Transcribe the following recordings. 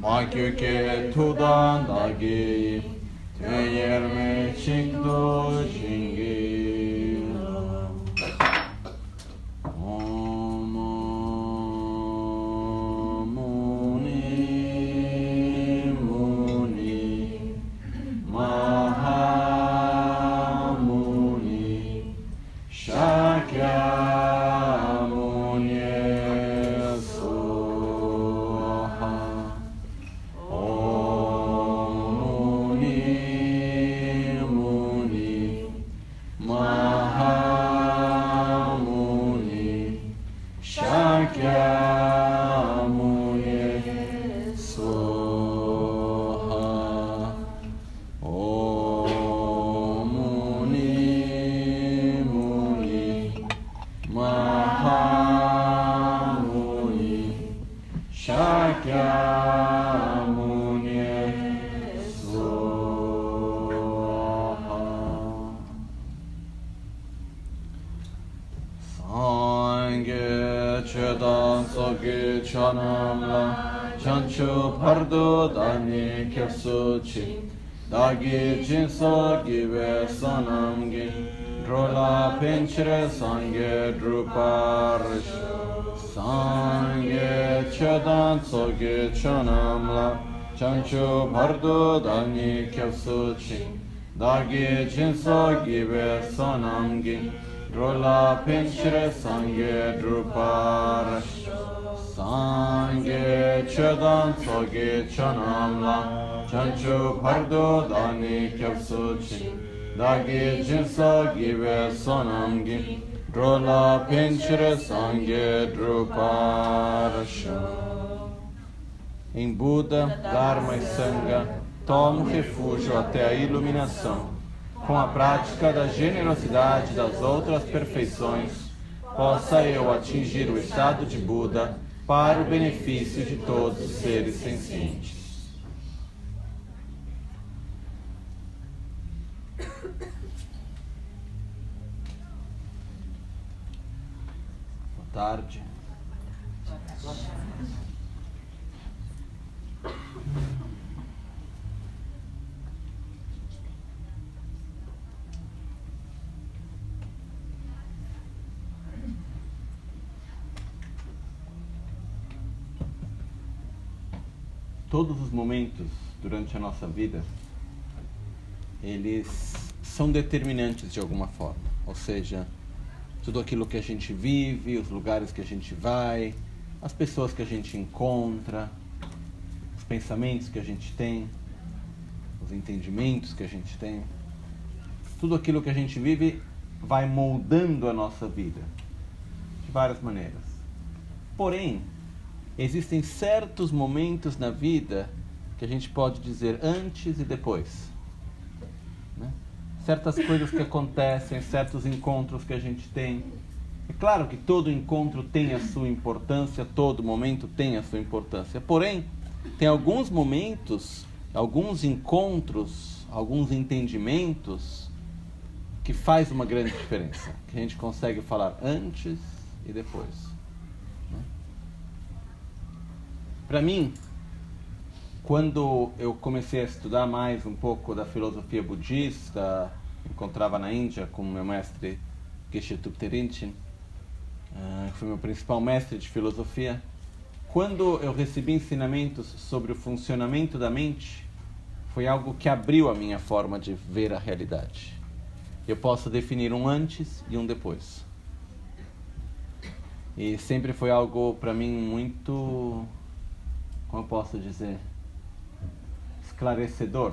마교케 투단다기 대열메 신도 신기. Mardudani Kyapsuchin Dagi Jinso Gibe Sonamgin Drola Pinchre Sangye Druparash Sangye Chodan Sogi Chonamla Chanchu Mardudani Kyapsuchin Dagi Jinso Gibe Sonamgin Drola Pinchre Sangye Druparash Em Buda, Dharma e Sangha, tomo refúgio até a iluminação. Com a prática da generosidade das outras perfeições, possa eu atingir o estado de Buda para o benefício de todos os seres sencientes. Boa tarde. Todos os momentos durante a nossa vida, eles são determinantes de alguma forma. Ou seja, tudo aquilo que a gente vive, os lugares que a gente vai, as pessoas que a gente encontra, os pensamentos que a gente tem, os entendimentos que a gente tem. Tudo aquilo que a gente vive vai moldando a nossa vida de várias maneiras. Porém, existem certos momentos na vida que a gente pode dizer antes e depois. Né? Certas coisas que acontecem, certos encontros que a gente tem. É claro que todo encontro tem a sua importância, todo momento tem a sua importância. Porém, tem alguns momentos, alguns encontros, alguns entendimentos que faz uma grande diferença, que a gente consegue falar antes e depois. Para mim, quando eu comecei a estudar mais um pouco da filosofia budista, encontrava na Índia com meu mestre Geshe Thupten que foi meu principal mestre de filosofia. Quando eu recebi ensinamentos sobre o funcionamento da mente, foi algo que abriu a minha forma de ver a realidade. Eu posso definir um antes e um depois. E sempre foi algo para mim muito como eu posso dizer, esclarecedor.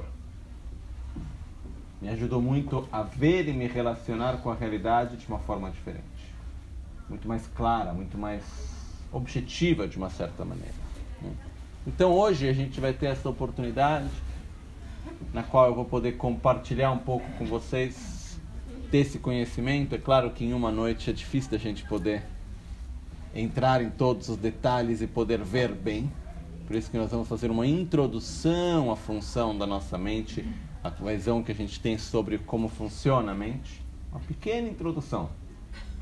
Me ajudou muito a ver e me relacionar com a realidade de uma forma diferente. Muito mais clara, muito mais objetiva de uma certa maneira. Então hoje a gente vai ter essa oportunidade na qual eu vou poder compartilhar um pouco com vocês desse conhecimento. É claro que em uma noite é difícil da gente poder entrar em todos os detalhes e poder ver bem. Por isso que nós vamos fazer uma introdução à função da nossa mente, a visão que a gente tem sobre como funciona a mente. Uma pequena introdução.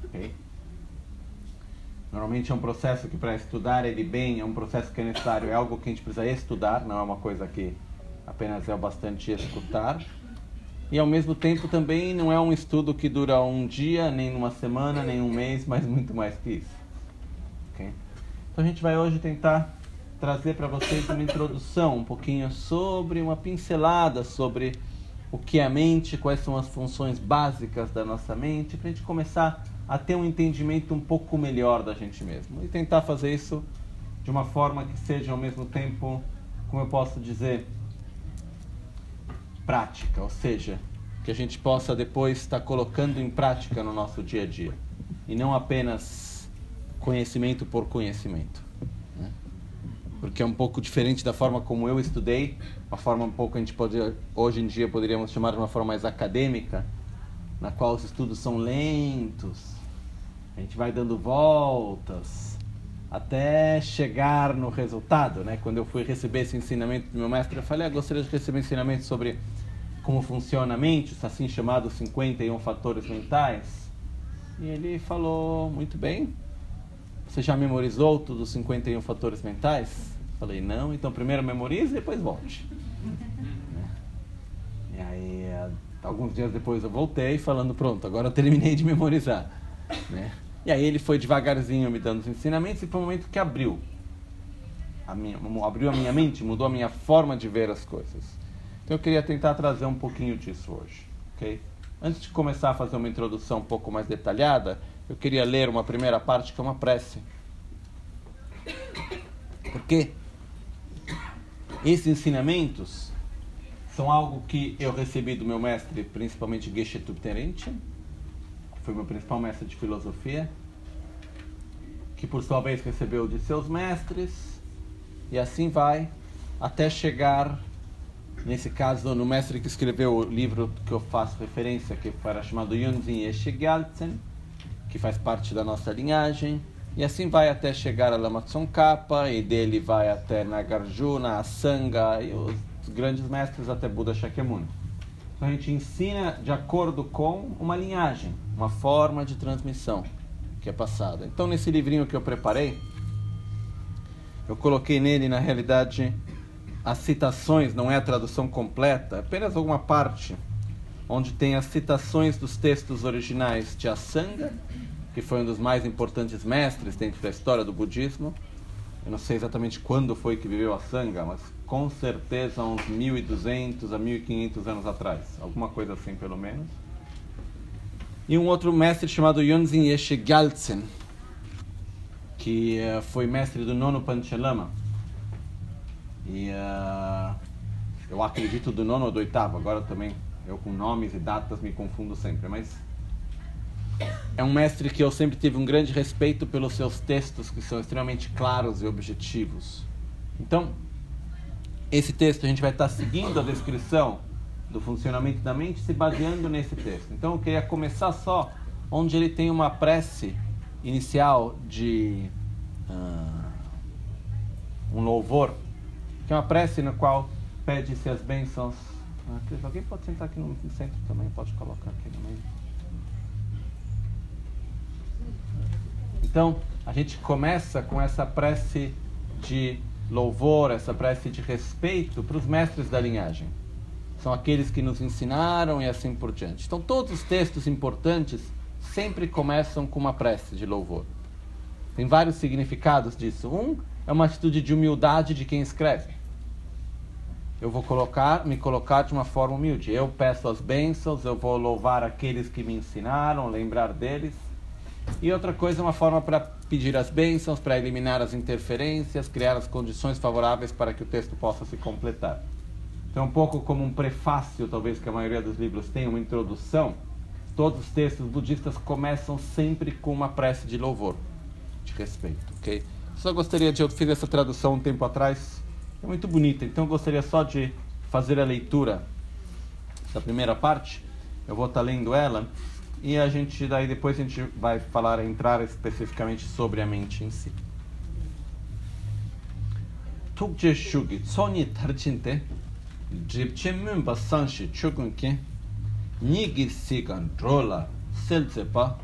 ok? Normalmente é um processo que para estudar ele bem é um processo que é necessário, é algo que a gente precisa estudar, não é uma coisa que apenas é bastante escutar. E ao mesmo tempo também não é um estudo que dura um dia, nem uma semana, nem um mês, mas muito mais que isso. Okay? Então a gente vai hoje tentar trazer para vocês uma introdução, um pouquinho sobre, uma pincelada sobre o que é a mente, quais são as funções básicas da nossa mente, para a gente começar a ter um entendimento um pouco melhor da gente mesmo. E tentar fazer isso de uma forma que seja ao mesmo tempo, como eu posso dizer, prática, ou seja, que a gente possa depois estar colocando em prática no nosso dia a dia e não apenas conhecimento por conhecimento? Porque é um pouco diferente da forma como eu estudei, uma forma um pouco a gente pode hoje em dia poderíamos chamar de uma forma mais acadêmica, na qual os estudos são lentos, a gente vai dando voltas até chegar no resultado, né? Quando eu fui receber esse ensinamento do meu mestre, eu falei, ah, gostaria de receber ensinamento sobre como funciona a mente, os assim chamados 51 fatores mentais. E ele falou, muito bem, você já memorizou todos os 51 fatores mentais? Falei, não, então primeiro memorize e depois volte. e aí, alguns dias depois eu voltei falando, pronto, agora eu terminei de memorizar. Né? E aí ele foi devagarzinho me dando os ensinamentos e foi um momento que abriu. A minha, abriu a minha mente, mudou a minha forma de ver as coisas. Então eu queria tentar trazer um pouquinho disso hoje, ok? Antes de começar a fazer uma introdução um pouco mais detalhada, eu queria ler uma primeira parte que é uma prece. Porque esses ensinamentos são algo que eu recebi do meu mestre, principalmente Geshe Tubterentchen, foi meu principal mestre de filosofia, que por sua vez recebeu de seus mestres, e assim vai até chegar, nesse caso, no mestre que escreveu o livro que eu faço referência, que era chamado Yunzin Yeshigaltsen, que faz parte da nossa linhagem, e assim vai até chegar a Lama Tsongkhapa, e dele vai até Nagarjuna, Asanga e os grandes mestres até Buda Shakyamuni. Então a gente ensina de acordo com uma linhagem, uma forma de transmissão que é passada. Então nesse livrinho que eu preparei, eu coloquei nele na realidade as citações, não é a tradução completa, apenas alguma parte onde tem as citações dos textos originais de Asanga, que foi um dos mais importantes mestres dentro da história do budismo. Eu não sei exatamente quando foi que viveu Asanga, mas com certeza uns 1200 a 1500 anos atrás, alguma coisa assim pelo menos. E um outro mestre chamado Yonzin Yeshe Gyaltsen, que uh, foi mestre do nono Panchalama. E uh, eu acredito do nono ou do oitavo, agora também eu com nomes e datas me confundo sempre, mas é um mestre que eu sempre tive um grande respeito pelos seus textos que são extremamente claros e objetivos. Então, esse texto a gente vai estar seguindo a descrição do funcionamento da mente se baseando nesse texto. Então eu queria começar só onde ele tem uma prece inicial de uh, um louvor, que é uma prece na qual pede-se as bênçãos. Ah, alguém pode sentar aqui no centro também, pode colocar aqui no meio. Então, a gente começa com essa prece de louvor, essa prece de respeito para os mestres da linhagem. São aqueles que nos ensinaram e assim por diante. Então, todos os textos importantes sempre começam com uma prece de louvor. Tem vários significados disso. Um é uma atitude de humildade de quem escreve. Eu vou colocar, me colocar de uma forma humilde. Eu peço as bênçãos, eu vou louvar aqueles que me ensinaram, lembrar deles. E outra coisa, uma forma para pedir as bênçãos, para eliminar as interferências, criar as condições favoráveis para que o texto possa se completar. Então, um pouco como um prefácio, talvez que a maioria dos livros tenha, uma introdução, todos os textos budistas começam sempre com uma prece de louvor, de respeito, ok? Só gostaria de, eu fiz essa tradução um tempo atrás, é muito bonita, então gostaria só de fazer a leitura da primeira parte, eu vou estar lendo ela, e a gente daí depois a gente vai falar entrar especificamente sobre a mente em si. Tukje shugi tsoni tarchinte dripche mumba sanshi chugunke nigi sigan drola selzepa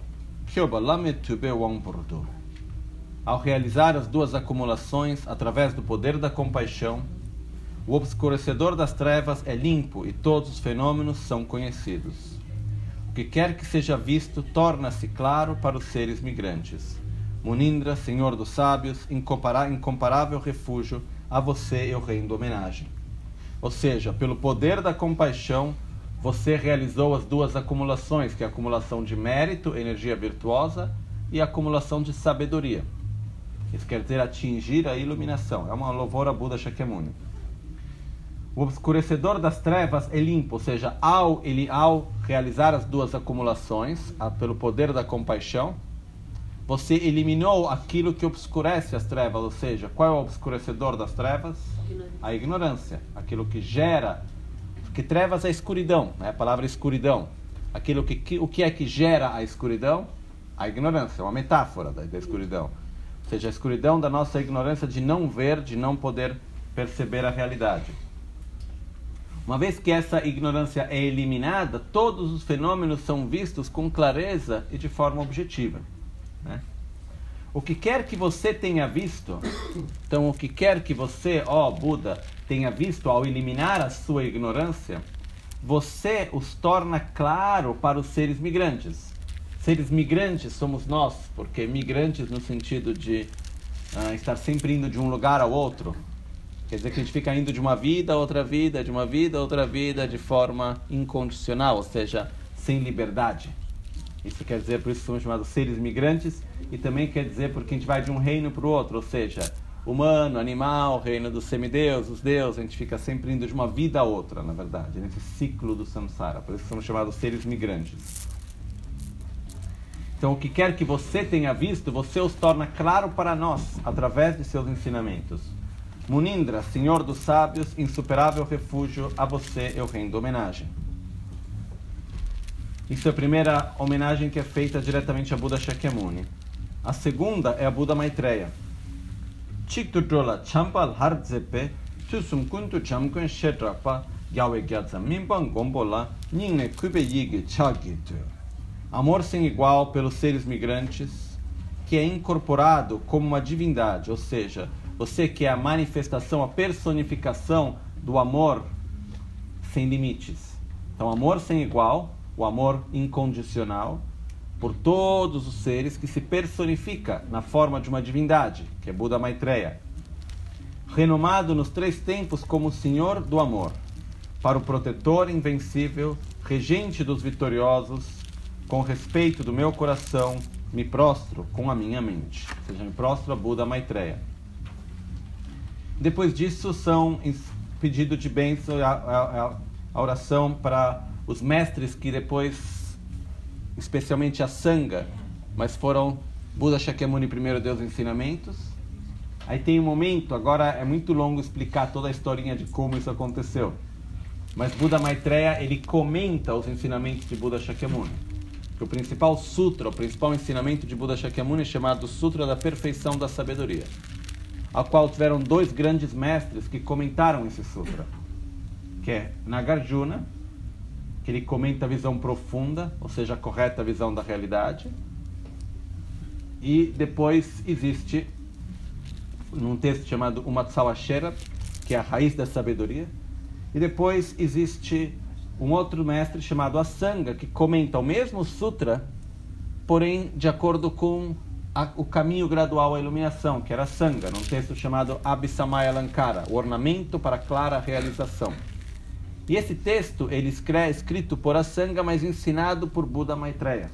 kyoba lame tube wangburdu. ao realizar as duas acumulações através do poder da compaixão, o obscurecedor das trevas é limpo e todos os fenômenos são conhecidos. O que quer que seja visto torna-se claro para os seres migrantes. Munindra, Senhor dos Sábios, incomparável refúgio, a você eu rendo homenagem. Ou seja, pelo poder da compaixão, você realizou as duas acumulações, que é a acumulação de mérito, energia virtuosa, e a acumulação de sabedoria. Isso quer dizer atingir a iluminação. É uma louvor a Buda Shakyamuni. O obscurecedor das trevas é limpo, ou seja, ao, ele, ao realizar as duas acumulações, a, pelo poder da compaixão, você eliminou aquilo que obscurece as trevas, ou seja, qual é o obscurecedor das trevas? A ignorância, aquilo que gera, que trevas é escuridão, né? a palavra escuridão. Aquilo que, que, o que é que gera a escuridão? A ignorância, é uma metáfora da, da escuridão. Ou seja, a escuridão da nossa ignorância de não ver, de não poder perceber a realidade. Uma vez que essa ignorância é eliminada, todos os fenômenos são vistos com clareza e de forma objetiva. Né? O que quer que você tenha visto, então o que quer que você, ó Buda, tenha visto ao eliminar a sua ignorância, você os torna claro para os seres migrantes. Seres migrantes somos nós, porque migrantes no sentido de uh, estar sempre indo de um lugar ao outro, Quer dizer que a gente fica indo de uma vida a outra vida, de uma vida a outra vida, de forma incondicional, ou seja, sem liberdade. Isso quer dizer, por isso somos chamados seres migrantes, e também quer dizer porque a gente vai de um reino para o outro, ou seja, humano, animal, reino dos semideus, os deuses, a gente fica sempre indo de uma vida a outra, na verdade, nesse ciclo do samsara. Por isso somos chamados seres migrantes. Então, o que quer que você tenha visto, você os torna claro para nós, através de seus ensinamentos. Munindra, Senhor dos Sábios, insuperável refúgio, a você eu rendo homenagem. Isso é a primeira homenagem que é feita diretamente a Buda Shakyamuni. A segunda é a Buda Maitreya. Chiktutrola champal harzepe, tusum kuntu chamkun shetrapa, yawe gyatsa gombola, ningne kube yige chagitu. Amor sem igual pelos seres migrantes, que é incorporado como uma divindade, ou seja, você que é a manifestação, a personificação do amor sem limites. Então, amor sem igual, o amor incondicional por todos os seres que se personifica na forma de uma divindade, que é Buda Maitreya. Renomado nos três tempos como Senhor do Amor, para o protetor invencível, regente dos vitoriosos, com respeito do meu coração, me prostro com a minha mente. Ou seja, me prostro a Buda Maitreya. Depois disso, são pedido de bênção, a, a, a oração para os mestres que depois, especialmente a Sangha, mas foram Buda Shakyamuni, primeiro Deus ensinamentos. Aí tem um momento, agora é muito longo explicar toda a historinha de como isso aconteceu. Mas Buda Maitreya, ele comenta os ensinamentos de Buda Shakyamuni. Que o principal sutra, o principal ensinamento de Buda Shakyamuni é chamado Sutra da Perfeição da Sabedoria ao qual tiveram dois grandes mestres que comentaram esse sutra, que é Nagarjuna, que ele comenta a visão profunda, ou seja, a correta visão da realidade, e depois existe num texto chamado Umatsawashera, que é a raiz da sabedoria, e depois existe um outro mestre chamado Asanga, que comenta o mesmo sutra, porém de acordo com a, o caminho gradual à iluminação, que era Sangha, num texto chamado Abhisamaya Alankara, o ornamento para clara realização. E esse texto ele é escrito por Asanga, mas ensinado por Buda Maitreya.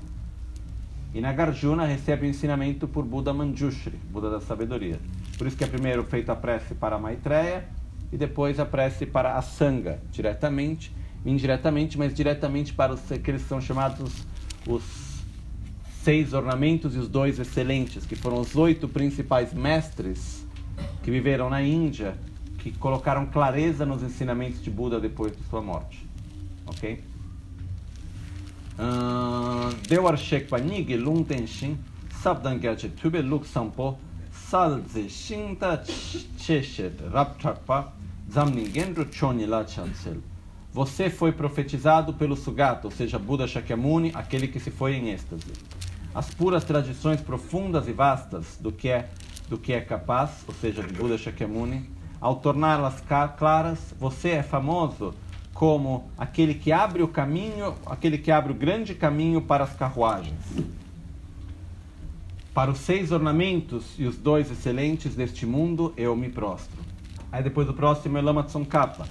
E Nagarjuna recebe o ensinamento por Buda Manjushri, Buda da sabedoria. Por isso que é primeiro feita a prece para Maitreya e depois a prece para a Sangha, diretamente, indiretamente, mas diretamente para os que eles são chamados os seis ornamentos e os dois excelentes, que foram os oito principais mestres que viveram na Índia, que colocaram clareza nos ensinamentos de Buda depois de sua morte. Ok? Ah, Dewar Shekpa Lung Tenshin, Sabdan Gyache Tube Luk Sampo, Salze Shinta Cheshet Rapchakpa, Zamningenro Chonila Chansel. Você foi profetizado pelo Sugata, ou seja, Buda Shakyamuni, aquele que se foi em êxtase. As puras tradições profundas e vastas do que é, do que é capaz, ou seja, de Buda Shakyamuni, ao torná-las claras, você é famoso como aquele que abre o caminho, aquele que abre o grande caminho para as carruagens. Para os seis ornamentos e os dois excelentes deste mundo, eu me prostro. Aí depois o próximo é Lama Tsongkhapa.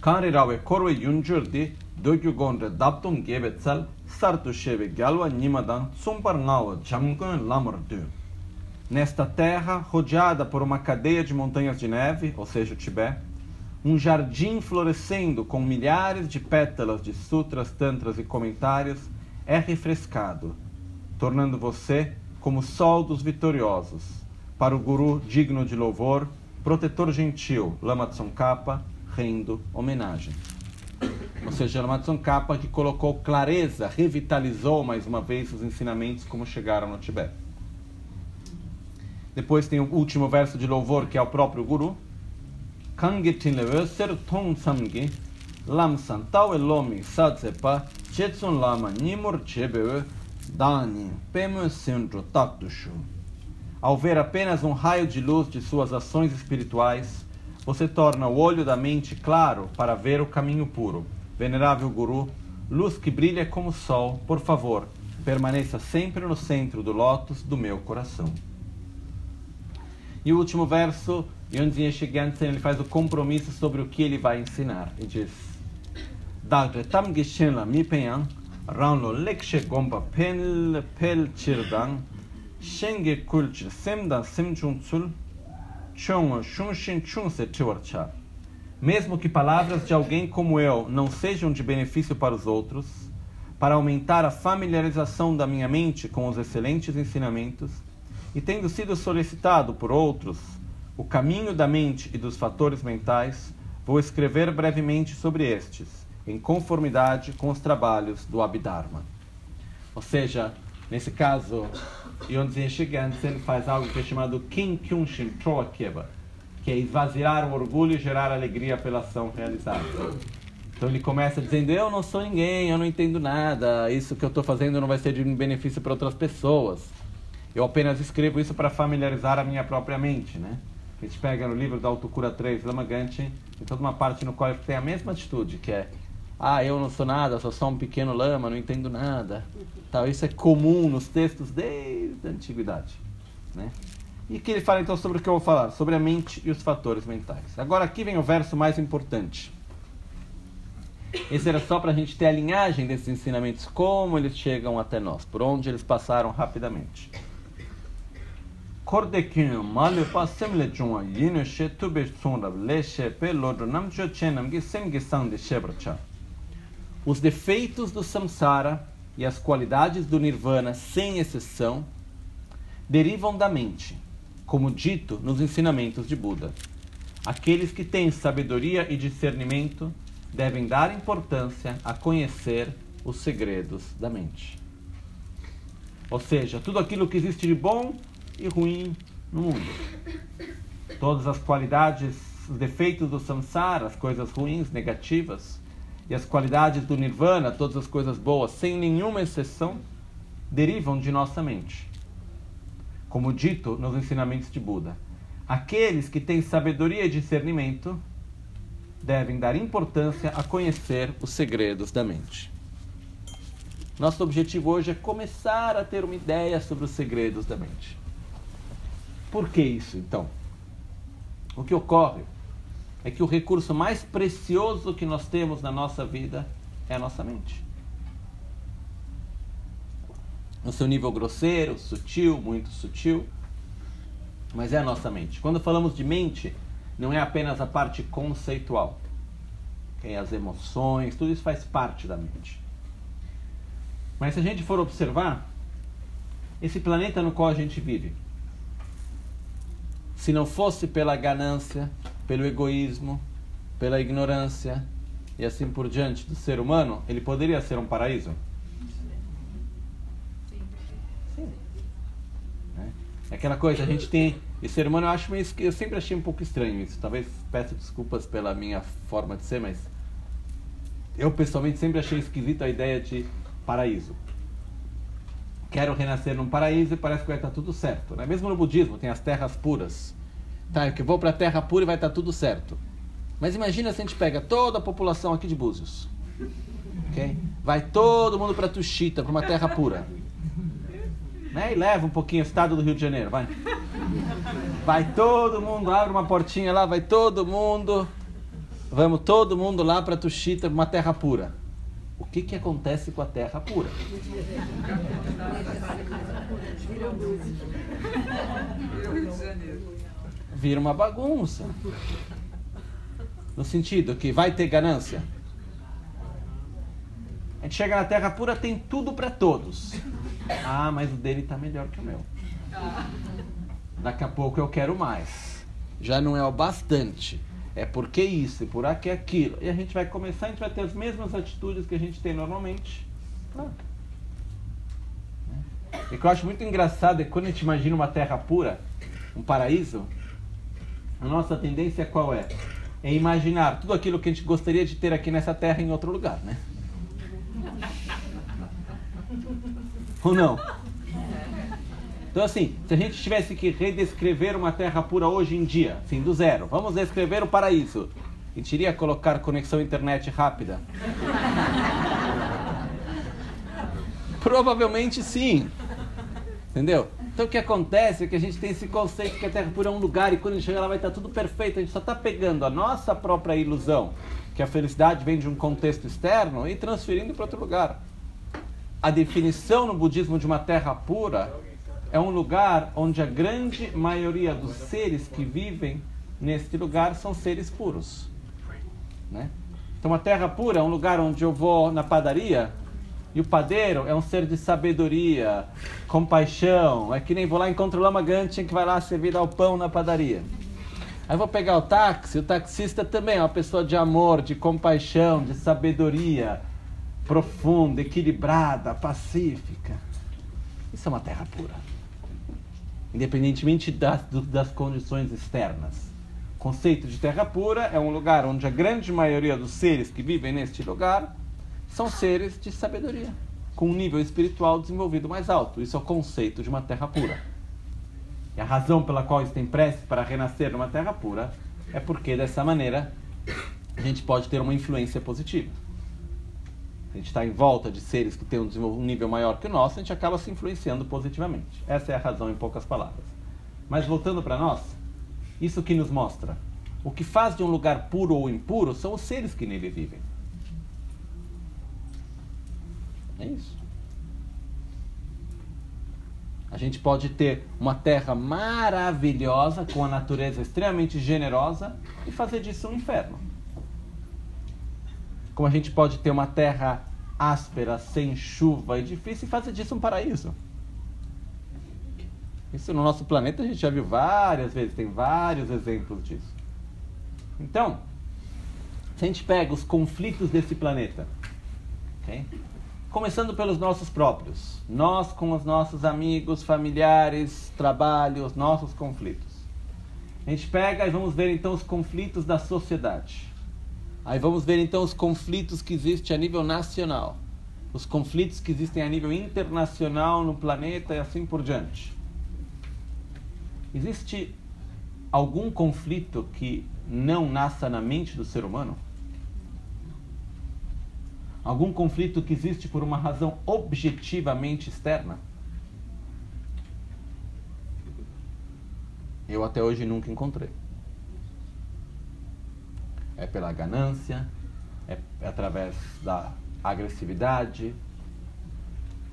Kanrirawe korwe yunjurdi dogyugonre daptum gebetsal sartu sheve galwa nimadan tsumparnawa jamgun lamordu. Nesta terra, rodeada por uma cadeia de montanhas de neve, ou seja, o Tibete, um jardim florescendo com milhares de pétalas de sutras, tantras e comentários, é refrescado, tornando você como sol dos vitoriosos, para o guru digno de louvor, protetor gentil, Lama Tsongkhapa, rendo homenagem. Ou seja, Lama Tsongkhapa que colocou clareza, revitalizou mais uma vez os ensinamentos como chegaram no Tibete. Depois tem o último verso de louvor, que é o próprio Guru. Ser elomi lama nimur dani. Ao ver apenas um raio de luz de suas ações espirituais, você torna o olho da mente claro para ver o caminho puro. Venerável Guru, luz que brilha como o sol, por favor, permaneça sempre no centro do lótus do meu coração. E o último verso, Yonzin Shigansen, ele faz o compromisso sobre o que ele vai ensinar. E diz: Dagre tam gishen la mi penyan, ranlo lekshe gomba pel pel chirdang, shenge kulchir semdan semchun Mesmo que palavras de alguém como eu não sejam de benefício para os outros, para aumentar a familiarização da minha mente com os excelentes ensinamentos, e tendo sido solicitado por outros o caminho da mente e dos fatores mentais, vou escrever brevemente sobre estes, em conformidade com os trabalhos do Abhidharma. Ou seja, nesse caso, Yonzin Shigansen faz algo que é chamado Kin Kyunshin Troakeba, que é esvaziar o orgulho e gerar alegria pela ação realizada. Então ele começa dizendo: Eu não sou ninguém, eu não entendo nada, isso que eu estou fazendo não vai ser de benefício para outras pessoas. Eu apenas escrevo isso para familiarizar a minha própria mente, né? A gente pega no livro da Autocura 3, Lama Ganchen, tem toda uma parte no qual ele tem a mesma atitude, que é ah, eu não sou nada, sou só um pequeno lama, não entendo nada. Tal, isso é comum nos textos desde a antiguidade, né? E que ele fala então sobre o que eu vou falar, sobre a mente e os fatores mentais. Agora aqui vem o verso mais importante. Esse era só para a gente ter a linhagem desses ensinamentos, como eles chegam até nós, por onde eles passaram rapidamente. she le she sangde shebracha. Os defeitos do samsara e as qualidades do nirvana, sem exceção, derivam da mente, como dito nos ensinamentos de Buda. Aqueles que têm sabedoria e discernimento devem dar importância a conhecer os segredos da mente. Ou seja, tudo aquilo que existe de bom e ruim no mundo. Todas as qualidades, os defeitos do samsara, as coisas ruins, negativas, e as qualidades do nirvana, todas as coisas boas, sem nenhuma exceção, derivam de nossa mente. Como dito nos ensinamentos de Buda, aqueles que têm sabedoria e discernimento devem dar importância a conhecer os segredos da mente. Nosso objetivo hoje é começar a ter uma ideia sobre os segredos da mente. Por que isso, então? O que ocorre é que o recurso mais precioso que nós temos na nossa vida é a nossa mente. No seu nível grosseiro, sutil, muito sutil, mas é a nossa mente. Quando falamos de mente, não é apenas a parte conceitual. Okay? As emoções, tudo isso faz parte da mente. Mas se a gente for observar, esse planeta no qual a gente vive, se não fosse pela ganância, pelo egoísmo, pela ignorância e assim por diante do ser humano, ele poderia ser um paraíso? Sim. É aquela coisa, a gente tem. E ser humano eu acho meio. Eu sempre achei um pouco estranho isso. Talvez peço desculpas pela minha forma de ser, mas. Eu pessoalmente sempre achei esquisito a ideia de paraíso. quero renascer num paraíso e parece que vai estar tudo certo. Né? Mesmo no budismo tem as terras puras. Tá, eu que vou para a terra pura e vai estar tudo certo. Mas imagina se a gente pega toda a população aqui de Búzios. Okay? Vai todo mundo para Tuxita, para uma terra pura. Né? E leva um pouquinho o estado do Rio de Janeiro, vai. Vai todo mundo, abre uma portinha lá, vai todo mundo. Vamos todo mundo lá para Tuxita, uma terra pura. O que, que acontece com a terra pura? Vira uma bagunça. No sentido que vai ter ganância. A gente chega na terra pura, tem tudo para todos. Ah, mas o dele está melhor que o meu. Daqui a pouco eu quero mais. Já não é o bastante. É porque isso, e por aqui aquilo. E a gente vai começar, a gente vai ter as mesmas atitudes que a gente tem normalmente. Ah. E que eu acho muito engraçado é quando a gente imagina uma terra pura, um paraíso, a nossa tendência qual é? É imaginar tudo aquilo que a gente gostaria de ter aqui nessa terra em outro lugar, né? Ou não? Então, assim, se a gente tivesse que redescrever uma terra pura hoje em dia, assim, do zero, vamos descrever o paraíso. A gente iria colocar conexão internet rápida? Provavelmente sim. Entendeu? Então o que acontece é que a gente tem esse conceito que a Terra pura é um lugar e quando a gente chega lá vai estar tudo perfeito. A gente só está pegando a nossa própria ilusão, que a felicidade vem de um contexto externo, e transferindo para outro lugar. A definição no budismo de uma terra pura é um lugar onde a grande maioria dos seres que vivem neste lugar são seres puros. Né? Então, a terra pura é um lugar onde eu vou na padaria e o padeiro é um ser de sabedoria, compaixão. É que nem vou lá encontro o Lama Ganchen que vai lá servir ao pão na padaria. Aí vou pegar o táxi, o taxista também é uma pessoa de amor, de compaixão, de sabedoria profunda, equilibrada, pacífica. Isso é uma terra pura independentemente das, das condições externas. O conceito de terra pura é um lugar onde a grande maioria dos seres que vivem neste lugar são seres de sabedoria, com um nível espiritual desenvolvido mais alto. Isso é o conceito de uma terra pura. E a razão pela qual isso tem prece para renascer numa terra pura é porque dessa maneira a gente pode ter uma influência positiva a gente está em volta de seres que têm um, nível maior que o nosso, a gente acaba se influenciando positivamente. Essa é a razão em poucas palavras. Mas voltando para nós, isso que nos mostra. O que faz de um lugar puro ou impuro são os seres que nele vivem. É isso. A gente pode ter uma terra maravilhosa, com a natureza extremamente generosa, e fazer disso um inferno como a gente pode ter uma terra áspera, sem chuva e difícil e fazer disso um paraíso. Isso no nosso planeta a gente já viu várias vezes, tem vários exemplos disso. Então, se a gente pega os conflitos desse planeta, okay? Começando pelos nossos próprios, nós com os nossos amigos, familiares, trabalho, os nossos conflitos. A gente pega e vamos ver então os conflitos da sociedade. Aí vamos ver então os conflitos que existem a nível nacional, os conflitos que existem a nível internacional no planeta e assim por diante. Existe algum conflito que não nasça na mente do ser humano? Algum conflito que existe por uma razão objetivamente externa? Eu até hoje nunca encontrei é pela ganância, é, através da agressividade,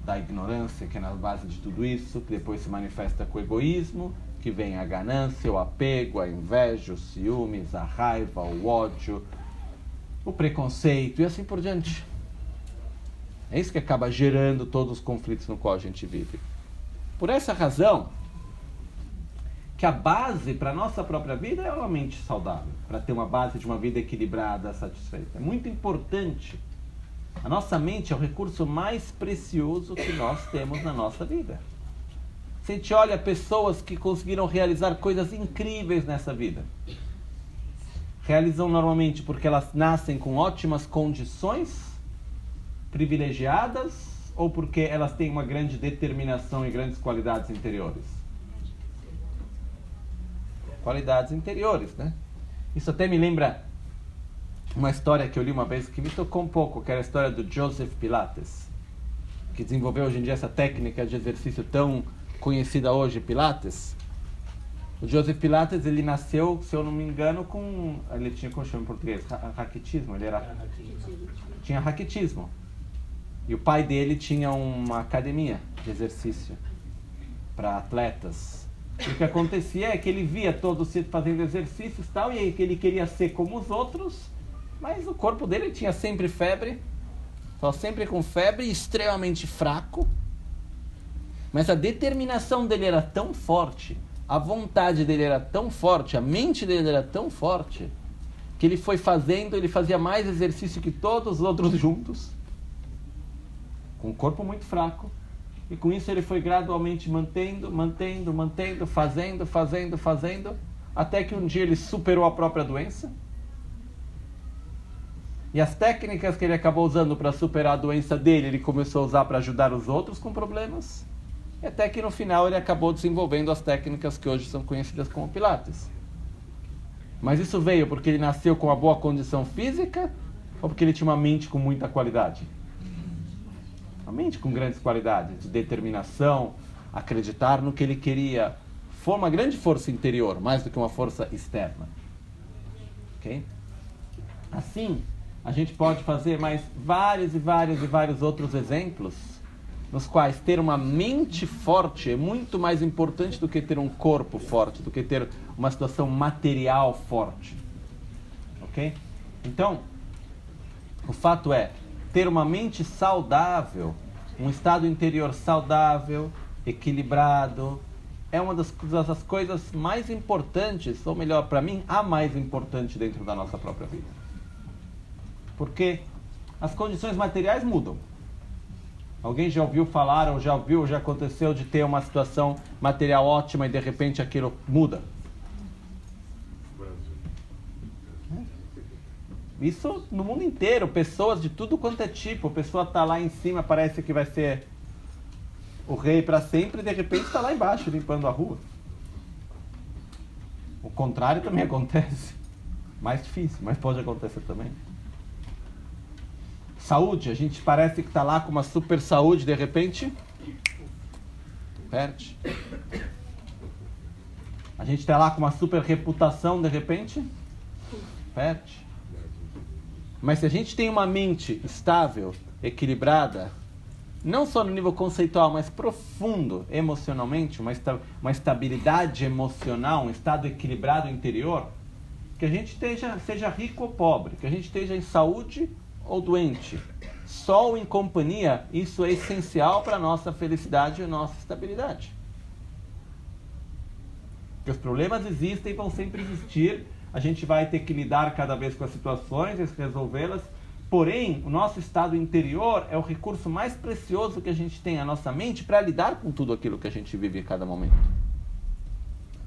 da ignorância, que é na base de tudo isso, que depois se manifesta com o egoísmo, que vem a ganância, o apego, a inveja, os ciúmes, a raiva, o ódio, o preconceito e assim por diante. É isso que acaba gerando todos os conflitos no qual a gente vive. Por essa razão, que a base para a nossa própria vida é uma mente saudável, para ter uma base de uma vida equilibrada, satisfeita. É muito importante. A nossa mente é o recurso mais precioso que nós temos na nossa vida. Se a gente olha pessoas que conseguiram realizar coisas incríveis nessa vida, realizam normalmente porque elas nascem com ótimas condições, privilegiadas, ou porque elas têm uma grande determinação e grandes qualidades interiores? Qualidades interiores, né? Isso até me lembra uma história que eu li uma vez que me tocou um pouco, que era a história do Joseph Pilates, que desenvolveu hoje em dia essa técnica de exercício tão conhecida hoje, Pilates. O Joseph Pilates, ele nasceu, se eu não me engano, com... Ele tinha, como chama em português? Raquitismo? Ele era... Tinha raquitismo. E o pai dele tinha uma academia de exercício para atletas. E o que acontecia é que ele via todos fazendo exercícios e tal, e aí ele queria ser como os outros, mas o corpo dele tinha sempre febre, só sempre com febre, extremamente fraco. Mas a determinação dele era tão forte a vontade dele era tão forte, a mente dele era tão forte, que ele foi fazendo, ele fazia mais exercício que todos os outros juntos, com o corpo muito fraco, e com isso ele foi gradualmente mantendo, mantendo, mantendo, fazendo, fazendo, fazendo, até que um dia ele superou a própria doença. E as técnicas que ele acabou usando para superar a doença dele, ele começou a usar para ajudar os outros com problemas. E até que no final ele acabou desenvolvendo as técnicas que hoje são conhecidas como Pilates. Mas isso veio porque ele nasceu com uma boa condição física ou porque ele tinha uma mente com muita qualidade? Uma mente com grandes qualidades, de determinação, acreditar no que ele queria. Foi uma grande força interior, mais do que uma força externa. Ok? Assim, a gente pode fazer mais vários e vários e vários outros exemplos nos quais ter uma mente forte é muito mais importante do que ter um corpo forte, do que ter uma situação material forte. Ok? Então, o fato é, ter uma mente saudável, um estado interior saudável, equilibrado, é uma das, das coisas mais importantes, ou melhor, para mim, a mais importante dentro da nossa própria vida. Porque as condições materiais mudam. Alguém já ouviu falar, ou já ouviu, ou já aconteceu de ter uma situação material ótima e de repente aquilo muda? Isso no mundo inteiro, pessoas de tudo quanto é tipo. A pessoa está lá em cima, parece que vai ser o rei para sempre, e de repente está lá embaixo limpando a rua. O contrário também acontece. Mais difícil, mas pode acontecer também. Saúde, a gente parece que está lá com uma super saúde, de repente, perde. A gente está lá com uma super reputação, de repente, perde. Mas se a gente tem uma mente estável, equilibrada, não só no nível conceitual, mas profundo emocionalmente, uma, esta uma estabilidade emocional, um estado equilibrado interior, que a gente esteja, seja rico ou pobre, que a gente esteja em saúde ou doente. Sol em companhia, isso é essencial para a nossa felicidade e nossa estabilidade. Porque os problemas existem e vão sempre existir. A gente vai ter que lidar cada vez com as situações e resolvê-las. Porém, o nosso estado interior é o recurso mais precioso que a gente tem, a nossa mente, para lidar com tudo aquilo que a gente vive em cada momento.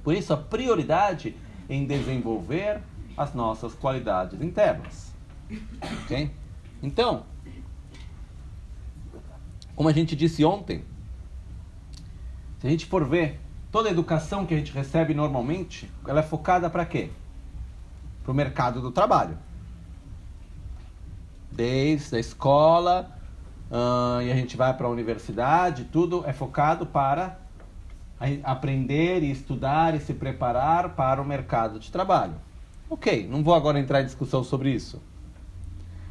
Por isso, a prioridade em desenvolver as nossas qualidades internas. Ok? Então, como a gente disse ontem, se a gente for ver, toda a educação que a gente recebe normalmente, ela é focada para quê? Para o mercado do trabalho. Desde a escola, uh, e a gente vai para a universidade, tudo é focado para aprender e estudar e se preparar para o mercado de trabalho. Ok, não vou agora entrar em discussão sobre isso.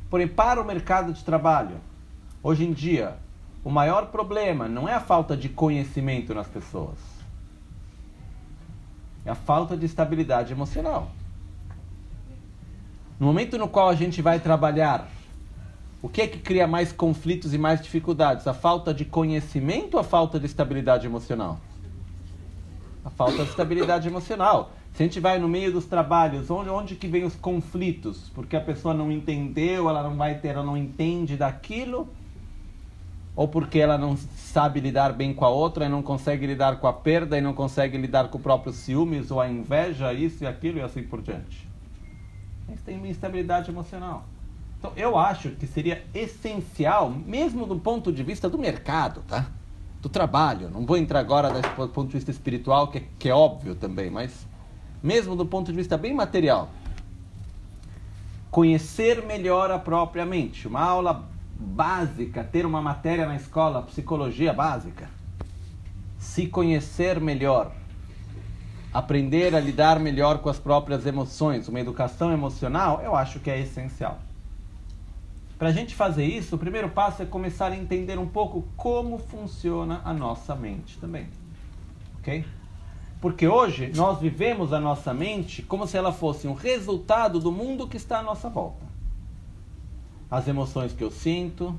Porém, para o mercado de trabalho, hoje em dia, o maior problema não é a falta de conhecimento nas pessoas, é a falta de estabilidade emocional. No momento no qual a gente vai trabalhar, o que é que cria mais conflitos e mais dificuldades? A falta de conhecimento ou a falta de estabilidade emocional? A falta de estabilidade emocional. Se a gente vai no meio dos trabalhos, onde, onde que vem os conflitos? Porque a pessoa não entendeu, ela não vai ter, ela não entende daquilo, ou porque ela não sabe lidar bem com a outra e não consegue lidar com a perda e não consegue lidar com o próprio ciúmes ou a inveja, isso e aquilo e assim por diante. Eles têm instabilidade emocional. Então, eu acho que seria essencial, mesmo do ponto de vista do mercado, tá? Do trabalho. Não vou entrar agora do ponto de vista espiritual, que é, que é óbvio também, mas mesmo do ponto de vista bem material. Conhecer melhor a própria mente. Uma aula básica, ter uma matéria na escola, psicologia básica. Se conhecer melhor aprender a lidar melhor com as próprias emoções, uma educação emocional, eu acho que é essencial. Para a gente fazer isso, o primeiro passo é começar a entender um pouco como funciona a nossa mente também. Ok? Porque hoje nós vivemos a nossa mente como se ela fosse um resultado do mundo que está à nossa volta. As emoções que eu sinto,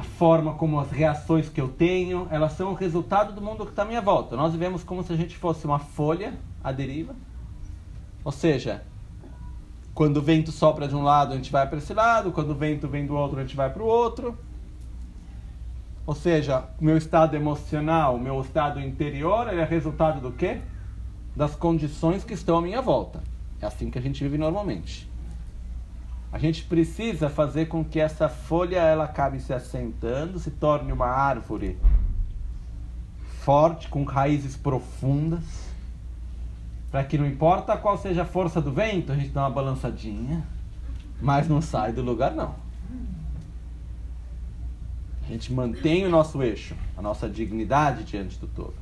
a forma como as reações que eu tenho, elas são o resultado do mundo que está à minha volta. Nós vivemos como se a gente fosse uma folha à deriva. Ou seja, quando o vento sopra de um lado, a gente vai para esse lado, quando o vento vem do outro, a gente vai para o outro. Ou seja, o meu estado emocional, o meu estado interior, é resultado do quê? Das condições que estão à minha volta. É assim que a gente vive normalmente. A gente precisa fazer com que essa folha ela acabe se assentando, se torne uma árvore forte, com raízes profundas, para que não importa qual seja a força do vento, a gente dá uma balançadinha, mas não sai do lugar não. A gente mantém o nosso eixo, a nossa dignidade diante do todo.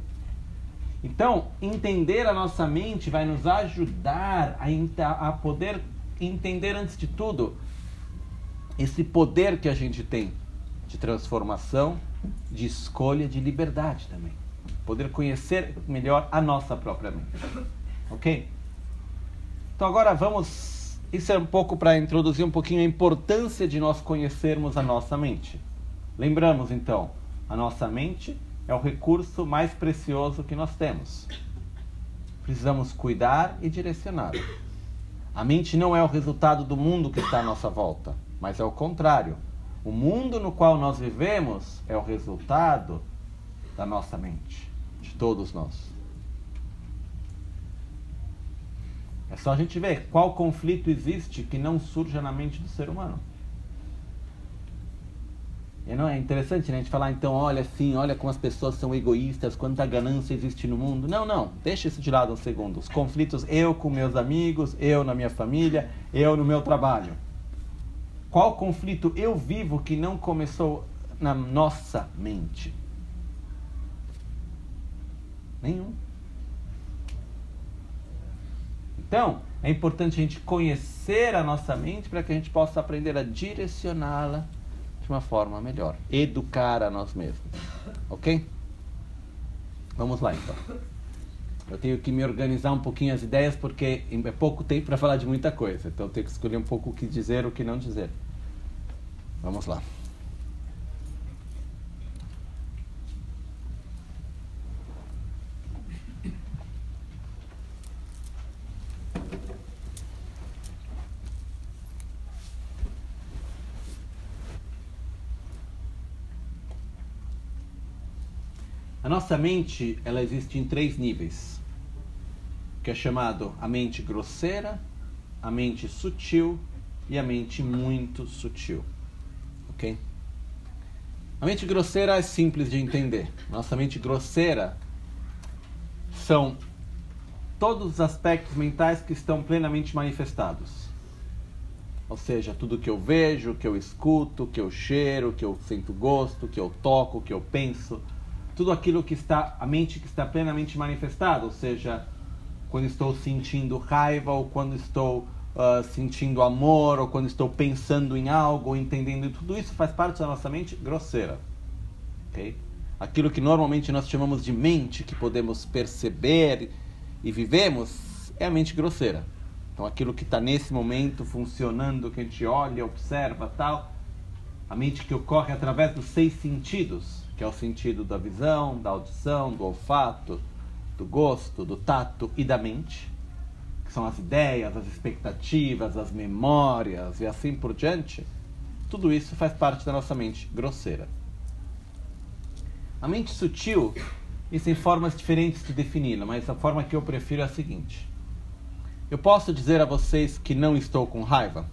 Então, entender a nossa mente vai nos ajudar a, a poder entender antes de tudo esse poder que a gente tem de transformação, de escolha, de liberdade também. Poder conhecer melhor a nossa própria mente. Ok? Então agora vamos. Isso é um pouco para introduzir um pouquinho a importância de nós conhecermos a nossa mente. Lembramos então, a nossa mente é o recurso mais precioso que nós temos. Precisamos cuidar e direcioná-la. A mente não é o resultado do mundo que está à nossa volta, mas é o contrário. O mundo no qual nós vivemos é o resultado da nossa mente, de todos nós. É só a gente ver qual conflito existe que não surja na mente do ser humano. E não é interessante né, a gente falar, então, olha assim, olha como as pessoas são egoístas, quanta ganância existe no mundo. Não, não, deixa isso de lado um segundo. Os conflitos, eu com meus amigos, eu na minha família, eu no meu trabalho. Qual conflito eu vivo que não começou na nossa mente? Nenhum. Então, é importante a gente conhecer a nossa mente para que a gente possa aprender a direcioná-la de uma forma melhor. Educar a nós mesmos. Ok? Vamos lá então. Eu tenho que me organizar um pouquinho as ideias porque é pouco tempo para falar de muita coisa. Então eu tenho que escolher um pouco o que dizer o que não dizer. Vamos lá. A nossa mente, ela existe em três níveis, que é chamado a mente grosseira, a mente sutil e a mente muito sutil. OK? A mente grosseira é simples de entender. Nossa mente grosseira são todos os aspectos mentais que estão plenamente manifestados. Ou seja, tudo que eu vejo, que eu escuto, que eu cheiro, que eu sinto gosto, que eu toco, que eu penso, tudo aquilo que está, a mente que está plenamente manifestada, ou seja, quando estou sentindo raiva, ou quando estou uh, sentindo amor, ou quando estou pensando em algo, ou entendendo, tudo isso faz parte da nossa mente grosseira. Okay? Aquilo que normalmente nós chamamos de mente, que podemos perceber e vivemos, é a mente grosseira. Então, aquilo que está nesse momento funcionando, que a gente olha, observa, tal, a mente que ocorre através dos seis sentidos que é o sentido da visão, da audição, do olfato, do gosto, do tato e da mente, que são as ideias, as expectativas, as memórias e assim por diante, tudo isso faz parte da nossa mente grosseira. A mente sutil, existem formas diferentes de defini-la, mas a forma que eu prefiro é a seguinte: eu posso dizer a vocês que não estou com raiva?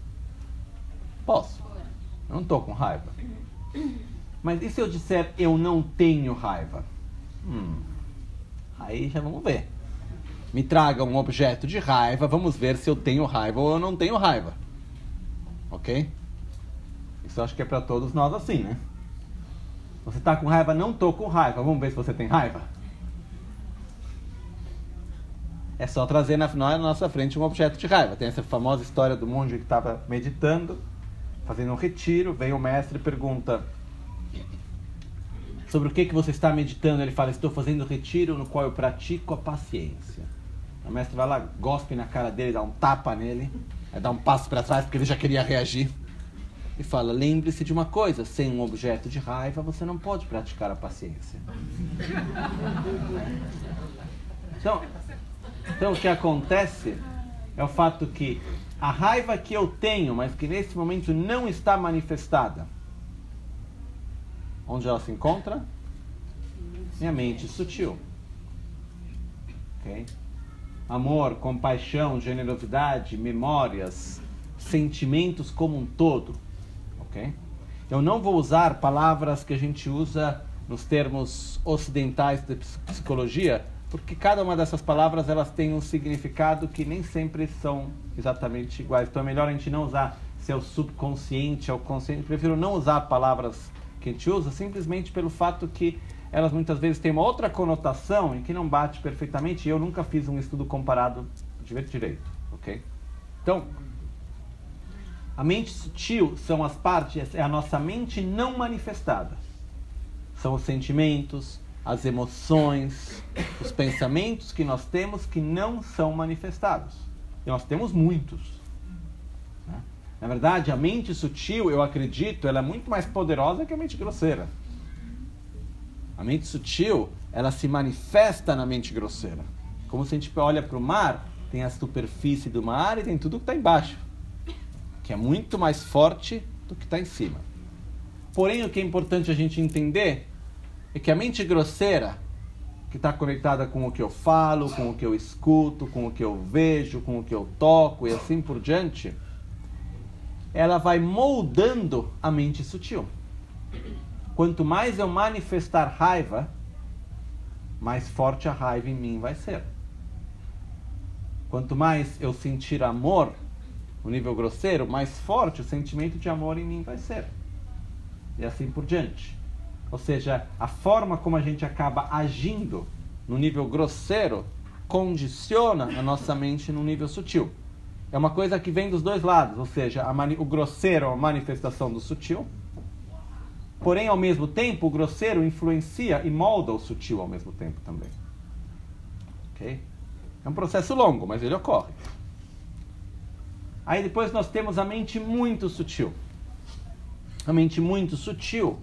Posso. Eu não estou com raiva. Mas e se eu disser eu não tenho raiva? Hum, aí já vamos ver. Me traga um objeto de raiva, vamos ver se eu tenho raiva ou eu não tenho raiva. Ok? Isso acho que é para todos nós assim, né? Você está com raiva? Não estou com raiva. Vamos ver se você tem raiva? É só trazer na, na nossa frente um objeto de raiva. Tem essa famosa história do monge que estava meditando, fazendo um retiro. Vem o mestre e pergunta sobre o que, que você está meditando. Ele fala: Estou fazendo retiro no qual eu pratico a paciência. O mestre vai lá, gospe na cara dele, dá um tapa nele, dá um passo para trás porque ele já queria reagir e fala: lembre-se de uma coisa, sem um objeto de raiva você não pode praticar a paciência. Então, então o que acontece é o fato que a raiva que eu tenho, mas que nesse momento não está manifestada, onde ela se encontra? Minha mente sutil. Okay? Amor, compaixão, generosidade, memórias, sentimentos como um todo ok? Eu não vou usar palavras que a gente usa nos termos ocidentais de psicologia, porque cada uma dessas palavras elas tem um significado que nem sempre são exatamente iguais. Então é melhor a gente não usar se é o subconsciente, é o consciente. Eu prefiro não usar palavras que a gente usa simplesmente pelo fato que elas muitas vezes têm uma outra conotação e que não bate perfeitamente. E eu nunca fiz um estudo comparado de direito, ok? Então, a mente sutil são as partes, é a nossa mente não manifestada. São os sentimentos, as emoções, os pensamentos que nós temos que não são manifestados. E nós temos muitos. Na verdade, a mente sutil, eu acredito, ela é muito mais poderosa que a mente grosseira. A mente sutil, ela se manifesta na mente grosseira. Como se a gente olha para o mar, tem a superfície do mar e tem tudo que está embaixo que é muito mais forte do que está em cima. Porém, o que é importante a gente entender é que a mente grosseira, que está conectada com o que eu falo, com o que eu escuto, com o que eu vejo, com o que eu toco e assim por diante, ela vai moldando a mente sutil. Quanto mais eu manifestar raiva, mais forte a raiva em mim vai ser. Quanto mais eu sentir amor, o nível grosseiro, mais forte o sentimento de amor em mim vai ser. E assim por diante. Ou seja, a forma como a gente acaba agindo no nível grosseiro condiciona a nossa mente no nível sutil. É uma coisa que vem dos dois lados, ou seja, o grosseiro é uma manifestação do sutil, porém, ao mesmo tempo, o grosseiro influencia e molda o sutil ao mesmo tempo também. Ok? É um processo longo, mas ele ocorre. Aí depois nós temos a mente muito sutil. A mente muito sutil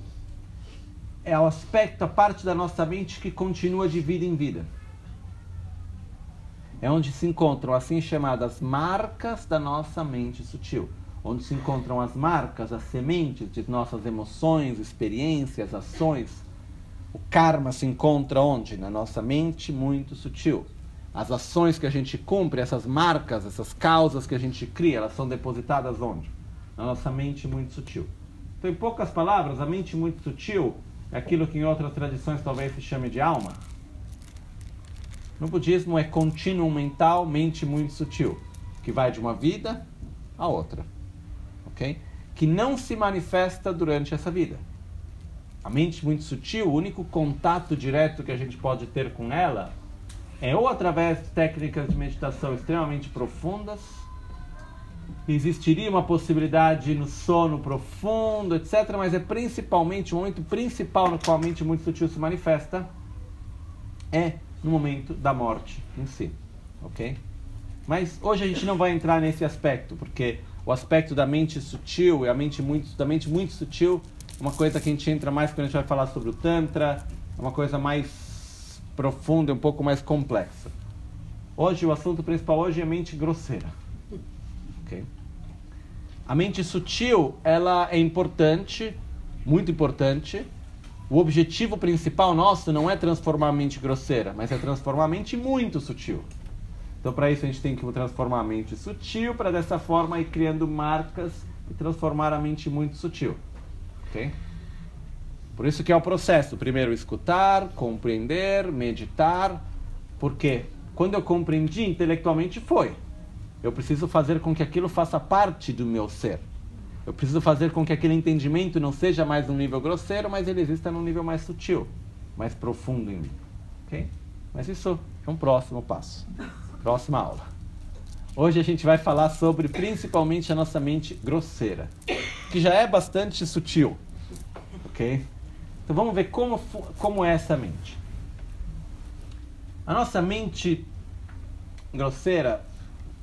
é o aspecto, a parte da nossa mente que continua de vida em vida. É onde se encontram assim chamadas marcas da nossa mente sutil. Onde se encontram as marcas, as sementes de nossas emoções, experiências, ações. O karma se encontra onde? Na nossa mente muito sutil as ações que a gente cumpre, essas marcas, essas causas que a gente cria, elas são depositadas onde? Na nossa mente muito sutil. Então, em poucas palavras, a mente muito sutil é aquilo que em outras tradições talvez se chame de alma. No budismo é contínuo mental, mente muito sutil, que vai de uma vida a outra. Ok? Que não se manifesta durante essa vida. A mente muito sutil, o único contato direto que a gente pode ter com ela é ou através de técnicas de meditação extremamente profundas, existiria uma possibilidade no sono profundo, etc. Mas é principalmente, o momento principal no qual a mente muito sutil se manifesta é no momento da morte em si, ok? Mas hoje a gente não vai entrar nesse aspecto, porque o aspecto da mente sutil e a mente muito, da mente muito sutil é uma coisa que a gente entra mais quando a gente vai falar sobre o Tantra, é uma coisa mais profunda um pouco mais complexa. Hoje, o assunto principal hoje é a mente grosseira. Okay? A mente sutil, ela é importante, muito importante. O objetivo principal nosso não é transformar a mente grosseira, mas é transformar a mente muito sutil. Então, para isso, a gente tem que transformar a mente sutil, para dessa forma ir criando marcas e transformar a mente muito sutil. Ok? Por isso que é o processo. Primeiro escutar, compreender, meditar. Porque quando eu compreendi intelectualmente foi. Eu preciso fazer com que aquilo faça parte do meu ser. Eu preciso fazer com que aquele entendimento não seja mais um nível grosseiro, mas ele exista num nível mais sutil, mais profundo em mim. Ok? Mas isso é um próximo passo. Próxima aula. Hoje a gente vai falar sobre principalmente a nossa mente grosseira, que já é bastante sutil. Ok? Então vamos ver como, como é essa mente. A nossa mente grosseira,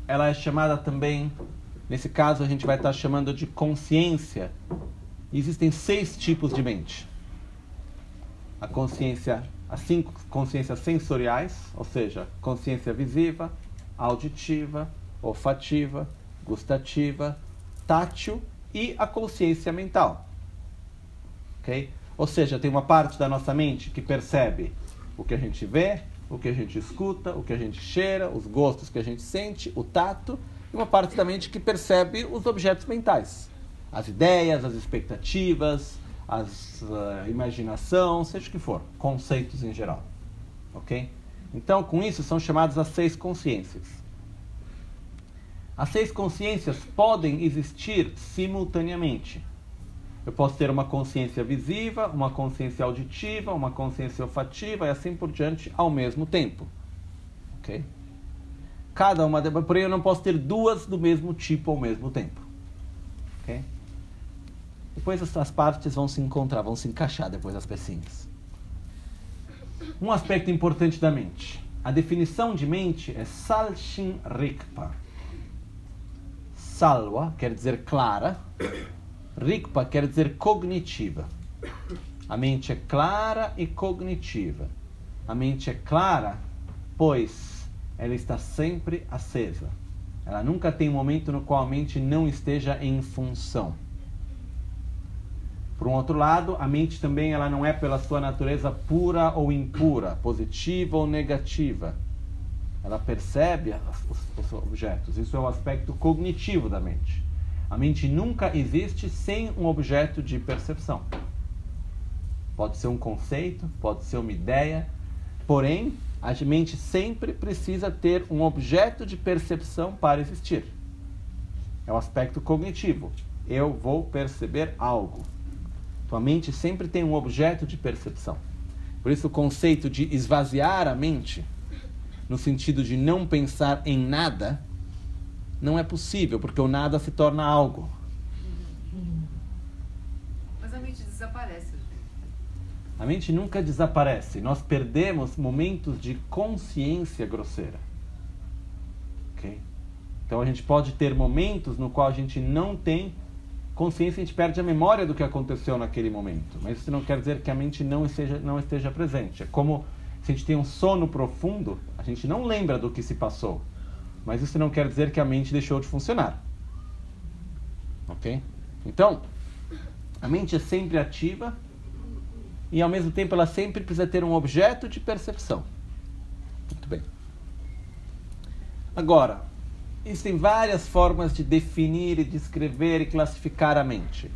ela é chamada também, nesse caso a gente vai estar chamando de consciência. existem seis tipos de mente. A consciência, as cinco consciências sensoriais, ou seja, consciência visiva, auditiva, olfativa, gustativa, tátil e a consciência mental. Ok? Ou seja, tem uma parte da nossa mente que percebe o que a gente vê, o que a gente escuta, o que a gente cheira, os gostos que a gente sente, o tato, e uma parte da mente que percebe os objetos mentais, as ideias, as expectativas, a uh, imaginação, seja o que for, conceitos em geral. Ok? Então, com isso, são chamadas as seis consciências. As seis consciências podem existir simultaneamente. Eu posso ter uma consciência visiva, uma consciência auditiva, uma consciência olfativa e assim por diante ao mesmo tempo. Ok? Cada uma, porém eu não posso ter duas do mesmo tipo ao mesmo tempo. Ok? Depois essas partes vão se encontrar, vão se encaixar depois as pecinhas. Um aspecto importante da mente. A definição de mente é Salshin Rikpa. Salwa quer dizer clara Rikpa quer dizer cognitiva. A mente é clara e cognitiva. A mente é clara, pois ela está sempre acesa. Ela nunca tem um momento no qual a mente não esteja em função. Por um outro lado, a mente também ela não é pela sua natureza pura ou impura, positiva ou negativa. Ela percebe os, os objetos. Isso é o aspecto cognitivo da mente. A mente nunca existe sem um objeto de percepção. Pode ser um conceito, pode ser uma ideia, porém, a mente sempre precisa ter um objeto de percepção para existir. É o aspecto cognitivo. Eu vou perceber algo. Tua mente sempre tem um objeto de percepção. Por isso, o conceito de esvaziar a mente, no sentido de não pensar em nada, não é possível, porque o nada se torna algo. Mas a mente desaparece. A mente nunca desaparece. Nós perdemos momentos de consciência grosseira. Ok? Então a gente pode ter momentos no qual a gente não tem consciência, a gente perde a memória do que aconteceu naquele momento. Mas isso não quer dizer que a mente não esteja, não esteja presente. É como se a gente tem um sono profundo, a gente não lembra do que se passou. Mas isso não quer dizer que a mente deixou de funcionar. Ok? Então, a mente é sempre ativa e ao mesmo tempo ela sempre precisa ter um objeto de percepção. Muito bem. Agora, existem várias formas de definir e descrever e classificar a mente.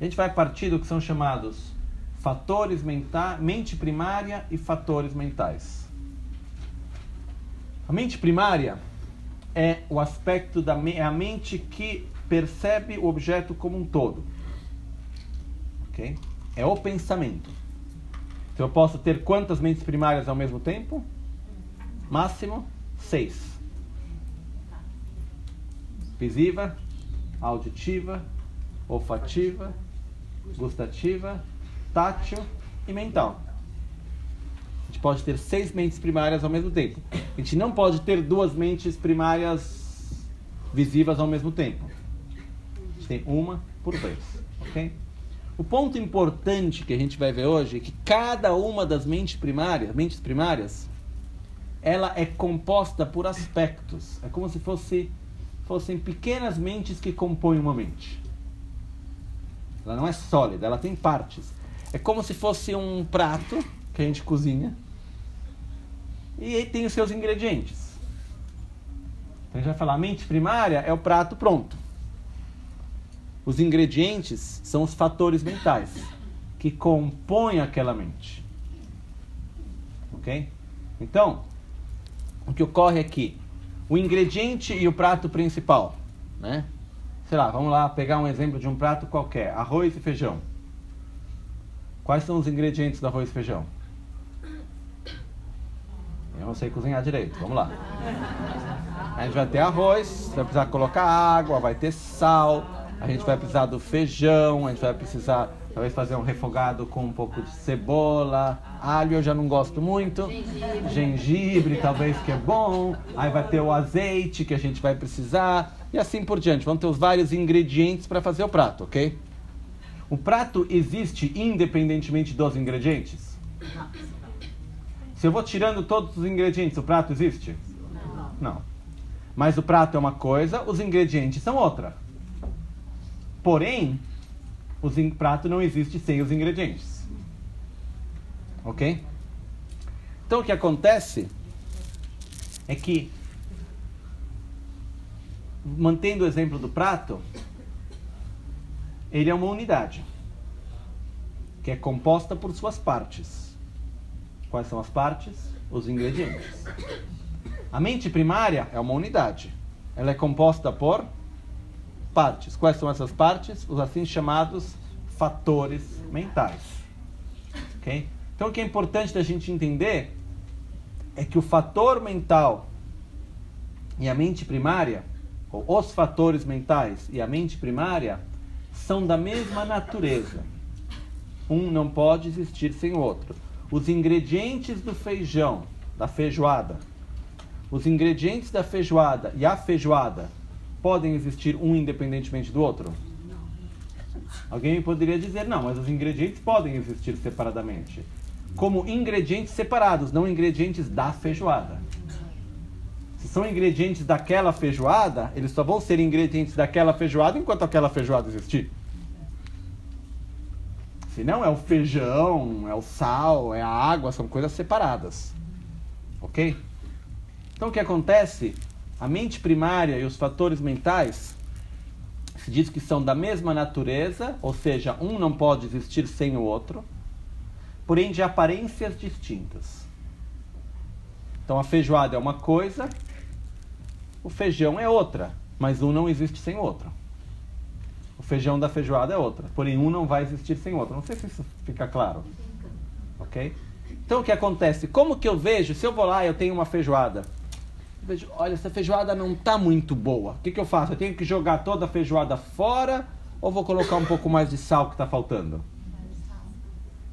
A gente vai partir do que são chamados fatores mentais, mente primária e fatores mentais. A mente primária é o aspecto da me é a mente que percebe o objeto como um todo. Ok? É o pensamento. Então eu posso ter quantas mentes primárias ao mesmo tempo? Máximo seis. Visiva, auditiva, olfativa, gustativa, tátil e mental gente pode ter seis mentes primárias ao mesmo tempo. A gente não pode ter duas mentes primárias visivas ao mesmo tempo. A gente tem uma por vez, ok? O ponto importante que a gente vai ver hoje é que cada uma das mentes primárias, mentes primárias, ela é composta por aspectos. É como se fosse, fossem pequenas mentes que compõem uma mente. Ela não é sólida, ela tem partes. É como se fosse um prato que a gente cozinha e aí tem os seus ingredientes. Então a gente vai falar, a mente primária é o prato pronto. Os ingredientes são os fatores mentais que compõem aquela mente. Ok? Então, o que ocorre aqui? O ingrediente e o prato principal, né? Sei lá, vamos lá pegar um exemplo de um prato qualquer: arroz e feijão. Quais são os ingredientes do arroz e feijão? Eu não sei cozinhar direito, vamos lá. A gente vai ter arroz, vai precisar colocar água, vai ter sal, a gente vai precisar do feijão, a gente vai precisar talvez fazer um refogado com um pouco de cebola, alho eu já não gosto muito, gengibre, gengibre talvez que é bom, aí vai ter o azeite que a gente vai precisar e assim por diante. Vão ter os vários ingredientes para fazer o prato, ok? O prato existe independentemente dos ingredientes? Se eu vou tirando todos os ingredientes, o prato existe? Não. Mas o prato é uma coisa, os ingredientes são outra. Porém, o prato não existe sem os ingredientes. Ok? Então o que acontece é que, mantendo o exemplo do prato, ele é uma unidade que é composta por suas partes. Quais são as partes? Os ingredientes. A mente primária é uma unidade. Ela é composta por partes. Quais são essas partes? Os assim chamados fatores mentais. Okay? Então, o que é importante da gente entender é que o fator mental e a mente primária, ou os fatores mentais e a mente primária, são da mesma natureza. Um não pode existir sem o outro. Os ingredientes do feijão, da feijoada, os ingredientes da feijoada e a feijoada podem existir um independentemente do outro? Alguém poderia dizer, não, mas os ingredientes podem existir separadamente. Como ingredientes separados, não ingredientes da feijoada. Se são ingredientes daquela feijoada, eles só vão ser ingredientes daquela feijoada enquanto aquela feijoada existir. Se não, é o feijão, é o sal, é a água, são coisas separadas. Ok? Então o que acontece? A mente primária e os fatores mentais se diz que são da mesma natureza, ou seja, um não pode existir sem o outro, porém de aparências distintas. Então a feijoada é uma coisa, o feijão é outra, mas um não existe sem o outro. O feijão da feijoada é outra, porém um não vai existir sem o outro. Não sei se isso fica claro. Ok? Então o que acontece? Como que eu vejo, se eu vou lá e eu tenho uma feijoada, olha, essa feijoada não está muito boa. O que, que eu faço? Eu tenho que jogar toda a feijoada fora ou vou colocar um pouco mais de sal que está faltando?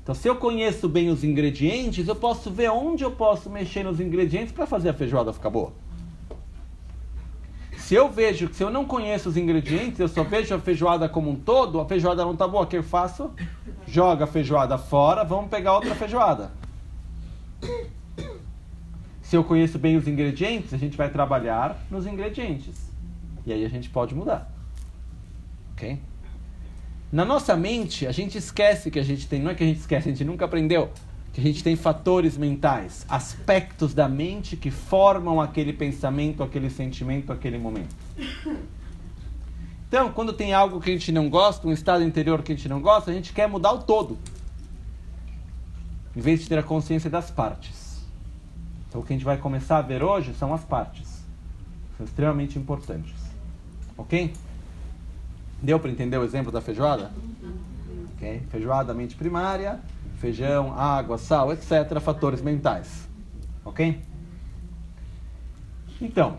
Então, se eu conheço bem os ingredientes, eu posso ver onde eu posso mexer nos ingredientes para fazer a feijoada ficar boa. Se eu vejo que se eu não conheço os ingredientes, eu só vejo a feijoada como um todo, a feijoada não está boa, o que eu faço? Joga a feijoada fora, vamos pegar outra feijoada. Se eu conheço bem os ingredientes, a gente vai trabalhar nos ingredientes. E aí a gente pode mudar. Ok? Na nossa mente, a gente esquece que a gente tem, não é que a gente esquece, a gente nunca aprendeu que a gente tem fatores mentais, aspectos da mente que formam aquele pensamento, aquele sentimento, aquele momento. Então, quando tem algo que a gente não gosta, um estado interior que a gente não gosta, a gente quer mudar o todo. Em vez de ter a consciência das partes. Então, o que a gente vai começar a ver hoje são as partes. São extremamente importantes. Ok? Deu para entender o exemplo da feijoada? Ok? Feijoada, mente primária, feijão, água, sal, etc. Fatores mentais. Ok? Então,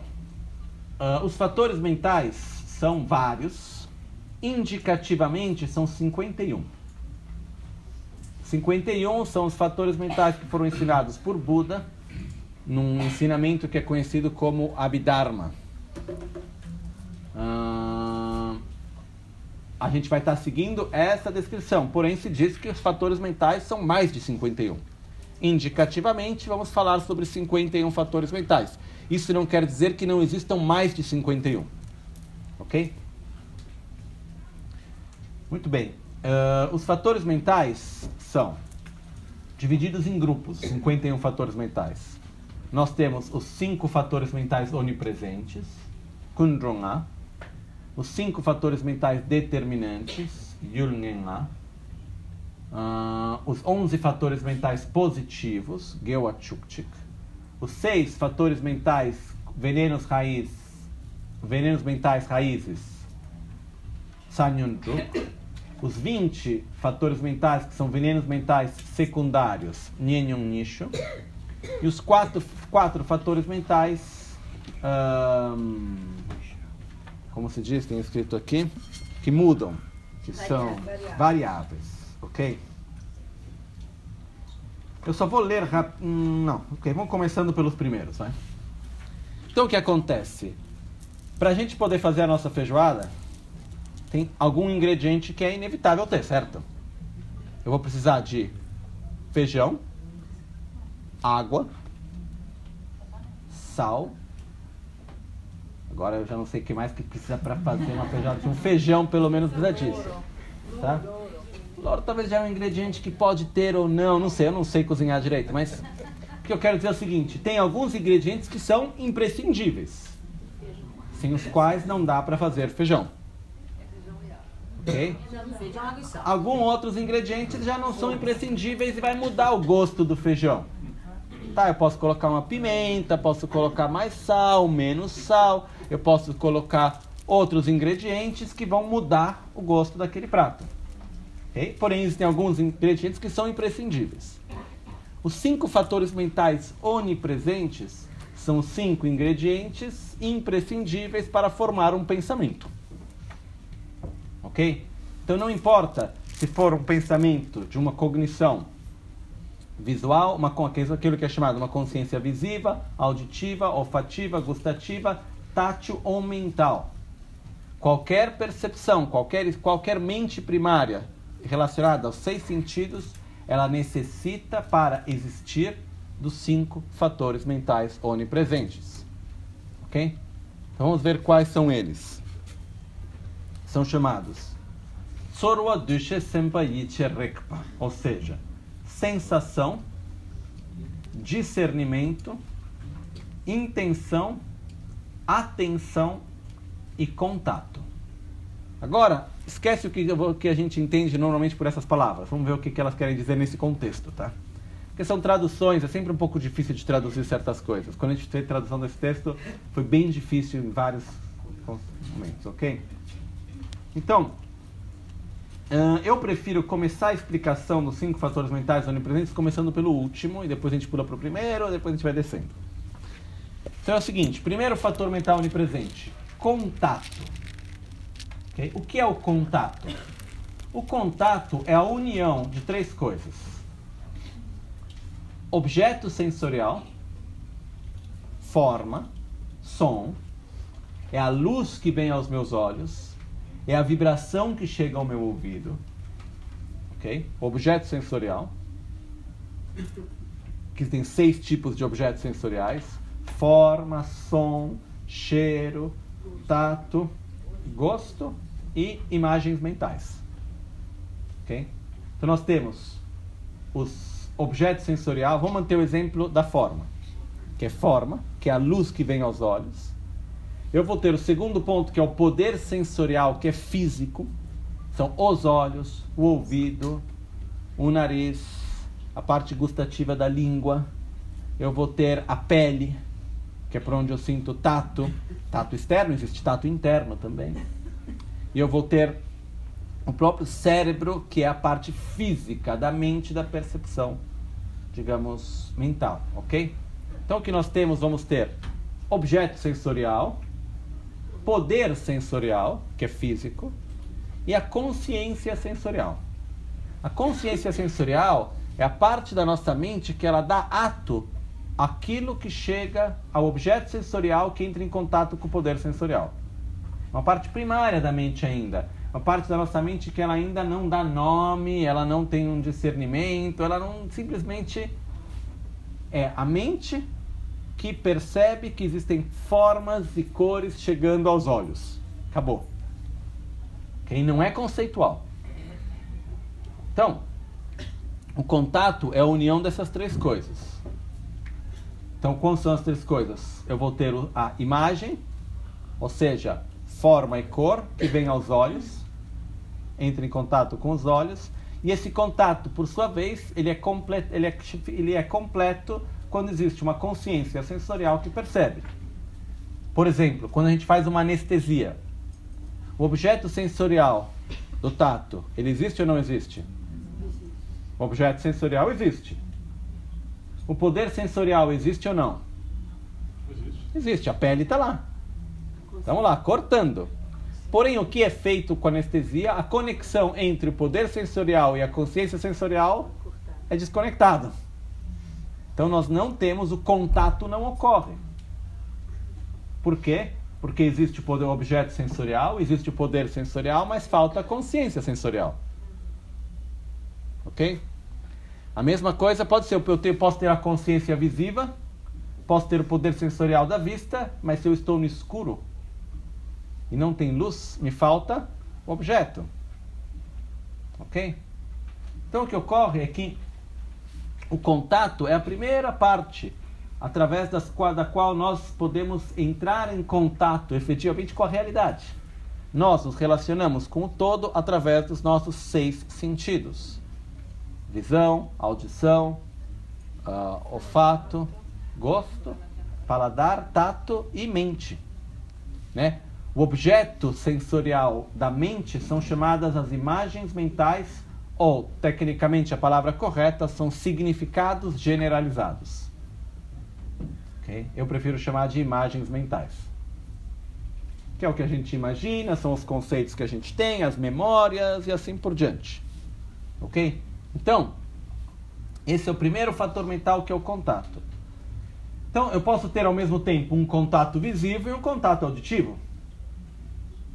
uh, os fatores mentais são vários. Indicativamente, são 51. 51 são os fatores mentais que foram ensinados por Buda num ensinamento que é conhecido como Abhidharma. Uh, a gente vai estar seguindo essa descrição, porém se diz que os fatores mentais são mais de 51. Indicativamente, vamos falar sobre 51 fatores mentais. Isso não quer dizer que não existam mais de 51. Ok? Muito bem. Uh, os fatores mentais são divididos em grupos, 51 fatores mentais nós temos os cinco fatores mentais onipresentes, Kundrona. os cinco fatores mentais determinantes, Yulngenla, uh, os 11 fatores mentais positivos, Gewachukchik, os seis fatores mentais venenos raiz, venenos mentais raízes, Sanyunjuk, os 20 fatores mentais que são venenos mentais secundários, Nyenyong Nisho, e os quatro, quatro fatores mentais, como se diz, tem escrito aqui, que mudam, que são variáveis, ok? Eu só vou ler rápido. Hum, não, ok, vamos começando pelos primeiros, vai. Então o que acontece? Para a gente poder fazer a nossa feijoada, tem algum ingrediente que é inevitável ter, certo? Eu vou precisar de feijão, água, sal. Agora eu já não sei o que mais que precisa para fazer uma feijoada. Um feijão, pelo menos, precisa disso. Tá? Loro talvez já é um ingrediente que pode ter ou não, não sei, eu não sei cozinhar direito, mas o que eu quero dizer é o seguinte: tem alguns ingredientes que são imprescindíveis, sem os quais não dá para fazer feijão. Ok? Alguns outros ingredientes já não são imprescindíveis e vai mudar o gosto do feijão. Tá, eu posso colocar uma pimenta, posso colocar mais sal, menos sal, eu posso colocar outros ingredientes que vão mudar o gosto daquele prato. Okay? Porém, existem alguns ingredientes que são imprescindíveis. Os cinco fatores mentais onipresentes são cinco ingredientes imprescindíveis para formar um pensamento ok? Então não importa se for um pensamento de uma cognição visual, uma, aquilo que é chamado uma consciência visiva, auditiva, olfativa, gustativa, tátil ou mental. Qualquer percepção, qualquer, qualquer mente primária relacionada aos seis sentidos, ela necessita para existir dos cinco fatores mentais onipresentes. Ok? Então vamos ver quais são eles são chamados Sorwa Dushe Sempayiche Rekpa, ou seja, sensação, discernimento, intenção, atenção e contato. Agora, esquece o que, que a gente entende normalmente por essas palavras. Vamos ver o que, que elas querem dizer nesse contexto, tá? Porque são traduções, é sempre um pouco difícil de traduzir certas coisas. Quando a gente fez tradução desse texto, foi bem difícil em vários momentos, ok? Então, eu prefiro começar a explicação dos cinco fatores mentais onipresentes começando pelo último, e depois a gente pula para o primeiro, depois a gente vai descendo. Então é o seguinte: primeiro fator mental onipresente, contato. Okay? O que é o contato? O contato é a união de três coisas: objeto sensorial, forma, som, é a luz que vem aos meus olhos é a vibração que chega ao meu ouvido. Ok? Objeto sensorial. Que tem seis tipos de objetos sensoriais: forma, som, cheiro, tato, gosto e imagens mentais. Ok? Então nós temos os objetos sensoriais. Vamos manter o exemplo da forma, que é forma, que é a luz que vem aos olhos eu vou ter o segundo ponto, que é o poder sensorial, que é físico. São os olhos, o ouvido, o nariz, a parte gustativa da língua. Eu vou ter a pele, que é por onde eu sinto tato. Tato externo, existe tato interno também. E eu vou ter o próprio cérebro, que é a parte física da mente, da percepção, digamos, mental, ok? Então o que nós temos, vamos ter objeto sensorial, poder sensorial, que é físico, e a consciência sensorial. A consciência sensorial é a parte da nossa mente que ela dá ato àquilo que chega ao objeto sensorial que entra em contato com o poder sensorial. Uma parte primária da mente ainda. Uma parte da nossa mente que ela ainda não dá nome, ela não tem um discernimento, ela não simplesmente é a mente que percebe que existem formas e cores chegando aos olhos. Acabou. Quem não é conceitual. Então, o contato é a união dessas três coisas. Então, quais são as três coisas? Eu vou ter a imagem, ou seja, forma e cor que vem aos olhos, entra em contato com os olhos, e esse contato, por sua vez, ele é, completo, ele é, ele é completo quando existe uma consciência sensorial que percebe. Por exemplo, quando a gente faz uma anestesia, o objeto sensorial do tato, ele existe ou não existe? O objeto sensorial existe. O poder sensorial existe ou não? Existe. Existe, a pele está lá. Vamos lá, cortando. Porém, o que é feito com anestesia? A conexão entre o poder sensorial e a consciência sensorial é desconectada. Então, nós não temos o contato, não ocorre. Por quê? Porque existe o poder objeto sensorial, existe o poder sensorial, mas falta a consciência sensorial. Ok? A mesma coisa pode ser, eu posso ter a consciência visiva, posso ter o poder sensorial da vista, mas se eu estou no escuro e não tem luz, me falta o objeto. Ok? Então o que ocorre é que o contato é a primeira parte através das, da qual nós podemos entrar em contato efetivamente com a realidade. Nós nos relacionamos com o todo através dos nossos seis sentidos visão, audição, uh, olfato, gosto, paladar, tato e mente. Né? O objeto sensorial da mente são chamadas as imagens mentais, ou, tecnicamente, a palavra correta são significados generalizados. Okay? Eu prefiro chamar de imagens mentais. Que é o que a gente imagina, são os conceitos que a gente tem, as memórias e assim por diante. Ok? Então, esse é o primeiro fator mental que é o contato. Então, eu posso ter ao mesmo tempo um contato visível e um contato auditivo.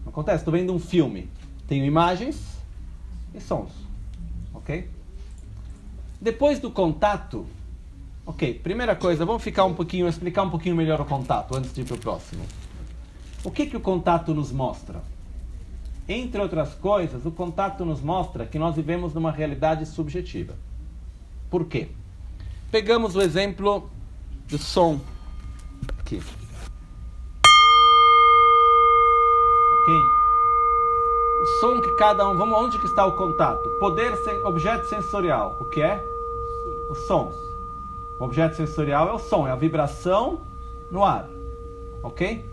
Acontece, estou vendo um filme, tenho imagens e sons. Ok? Depois do contato, ok, primeira coisa, vamos ficar um pouquinho, explicar um pouquinho melhor o contato antes de ir para o próximo. O que, que o contato nos mostra? Entre outras coisas, o contato nos mostra que nós vivemos numa realidade subjetiva. Por quê? Pegamos o exemplo do som. Aqui. Ok? Som que cada um. Vamos onde que está o contato? Poder objeto sensorial. O que é? O som. O objeto sensorial é o som, é a vibração no ar. Ok?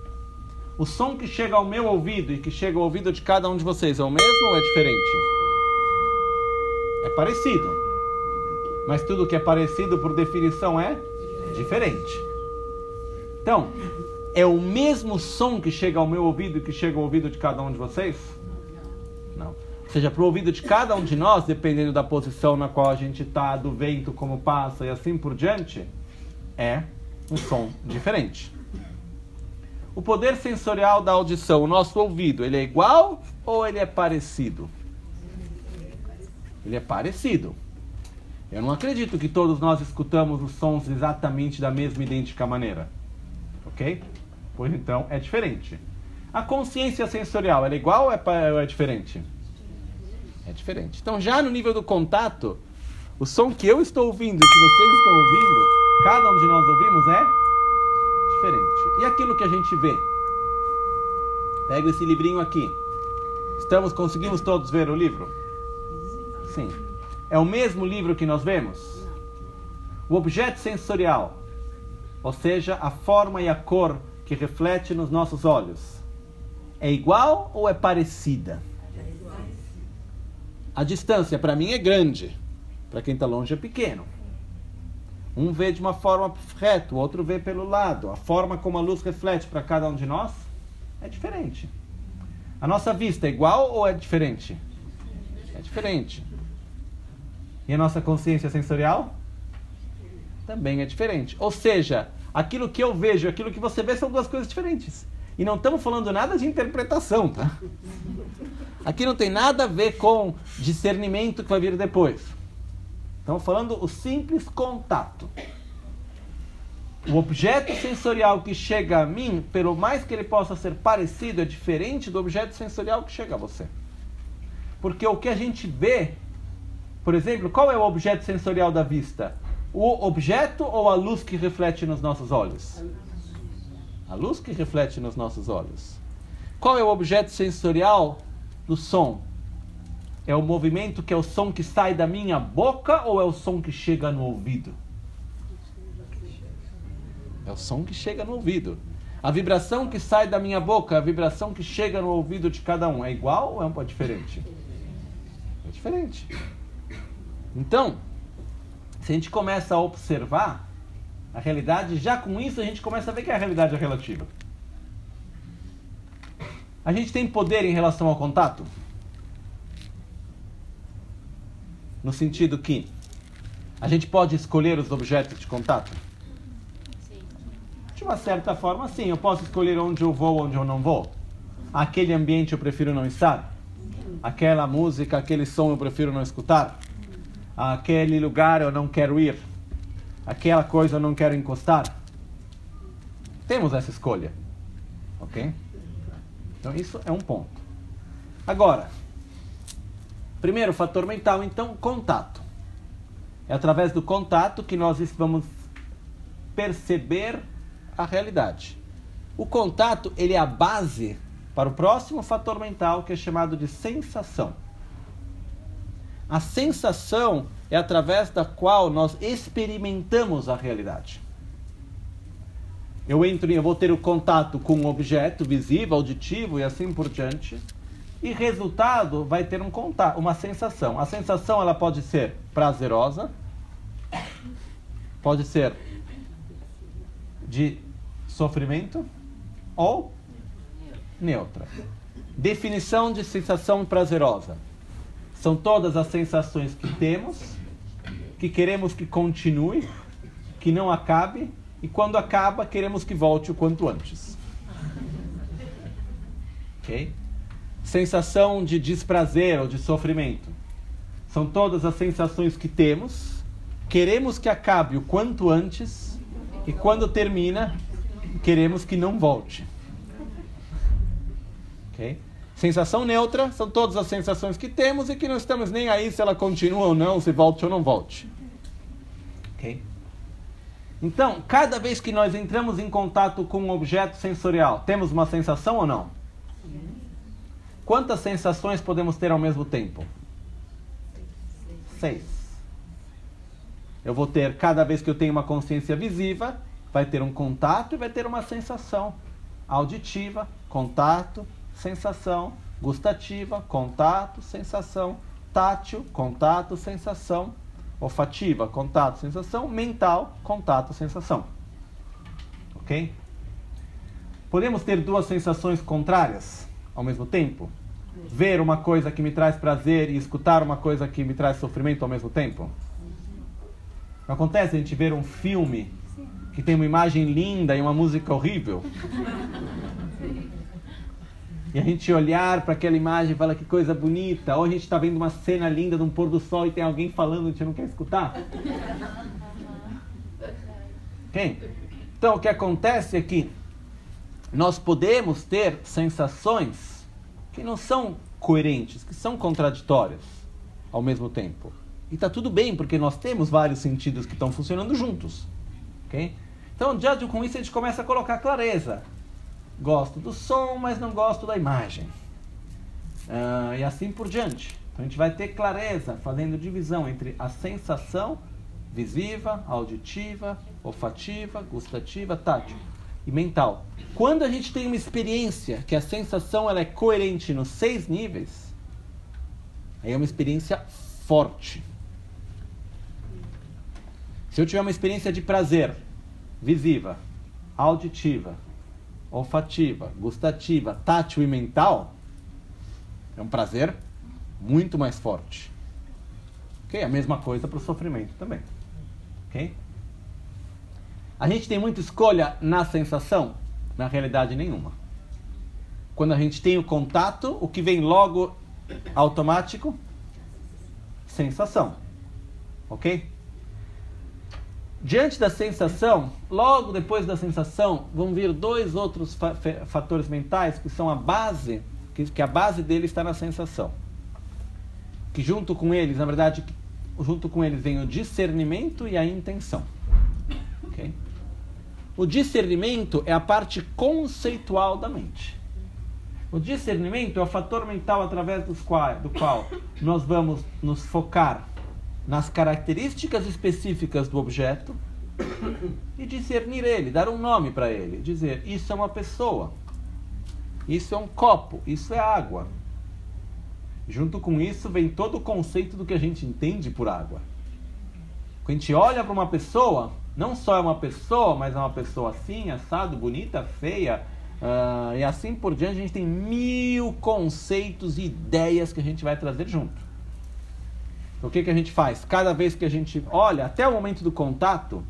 O som que chega ao meu ouvido e que chega ao ouvido de cada um de vocês é o mesmo ou é diferente? É parecido. Mas tudo que é parecido, por definição, é diferente. Então, é o mesmo som que chega ao meu ouvido e que chega ao ouvido de cada um de vocês? Seja, para o ouvido de cada um de nós, dependendo da posição na qual a gente está, do vento, como passa e assim por diante, é um som diferente. O poder sensorial da audição, o nosso ouvido, ele é igual ou ele é parecido? Ele é parecido. Eu não acredito que todos nós escutamos os sons exatamente da mesma idêntica maneira. Ok? Pois então é diferente. A consciência sensorial, ela é igual ou é, ou é diferente? É diferente. Então, já no nível do contato, o som que eu estou ouvindo e que vocês estão ouvindo, cada um de nós ouvimos é diferente. E aquilo que a gente vê? Pega esse livrinho aqui. Estamos, conseguimos todos ver o livro? Sim. É o mesmo livro que nós vemos? O objeto sensorial, ou seja, a forma e a cor que reflete nos nossos olhos, é igual ou é parecida? A distância para mim é grande, para quem está longe é pequeno. Um vê de uma forma reta, o outro vê pelo lado. A forma como a luz reflete para cada um de nós é diferente. A nossa vista é igual ou é diferente? É diferente. E a nossa consciência sensorial? Também é diferente. Ou seja, aquilo que eu vejo e aquilo que você vê são duas coisas diferentes. E não estamos falando nada de interpretação, tá? Aqui não tem nada a ver com discernimento que vai vir depois. Estamos falando o simples contato. O objeto sensorial que chega a mim, pelo mais que ele possa ser parecido, é diferente do objeto sensorial que chega a você. Porque o que a gente vê, por exemplo, qual é o objeto sensorial da vista? O objeto ou a luz que reflete nos nossos olhos? A luz que reflete nos nossos olhos. Qual é o objeto sensorial do som? É o movimento que é o som que sai da minha boca ou é o som que chega no ouvido? É o som que chega no ouvido. A vibração que sai da minha boca, a vibração que chega no ouvido de cada um, é igual ou é um pouco diferente? É diferente. Então, se a gente começa a observar a realidade, já com isso a gente começa a ver que a realidade é relativa. A gente tem poder em relação ao contato? No sentido que a gente pode escolher os objetos de contato? De uma certa forma, sim. Eu posso escolher onde eu vou, onde eu não vou. Aquele ambiente eu prefiro não estar. Aquela música, aquele som eu prefiro não escutar. Aquele lugar eu não quero ir. Aquela coisa eu não quero encostar. Temos essa escolha. Ok? Então, isso é um ponto. Agora, primeiro fator mental, então, contato. É através do contato que nós vamos perceber a realidade. O contato, ele é a base para o próximo fator mental, que é chamado de sensação. A sensação é através da qual nós experimentamos a realidade. Eu entro eu vou ter o contato com um objeto visível, auditivo e assim por diante. E resultado vai ter um contato, uma sensação. A sensação ela pode ser prazerosa, pode ser de sofrimento ou neutra. Definição de sensação prazerosa. São todas as sensações que temos, que queremos que continue, que não acabe e quando acaba, queremos que volte o quanto antes. Ok? Sensação de desprazer ou de sofrimento. São todas as sensações que temos, queremos que acabe o quanto antes e quando termina, queremos que não volte. Ok? Sensação neutra são todas as sensações que temos e que não estamos nem aí se ela continua ou não, se volte ou não volte. Ok? Então, cada vez que nós entramos em contato com um objeto sensorial, temos uma sensação ou não? Quantas sensações podemos ter ao mesmo tempo? Seis. Eu vou ter, cada vez que eu tenho uma consciência visiva, vai ter um contato e vai ter uma sensação auditiva, contato, sensação, gustativa, contato, sensação, tátil, contato, sensação, olfativa, contato, sensação, mental, contato, sensação. Ok? Podemos ter duas sensações contrárias ao mesmo tempo? Ver uma coisa que me traz prazer e escutar uma coisa que me traz sofrimento ao mesmo tempo? Não acontece a gente ver um filme que tem uma imagem linda e uma música horrível? E a gente olhar para aquela imagem e falar que coisa bonita. Ou a gente está vendo uma cena linda de um pôr do sol e tem alguém falando a gente não quer escutar. Okay? Então o que acontece é que nós podemos ter sensações que não são coerentes, que são contraditórias ao mesmo tempo. E está tudo bem, porque nós temos vários sentidos que estão funcionando juntos. Okay? Então, diante com isso, a gente começa a colocar clareza. Gosto do som, mas não gosto da imagem. Uh, e assim por diante. Então a gente vai ter clareza, fazendo divisão entre a sensação visiva, auditiva, olfativa, gustativa, tátil e mental. Quando a gente tem uma experiência que a sensação ela é coerente nos seis níveis, aí é uma experiência forte. Se eu tiver uma experiência de prazer visiva, auditiva, olfativa, gustativa, tátil e mental, é um prazer muito mais forte. Ok? A mesma coisa para o sofrimento também. Ok? A gente tem muita escolha na sensação? Na realidade, nenhuma. Quando a gente tem o contato, o que vem logo automático? Sensação. Ok? Diante da sensação, logo depois da sensação, vão vir dois outros fa fatores mentais que são a base, que, que a base dele está na sensação. Que junto com eles, na verdade, junto com eles vem o discernimento e a intenção. Okay? O discernimento é a parte conceitual da mente. O discernimento é o fator mental através dos qual, do qual nós vamos nos focar nas características específicas do objeto e discernir ele, dar um nome para ele, dizer isso é uma pessoa, isso é um copo, isso é água. Junto com isso vem todo o conceito do que a gente entende por água. Quando a gente olha para uma pessoa, não só é uma pessoa, mas é uma pessoa assim, assado, bonita, feia, uh, e assim por diante, a gente tem mil conceitos e ideias que a gente vai trazer junto. O que, que a gente faz? Cada vez que a gente olha, até o momento do contato,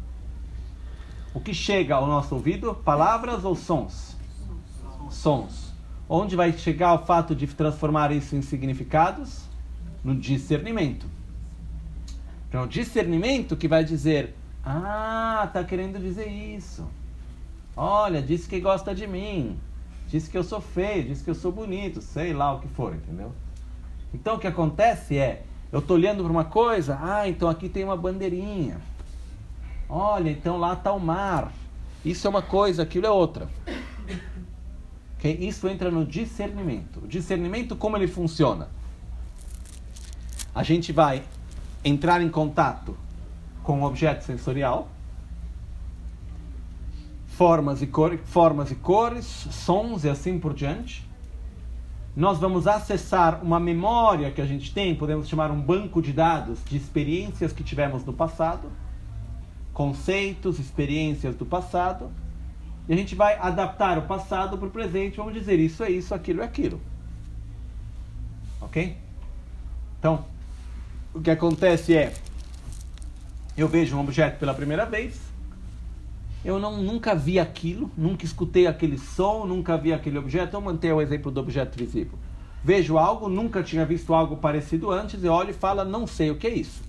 o que chega ao nosso ouvido? Palavras ou sons? Sons. Onde vai chegar o fato de transformar isso em significados? No discernimento. Então, o discernimento que vai dizer: Ah, tá querendo dizer isso. Olha, disse que gosta de mim. Disse que eu sou feio, disse que eu sou bonito, sei lá o que for, entendeu? Então o que acontece é, eu estou olhando para uma coisa, ah, então aqui tem uma bandeirinha. Olha, então lá está o mar. Isso é uma coisa, aquilo é outra. Okay? Isso entra no discernimento. O discernimento, como ele funciona? A gente vai entrar em contato com o objeto sensorial, formas e, cor, formas e cores, sons e assim por diante. Nós vamos acessar uma memória que a gente tem, podemos chamar um banco de dados de experiências que tivemos no passado conceitos, experiências do passado, e a gente vai adaptar o passado para o presente, vamos dizer isso é isso, aquilo é aquilo. Ok? Então, o que acontece é, eu vejo um objeto pela primeira vez, eu não, nunca vi aquilo, nunca escutei aquele som, nunca vi aquele objeto. Eu mantenho o exemplo do objeto visível. Vejo algo, nunca tinha visto algo parecido antes, e olho e falo, não sei o que é isso.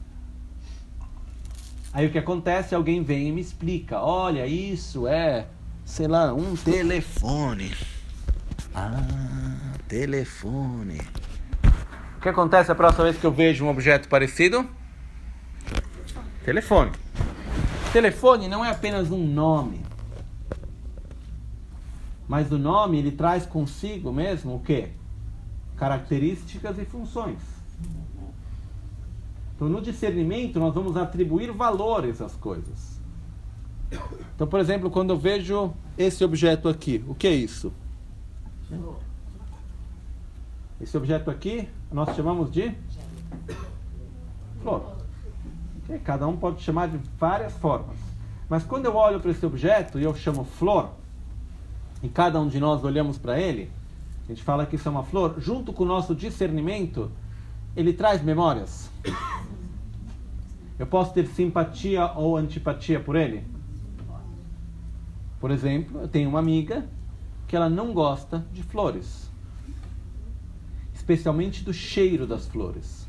Aí o que acontece? Alguém vem e me explica: olha, isso é, sei lá, um telefone. Ah, telefone. O que acontece a próxima vez que eu vejo um objeto parecido? Telefone. Telefone não é apenas um nome. Mas o nome ele traz consigo mesmo o quê? Características e funções. Então, no discernimento, nós vamos atribuir valores às coisas. Então, por exemplo, quando eu vejo esse objeto aqui, o que é isso? Esse objeto aqui, nós chamamos de flor. Cada um pode chamar de várias formas. Mas quando eu olho para esse objeto e eu chamo flor, e cada um de nós olhamos para ele, a gente fala que isso é uma flor, junto com o nosso discernimento, ele traz memórias. Eu posso ter simpatia ou antipatia por ele? Por exemplo, eu tenho uma amiga que ela não gosta de flores, especialmente do cheiro das flores.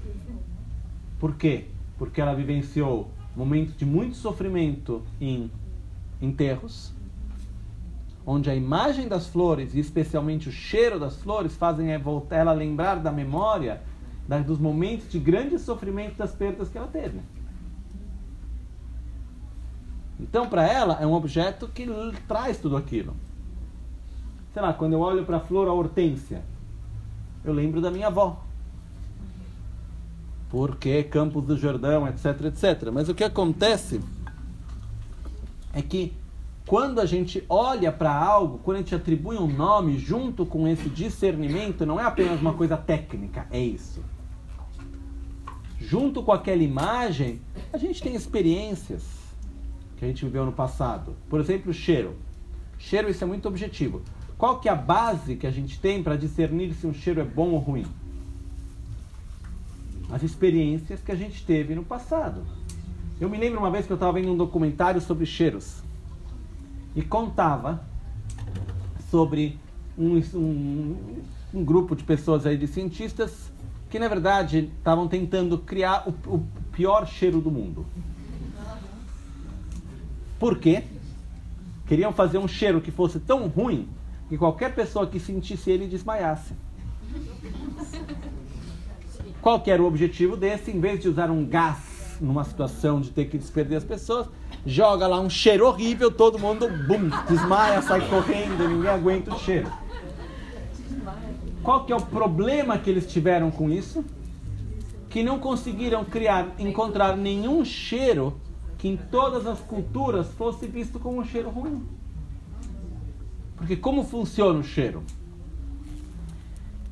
Por quê? Porque ela vivenciou momentos de muito sofrimento em enterros, onde a imagem das flores e especialmente o cheiro das flores fazem ela lembrar da memória dos momentos de grande sofrimento das perdas que ela teve. Então, para ela, é um objeto que traz tudo aquilo. Sei lá, quando eu olho para a flor, a hortência, eu lembro da minha avó. Porque Campos do Jordão, etc, etc. Mas o que acontece é que quando a gente olha para algo, quando a gente atribui um nome junto com esse discernimento, não é apenas uma coisa técnica, é isso. Junto com aquela imagem, a gente tem experiências que a gente viveu no passado. Por exemplo, cheiro. Cheiro, isso é muito objetivo. Qual que é a base que a gente tem para discernir se um cheiro é bom ou ruim? As experiências que a gente teve no passado. Eu me lembro uma vez que eu estava vendo um documentário sobre cheiros e contava sobre um, um, um grupo de pessoas aí de cientistas que na verdade estavam tentando criar o, o pior cheiro do mundo. Por quê? Queriam fazer um cheiro que fosse tão ruim que qualquer pessoa que sentisse ele desmaiasse. Qual que era o objetivo desse? Em vez de usar um gás numa situação de ter que desperder as pessoas, joga lá um cheiro horrível, todo mundo bum, desmaia, sai correndo, ninguém aguenta o cheiro. Qual que é o problema que eles tiveram com isso? Que não conseguiram criar, encontrar nenhum cheiro que em todas as culturas fosse visto como um cheiro ruim. Porque como funciona o cheiro?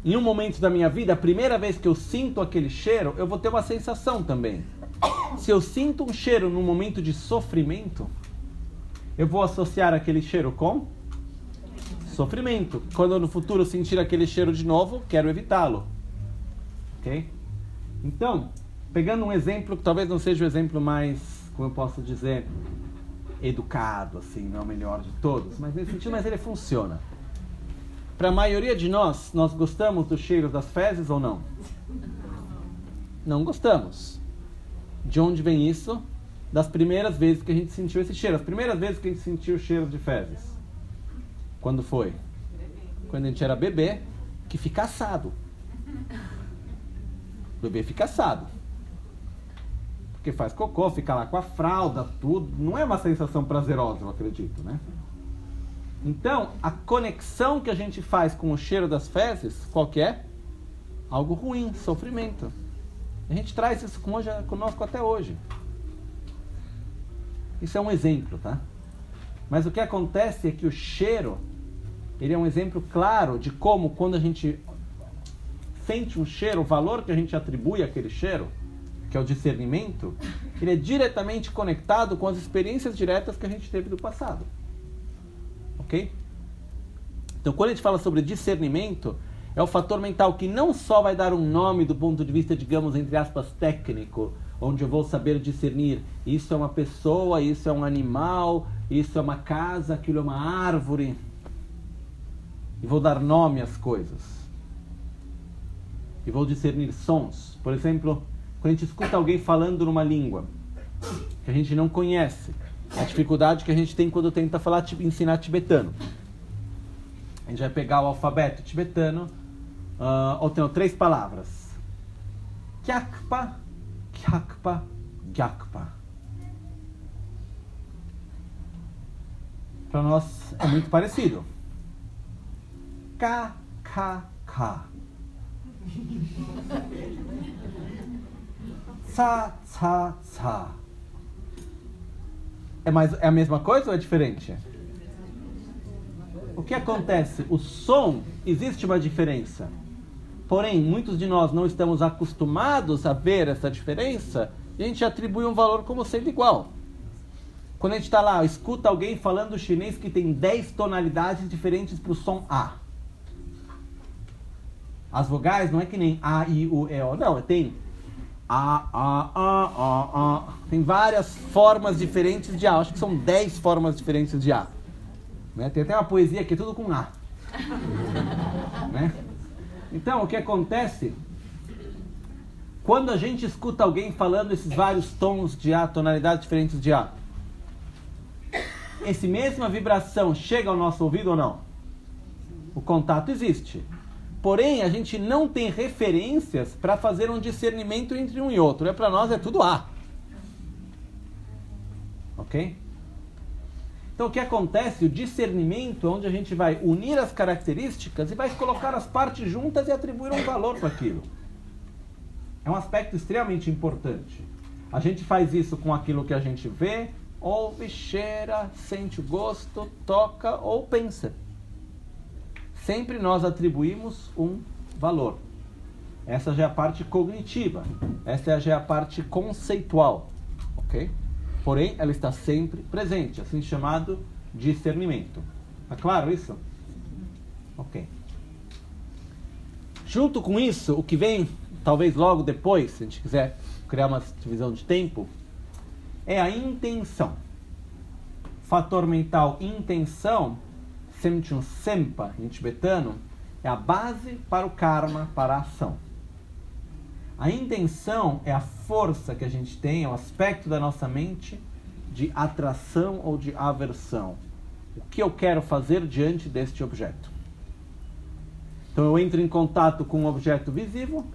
Em um momento da minha vida, a primeira vez que eu sinto aquele cheiro, eu vou ter uma sensação também. Se eu sinto um cheiro num momento de sofrimento, eu vou associar aquele cheiro com sofrimento. Quando no futuro sentir aquele cheiro de novo, quero evitá-lo. Ok? Então, pegando um exemplo que talvez não seja o exemplo mais, como eu posso dizer, educado, assim, não é o melhor de todos, mas nesse sentido, mas ele funciona. Para a maioria de nós, nós gostamos do cheiro das fezes ou não? Não gostamos. De onde vem isso? Das primeiras vezes que a gente sentiu esse cheiro. As primeiras vezes que a gente sentiu o cheiro de fezes. Quando foi? Quando a gente era bebê, que fica assado. O bebê fica assado. Porque faz cocô, fica lá com a fralda, tudo. Não é uma sensação prazerosa, eu acredito, né? Então, a conexão que a gente faz com o cheiro das fezes, qual que é? Algo ruim, sofrimento. A gente traz isso conosco até hoje. Isso é um exemplo, tá? Mas o que acontece é que o cheiro, ele é um exemplo claro de como quando a gente sente um cheiro, o valor que a gente atribui àquele cheiro, que é o discernimento, ele é diretamente conectado com as experiências diretas que a gente teve do passado. Ok? Então, quando a gente fala sobre discernimento, é o fator mental que não só vai dar um nome do ponto de vista, digamos, entre aspas, técnico, onde eu vou saber discernir isso é uma pessoa, isso é um animal, isso é uma casa, aquilo é uma árvore. E vou dar nome às coisas. E vou discernir sons. Por exemplo, quando a gente escuta alguém falando numa língua que a gente não conhece, a dificuldade que a gente tem quando tenta falar, ensinar tibetano. A gente vai pegar o alfabeto tibetano, uh, ou tem três palavras. Kyakpa, Kyakpa, Gyakpa. Para nós é muito parecido. K, K, K. Tsa, tsa, tsa. É, mais, é a mesma coisa ou é diferente? O que acontece? O som, existe uma diferença. Porém, muitos de nós não estamos acostumados a ver essa diferença e a gente atribui um valor como sendo igual. Quando a gente está lá, escuta alguém falando chinês que tem 10 tonalidades diferentes para o som A. As vogais não é que nem A, I, U, E, O. Não, tem a, A, A, A, A. Tem várias formas diferentes de A. Acho que são 10 formas diferentes de A. Né? Tem até uma poesia que é tudo com A. né? Então, o que acontece? Quando a gente escuta alguém falando esses vários tons de A, tonalidades diferentes de A, esse mesma vibração chega ao nosso ouvido ou não? O contato existe. Porém, a gente não tem referências para fazer um discernimento entre um e outro. É para nós é tudo A. Ok? Então, o que acontece? O discernimento, onde a gente vai unir as características e vai colocar as partes juntas e atribuir um valor para aquilo. É um aspecto extremamente importante. A gente faz isso com aquilo que a gente vê, ouve, cheira, sente o gosto, toca ou pensa sempre nós atribuímos um valor. Essa já é a parte cognitiva, essa já é a parte conceitual, ok? Porém, ela está sempre presente, assim chamado discernimento. Tá claro isso? Ok. Junto com isso, o que vem, talvez logo depois, se a gente quiser criar uma divisão de tempo, é a intenção. Fator mental intenção Semchun Sempa, em tibetano, é a base para o karma, para a ação. A intenção é a força que a gente tem, é o aspecto da nossa mente de atração ou de aversão. O que eu quero fazer diante deste objeto? Então eu entro em contato com um objeto visível,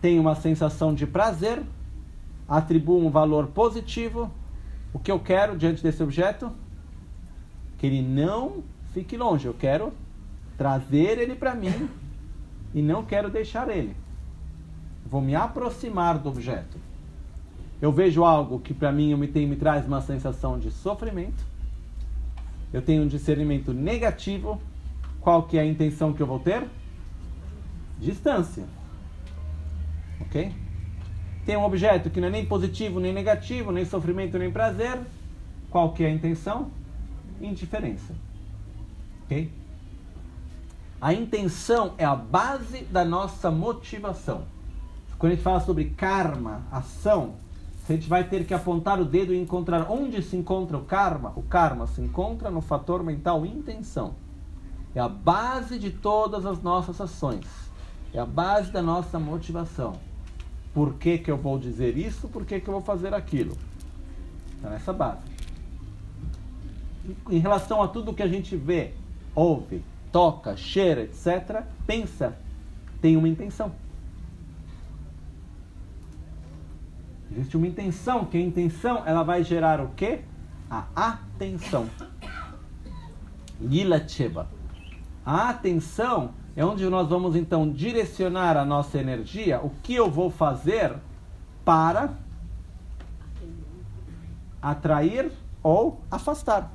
tenho uma sensação de prazer, atribuo um valor positivo. O que eu quero diante desse objeto? Que ele não fique longe. Eu quero trazer ele para mim e não quero deixar ele. Vou me aproximar do objeto. Eu vejo algo que para mim me, tem, me traz uma sensação de sofrimento. Eu tenho um discernimento negativo. Qual que é a intenção que eu vou ter? Distância. Ok? Tem um objeto que não é nem positivo nem negativo, nem sofrimento nem prazer. Qual que é a intenção? Indiferença. Ok? A intenção é a base da nossa motivação. Quando a gente fala sobre karma, ação, a gente vai ter que apontar o dedo e encontrar onde se encontra o karma. O karma se encontra no fator mental intenção. É a base de todas as nossas ações. É a base da nossa motivação. Por que, que eu vou dizer isso? Por que, que eu vou fazer aquilo? Está nessa base. Em relação a tudo que a gente vê, ouve, toca, cheira, etc., pensa, tem uma intenção. Existe uma intenção, que a intenção ela vai gerar o quê? A atenção. Lila Cheba. A atenção é onde nós vamos então direcionar a nossa energia, o que eu vou fazer para atrair ou afastar.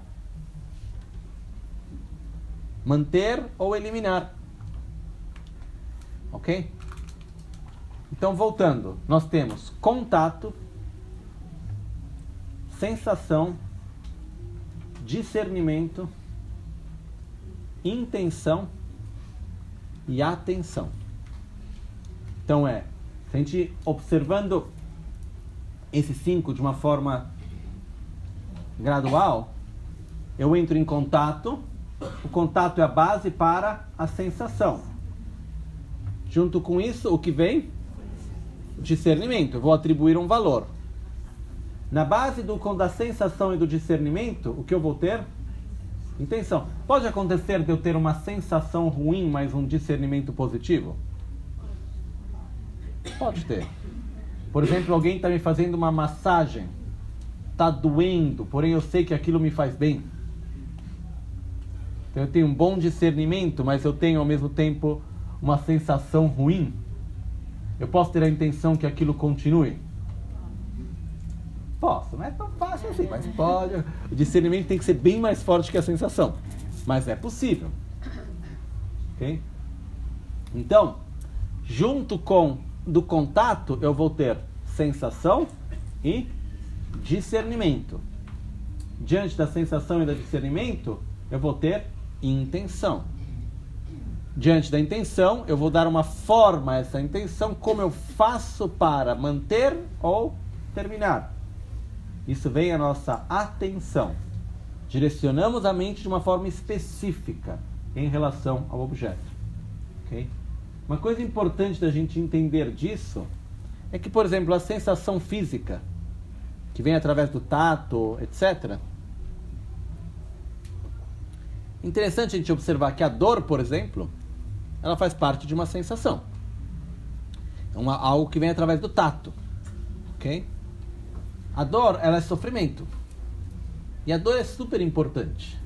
Manter ou eliminar. Ok? Então, voltando, nós temos contato, sensação, discernimento, intenção e atenção. Então é, se a gente observando esses cinco de uma forma gradual, eu entro em contato, o contato é a base para a sensação. Junto com isso, o que vem? Discernimento. Eu vou atribuir um valor. Na base do, da sensação e do discernimento, o que eu vou ter? Intenção. Pode acontecer de eu ter uma sensação ruim, mas um discernimento positivo? Pode ter. Por exemplo, alguém está me fazendo uma massagem, está doendo, porém eu sei que aquilo me faz bem. Então eu tenho um bom discernimento, mas eu tenho ao mesmo tempo uma sensação ruim. Eu posso ter a intenção que aquilo continue? Posso, não é tão fácil assim, mas pode. O discernimento tem que ser bem mais forte que a sensação. Mas é possível. Ok? Então, junto com do contato, eu vou ter sensação e discernimento. Diante da sensação e do discernimento, eu vou ter intenção. Diante da intenção, eu vou dar uma forma a essa intenção, como eu faço para manter ou terminar. Isso vem a nossa atenção. Direcionamos a mente de uma forma específica em relação ao objeto. Okay? Uma coisa importante da gente entender disso é que, por exemplo, a sensação física, que vem através do tato, etc. Interessante a gente observar que a dor, por exemplo, ela faz parte de uma sensação. É uma, algo que vem através do tato. Ok? A dor, ela é sofrimento. E a dor é super importante.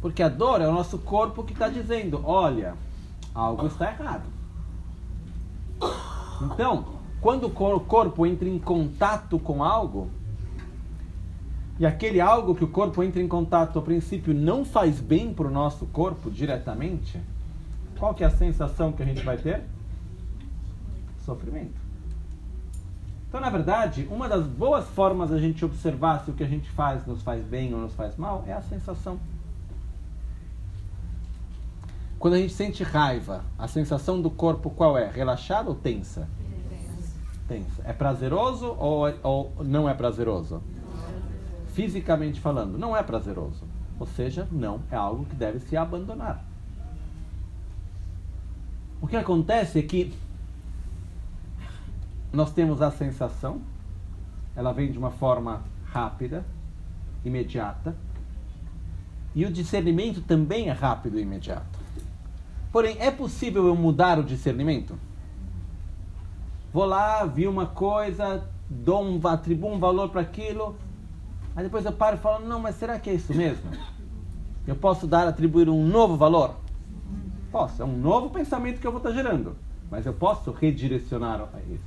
Porque a dor é o nosso corpo que está dizendo: olha, algo está errado. Então, quando o corpo entra em contato com algo, e aquele algo que o corpo entra em contato a princípio não faz bem para o nosso corpo diretamente, qual que é a sensação que a gente vai ter? Sofrimento. Então, na verdade, uma das boas formas a gente observar se o que a gente faz nos faz bem ou nos faz mal é a sensação. Quando a gente sente raiva, a sensação do corpo qual é? Relaxada ou tensa? Tensa. É prazeroso ou, ou não é prazeroso? Fisicamente falando, não é prazeroso. Ou seja, não é algo que deve se abandonar. O que acontece é que nós temos a sensação, ela vem de uma forma rápida, imediata, e o discernimento também é rápido e imediato. Porém, é possível eu mudar o discernimento? Vou lá, vi uma coisa, dou um, atribuo um valor para aquilo, aí depois eu paro e falo, não, mas será que é isso mesmo? Eu posso dar, atribuir um novo valor? Posso. É um novo pensamento que eu vou estar gerando. Mas eu posso redirecionar a isso.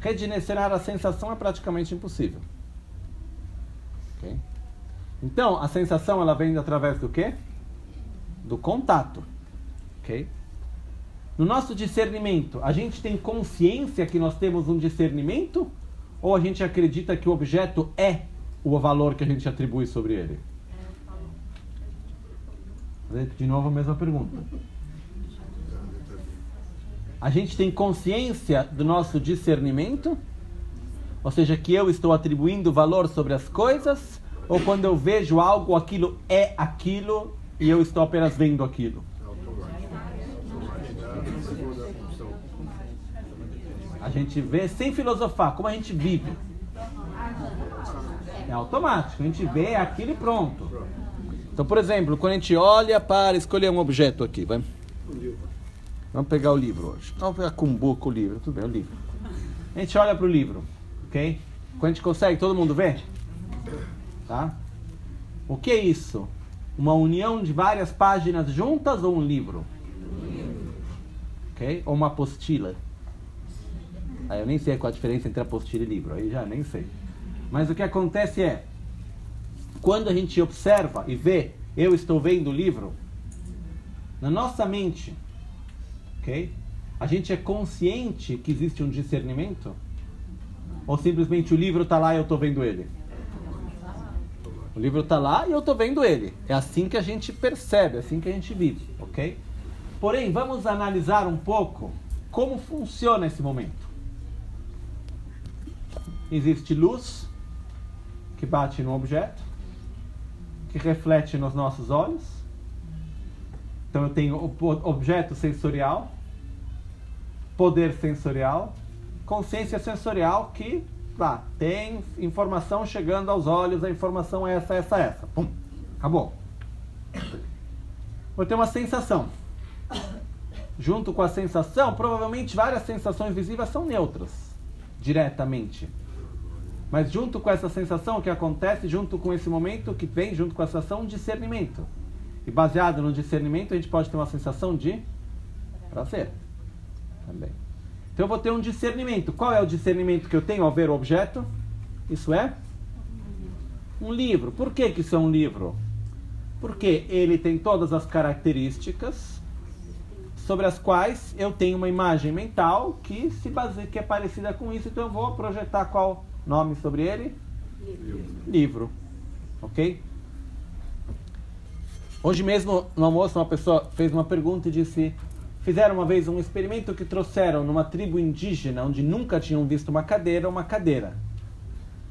Redirecionar a sensação é praticamente impossível. Okay? Então, a sensação ela vem através do quê? Do contato. Ok? No nosso discernimento, a gente tem consciência que nós temos um discernimento? Ou a gente acredita que o objeto é o valor que a gente atribui sobre ele? De novo a mesma pergunta. A gente tem consciência do nosso discernimento? Ou seja, que eu estou atribuindo valor sobre as coisas? Ou quando eu vejo algo, aquilo é aquilo e eu estou apenas vendo aquilo? A gente vê sem filosofar, como a gente vive. É automático, a gente vê aquilo e pronto. Então, por exemplo, quando a gente olha para escolher um objeto aqui, vai. Vamos pegar o livro hoje. Vamos pegar com o livro, tudo bem, o livro. A gente olha para o livro, ok? Quando a gente consegue, todo mundo vê? Tá? O que é isso? Uma união de várias páginas juntas ou um livro? Ok? Ou uma apostila? Aí eu nem sei qual a diferença entre apostila e livro, aí já nem sei. Mas o que acontece é, quando a gente observa e vê, eu estou vendo o livro, na nossa mente, ok? A gente é consciente que existe um discernimento? Ou simplesmente o livro está lá e eu estou vendo ele? O livro está lá e eu estou vendo ele. É assim que a gente percebe, é assim que a gente vive, ok? Porém, vamos analisar um pouco como funciona esse momento. Existe luz que bate no objeto, que reflete nos nossos olhos. Então eu tenho objeto sensorial, poder sensorial, consciência sensorial que lá tem informação chegando aos olhos, a informação é essa, essa, essa. Pum, acabou. Vou ter uma sensação. Junto com a sensação, provavelmente várias sensações visíveis são neutras, diretamente. Mas junto com essa sensação, que acontece junto com esse momento que vem junto com essa ação, um discernimento. E baseado no discernimento, a gente pode ter uma sensação de prazer. Também. Então eu vou ter um discernimento. Qual é o discernimento que eu tenho ao ver o objeto? Isso é um livro. Por que, que isso é um livro? Porque ele tem todas as características sobre as quais eu tenho uma imagem mental que se baseia, que é parecida com isso, então eu vou projetar qual Nome sobre ele? Livro. Livro. Ok? Hoje mesmo, no almoço, uma pessoa fez uma pergunta e disse: Fizeram uma vez um experimento que trouxeram numa tribo indígena, onde nunca tinham visto uma cadeira, uma cadeira.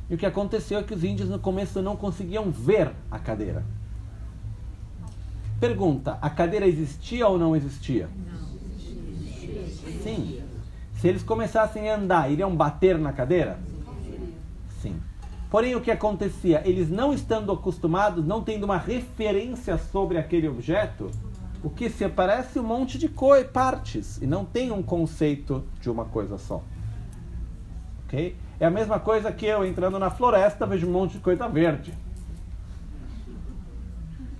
E o que aconteceu é que os índios no começo não conseguiam ver a cadeira. Pergunta: a cadeira existia ou não existia? Não. Sim. Se eles começassem a andar, iriam bater na cadeira? Porém, o que acontecia? Eles não estando acostumados, não tendo uma referência sobre aquele objeto, o que se aparece um monte de coi partes e não tem um conceito de uma coisa só. Ok? É a mesma coisa que eu entrando na floresta vejo um monte de coisa verde.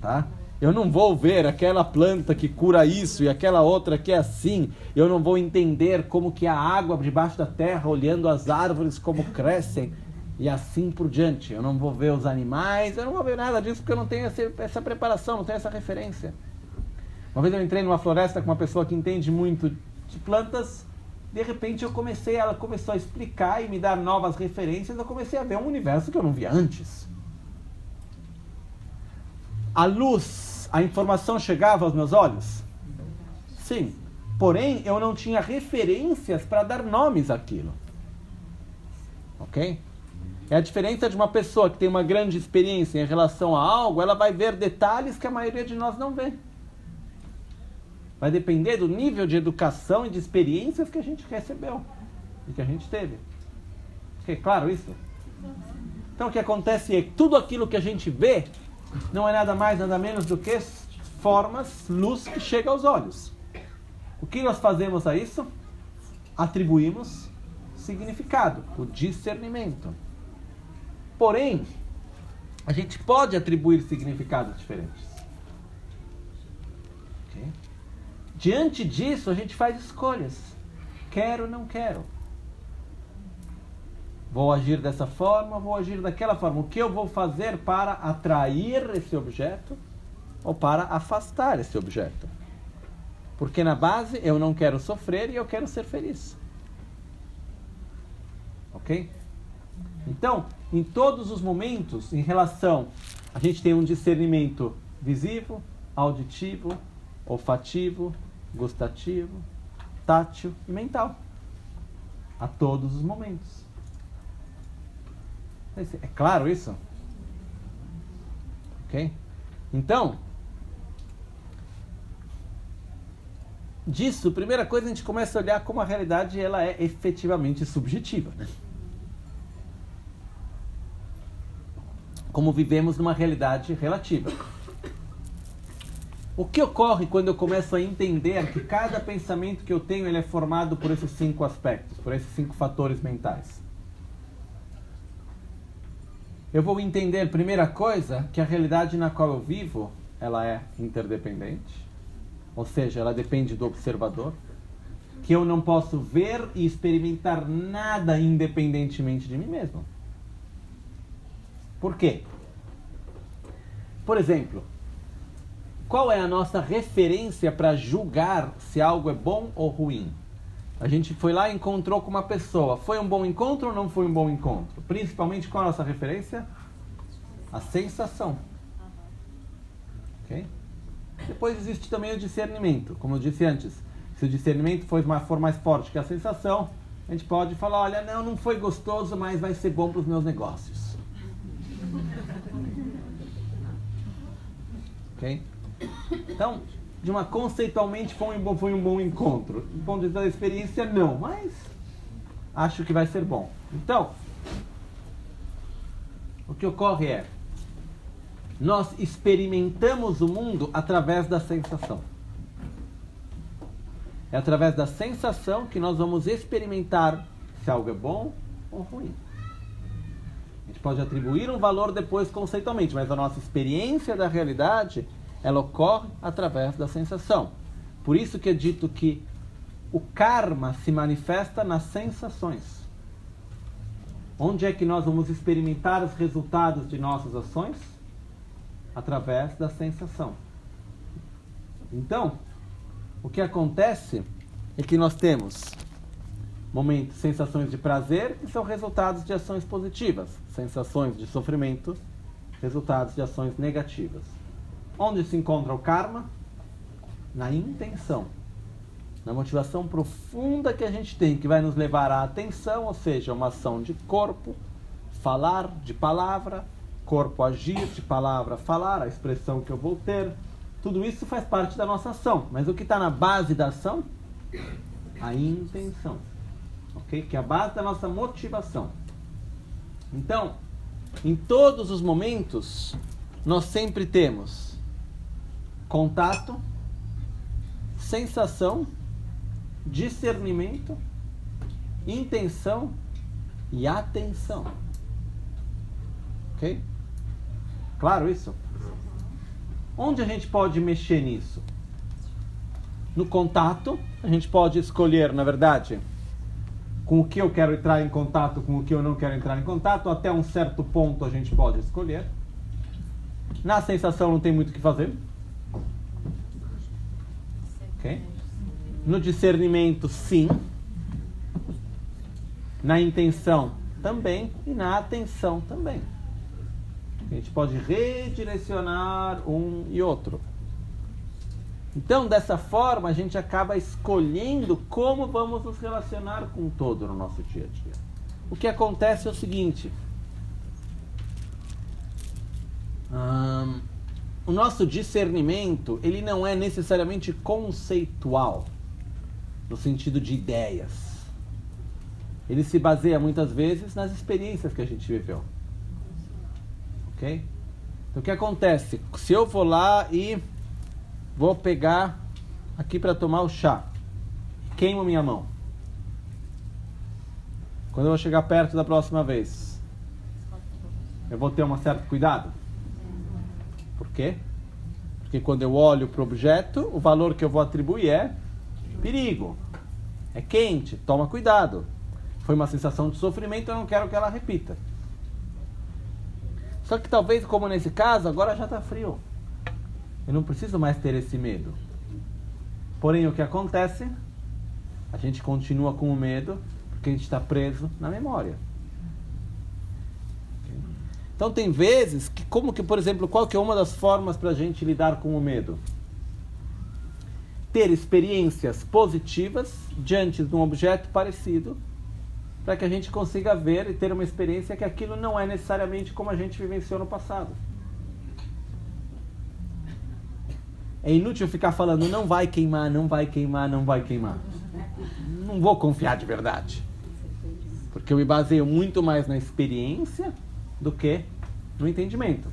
Tá? Eu não vou ver aquela planta que cura isso e aquela outra que é assim. Eu não vou entender como que a água debaixo da terra, olhando as árvores como crescem e assim por diante. Eu não vou ver os animais, eu não vou ver nada disso porque eu não tenho essa, essa preparação, não tenho essa referência. Uma vez eu entrei numa floresta com uma pessoa que entende muito de plantas, de repente eu comecei, ela começou a explicar e me dar novas referências, eu comecei a ver um universo que eu não via antes. A luz, a informação chegava aos meus olhos? Sim. Porém, eu não tinha referências para dar nomes àquilo. Ok? É a diferença de uma pessoa que tem uma grande experiência em relação a algo, ela vai ver detalhes que a maioria de nós não vê. Vai depender do nível de educação e de experiências que a gente recebeu e que a gente teve. É claro isso? Então o que acontece é que tudo aquilo que a gente vê não é nada mais, nada menos do que formas, luz que chega aos olhos. O que nós fazemos a isso? Atribuímos significado, o discernimento. Porém, a gente pode atribuir significados diferentes. Ok? Diante disso, a gente faz escolhas. Quero, não quero. Vou agir dessa forma, vou agir daquela forma. O que eu vou fazer para atrair esse objeto ou para afastar esse objeto? Porque na base eu não quero sofrer e eu quero ser feliz. Ok? Então, em todos os momentos, em relação, a gente tem um discernimento visível, auditivo, olfativo, gustativo, tátil e mental. A todos os momentos. É claro isso? Ok? Então, disso, primeira coisa, a gente começa a olhar como a realidade ela é efetivamente subjetiva. Né? Como vivemos numa realidade relativa. O que ocorre quando eu começo a entender que cada pensamento que eu tenho ele é formado por esses cinco aspectos, por esses cinco fatores mentais? Eu vou entender, primeira coisa, que a realidade na qual eu vivo, ela é interdependente, ou seja, ela depende do observador, que eu não posso ver e experimentar nada independentemente de mim mesmo. Por quê? Por exemplo, qual é a nossa referência para julgar se algo é bom ou ruim? A gente foi lá e encontrou com uma pessoa. Foi um bom encontro ou não foi um bom encontro? Principalmente qual é a nossa referência? A sensação. Ok? Depois existe também o discernimento. Como eu disse antes, se o discernimento for mais, for mais forte que a sensação, a gente pode falar: olha, não, não foi gostoso, mas vai ser bom para os meus negócios. Ok? Então, de uma conceitualmente foi um bom, foi um bom encontro. Do ponto de vista da experiência, não, mas acho que vai ser bom. Então, o que ocorre é, nós experimentamos o mundo através da sensação. É através da sensação que nós vamos experimentar se algo é bom ou ruim. Gente pode atribuir um valor depois conceitualmente, mas a nossa experiência da realidade ela ocorre através da sensação. Por isso que é dito que o karma se manifesta nas sensações. Onde é que nós vamos experimentar os resultados de nossas ações? Através da sensação. Então, o que acontece é que nós temos momentos, sensações de prazer, que são resultados de ações positivas, sensações de sofrimento, resultados de ações negativas. Onde se encontra o karma? Na intenção. Na motivação profunda que a gente tem, que vai nos levar à atenção, ou seja, uma ação de corpo, falar, de palavra, corpo agir, de palavra falar, a expressão que eu vou ter. Tudo isso faz parte da nossa ação. Mas o que está na base da ação? A intenção. Ok? Que é a base da nossa motivação. Então, em todos os momentos, nós sempre temos contato, sensação, discernimento, intenção e atenção. Ok? Claro isso? Onde a gente pode mexer nisso? No contato, a gente pode escolher, na verdade, com o que eu quero entrar em contato, com o que eu não quero entrar em contato. Até um certo ponto a gente pode escolher. Na sensação não tem muito o que fazer. Okay? No discernimento, sim. Na intenção, também. E na atenção, também. A gente pode redirecionar um e outro. Então, dessa forma, a gente acaba escolhendo como vamos nos relacionar com todo no nosso dia a dia. O que acontece é o seguinte. O nosso discernimento, ele não é necessariamente conceitual, no sentido de ideias. Ele se baseia muitas vezes nas experiências que a gente viveu. Ok? Então o que acontece? Se eu vou lá e vou pegar aqui para tomar o chá, queimo minha mão. Quando eu vou chegar perto da próxima vez, eu vou ter um certo cuidado? Por quê? Porque quando eu olho para o objeto, o valor que eu vou atribuir é perigo. É quente, toma cuidado. Foi uma sensação de sofrimento, eu não quero que ela repita. Só que talvez, como nesse caso, agora já está frio. Eu não preciso mais ter esse medo. Porém, o que acontece? A gente continua com o medo porque a gente está preso na memória. Então tem vezes que, como que, por exemplo, qual que é uma das formas para a gente lidar com o medo? Ter experiências positivas diante de um objeto parecido para que a gente consiga ver e ter uma experiência que aquilo não é necessariamente como a gente vivenciou no passado. É inútil ficar falando não vai queimar, não vai queimar, não vai queimar. Não vou confiar de verdade. Porque eu me baseio muito mais na experiência do que no entendimento.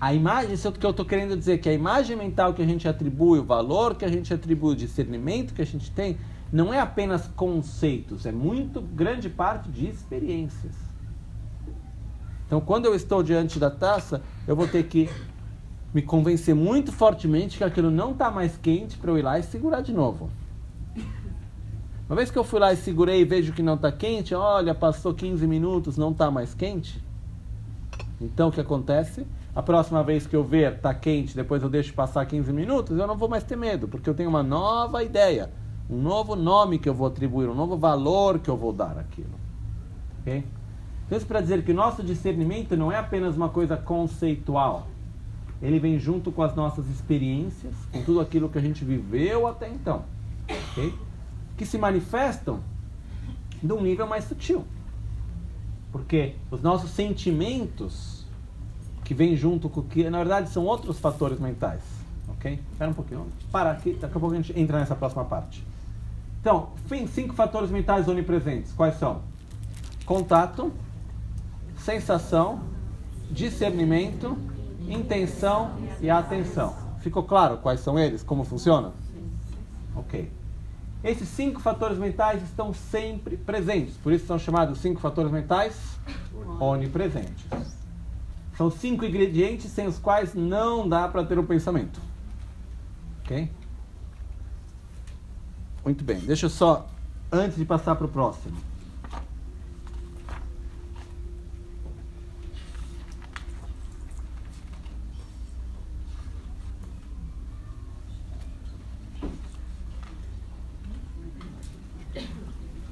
A imagem, isso é o que eu estou querendo dizer, que a imagem mental que a gente atribui, o valor que a gente atribui, o discernimento que a gente tem, não é apenas conceitos, é muito grande parte de experiências. Então, quando eu estou diante da taça, eu vou ter que me convencer muito fortemente que aquilo não está mais quente para eu ir lá e segurar de novo. Uma vez que eu fui lá e segurei e vejo que não está quente, olha, passou 15 minutos, não está mais quente. Então, o que acontece? A próxima vez que eu ver está quente, depois eu deixo passar 15 minutos, eu não vou mais ter medo, porque eu tenho uma nova ideia um novo nome que eu vou atribuir, um novo valor que eu vou dar àquilo. Ok? Então, isso para dizer que o nosso discernimento não é apenas uma coisa conceitual. Ele vem junto com as nossas experiências, com tudo aquilo que a gente viveu até então. Okay? Que se manifestam de um nível mais sutil. Porque os nossos sentimentos, que vêm junto com que, na verdade, são outros fatores mentais. Ok? Espera um pouquinho. Para aqui, daqui a pouco a gente entra nessa próxima parte. Então, cinco fatores mentais onipresentes. Quais são? Contato, sensação, discernimento, intenção e atenção. Ficou claro quais são eles? Como funcionam? Ok. Esses cinco fatores mentais estão sempre presentes, por isso são chamados cinco fatores mentais onipresentes. São cinco ingredientes sem os quais não dá para ter o um pensamento. Ok? Muito bem, deixa eu só, antes de passar para o próximo.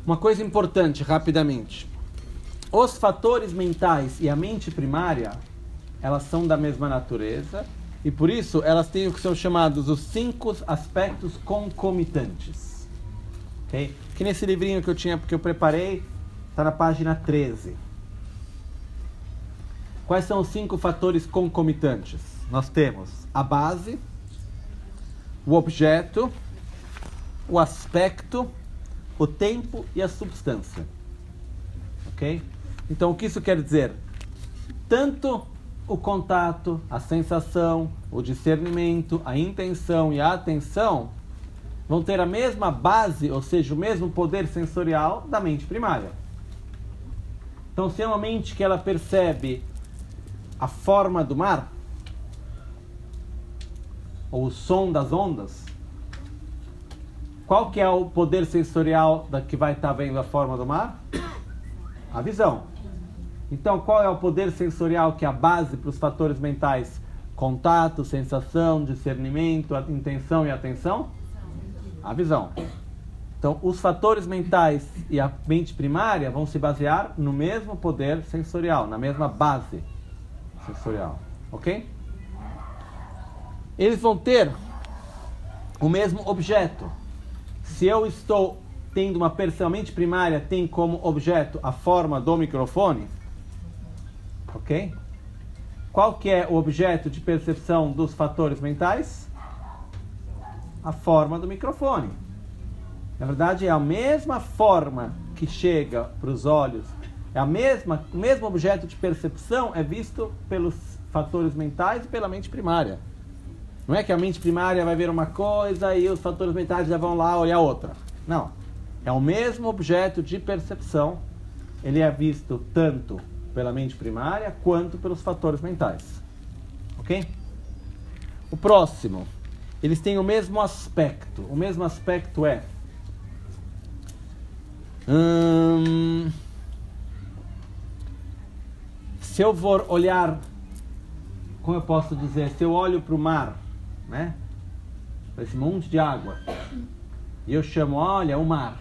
Uma coisa importante, rapidamente. Os fatores mentais e a mente primária, elas são da mesma natureza e por isso elas têm o que são chamados os cinco aspectos concomitantes. Okay? Que nesse livrinho que eu tinha, porque eu preparei, está na página 13. Quais são os cinco fatores concomitantes? Nós temos a base, o objeto, o aspecto, o tempo e a substância. Ok? Então, o que isso quer dizer? Tanto o contato, a sensação, o discernimento, a intenção e a atenção vão ter a mesma base, ou seja, o mesmo poder sensorial da mente primária. Então, se é uma mente que ela percebe a forma do mar, ou o som das ondas, qual que é o poder sensorial da que vai estar vendo a forma do mar? A visão. Então, qual é o poder sensorial que é a base para os fatores mentais? Contato, sensação, discernimento, intenção e atenção? a visão. Então, os fatores mentais e a mente primária vão se basear no mesmo poder sensorial, na mesma base sensorial. Ok? Eles vão ter o mesmo objeto. Se eu estou tendo uma percepção, mente primária tem como objeto a forma do microfone, ok? Qual que é o objeto de percepção dos fatores mentais? a forma do microfone. Na verdade, é a mesma forma que chega para os olhos, é a mesma, o mesmo objeto de percepção é visto pelos fatores mentais e pela mente primária. Não é que a mente primária vai ver uma coisa e os fatores mentais já vão lá olhar outra. Não. É o mesmo objeto de percepção. Ele é visto tanto pela mente primária quanto pelos fatores mentais. Ok? O próximo, eles têm o mesmo aspecto. O mesmo aspecto é. Hum, se eu for olhar, como eu posso dizer, se eu olho para o mar, né? Esse monte de água, e eu chamo, olha, o mar.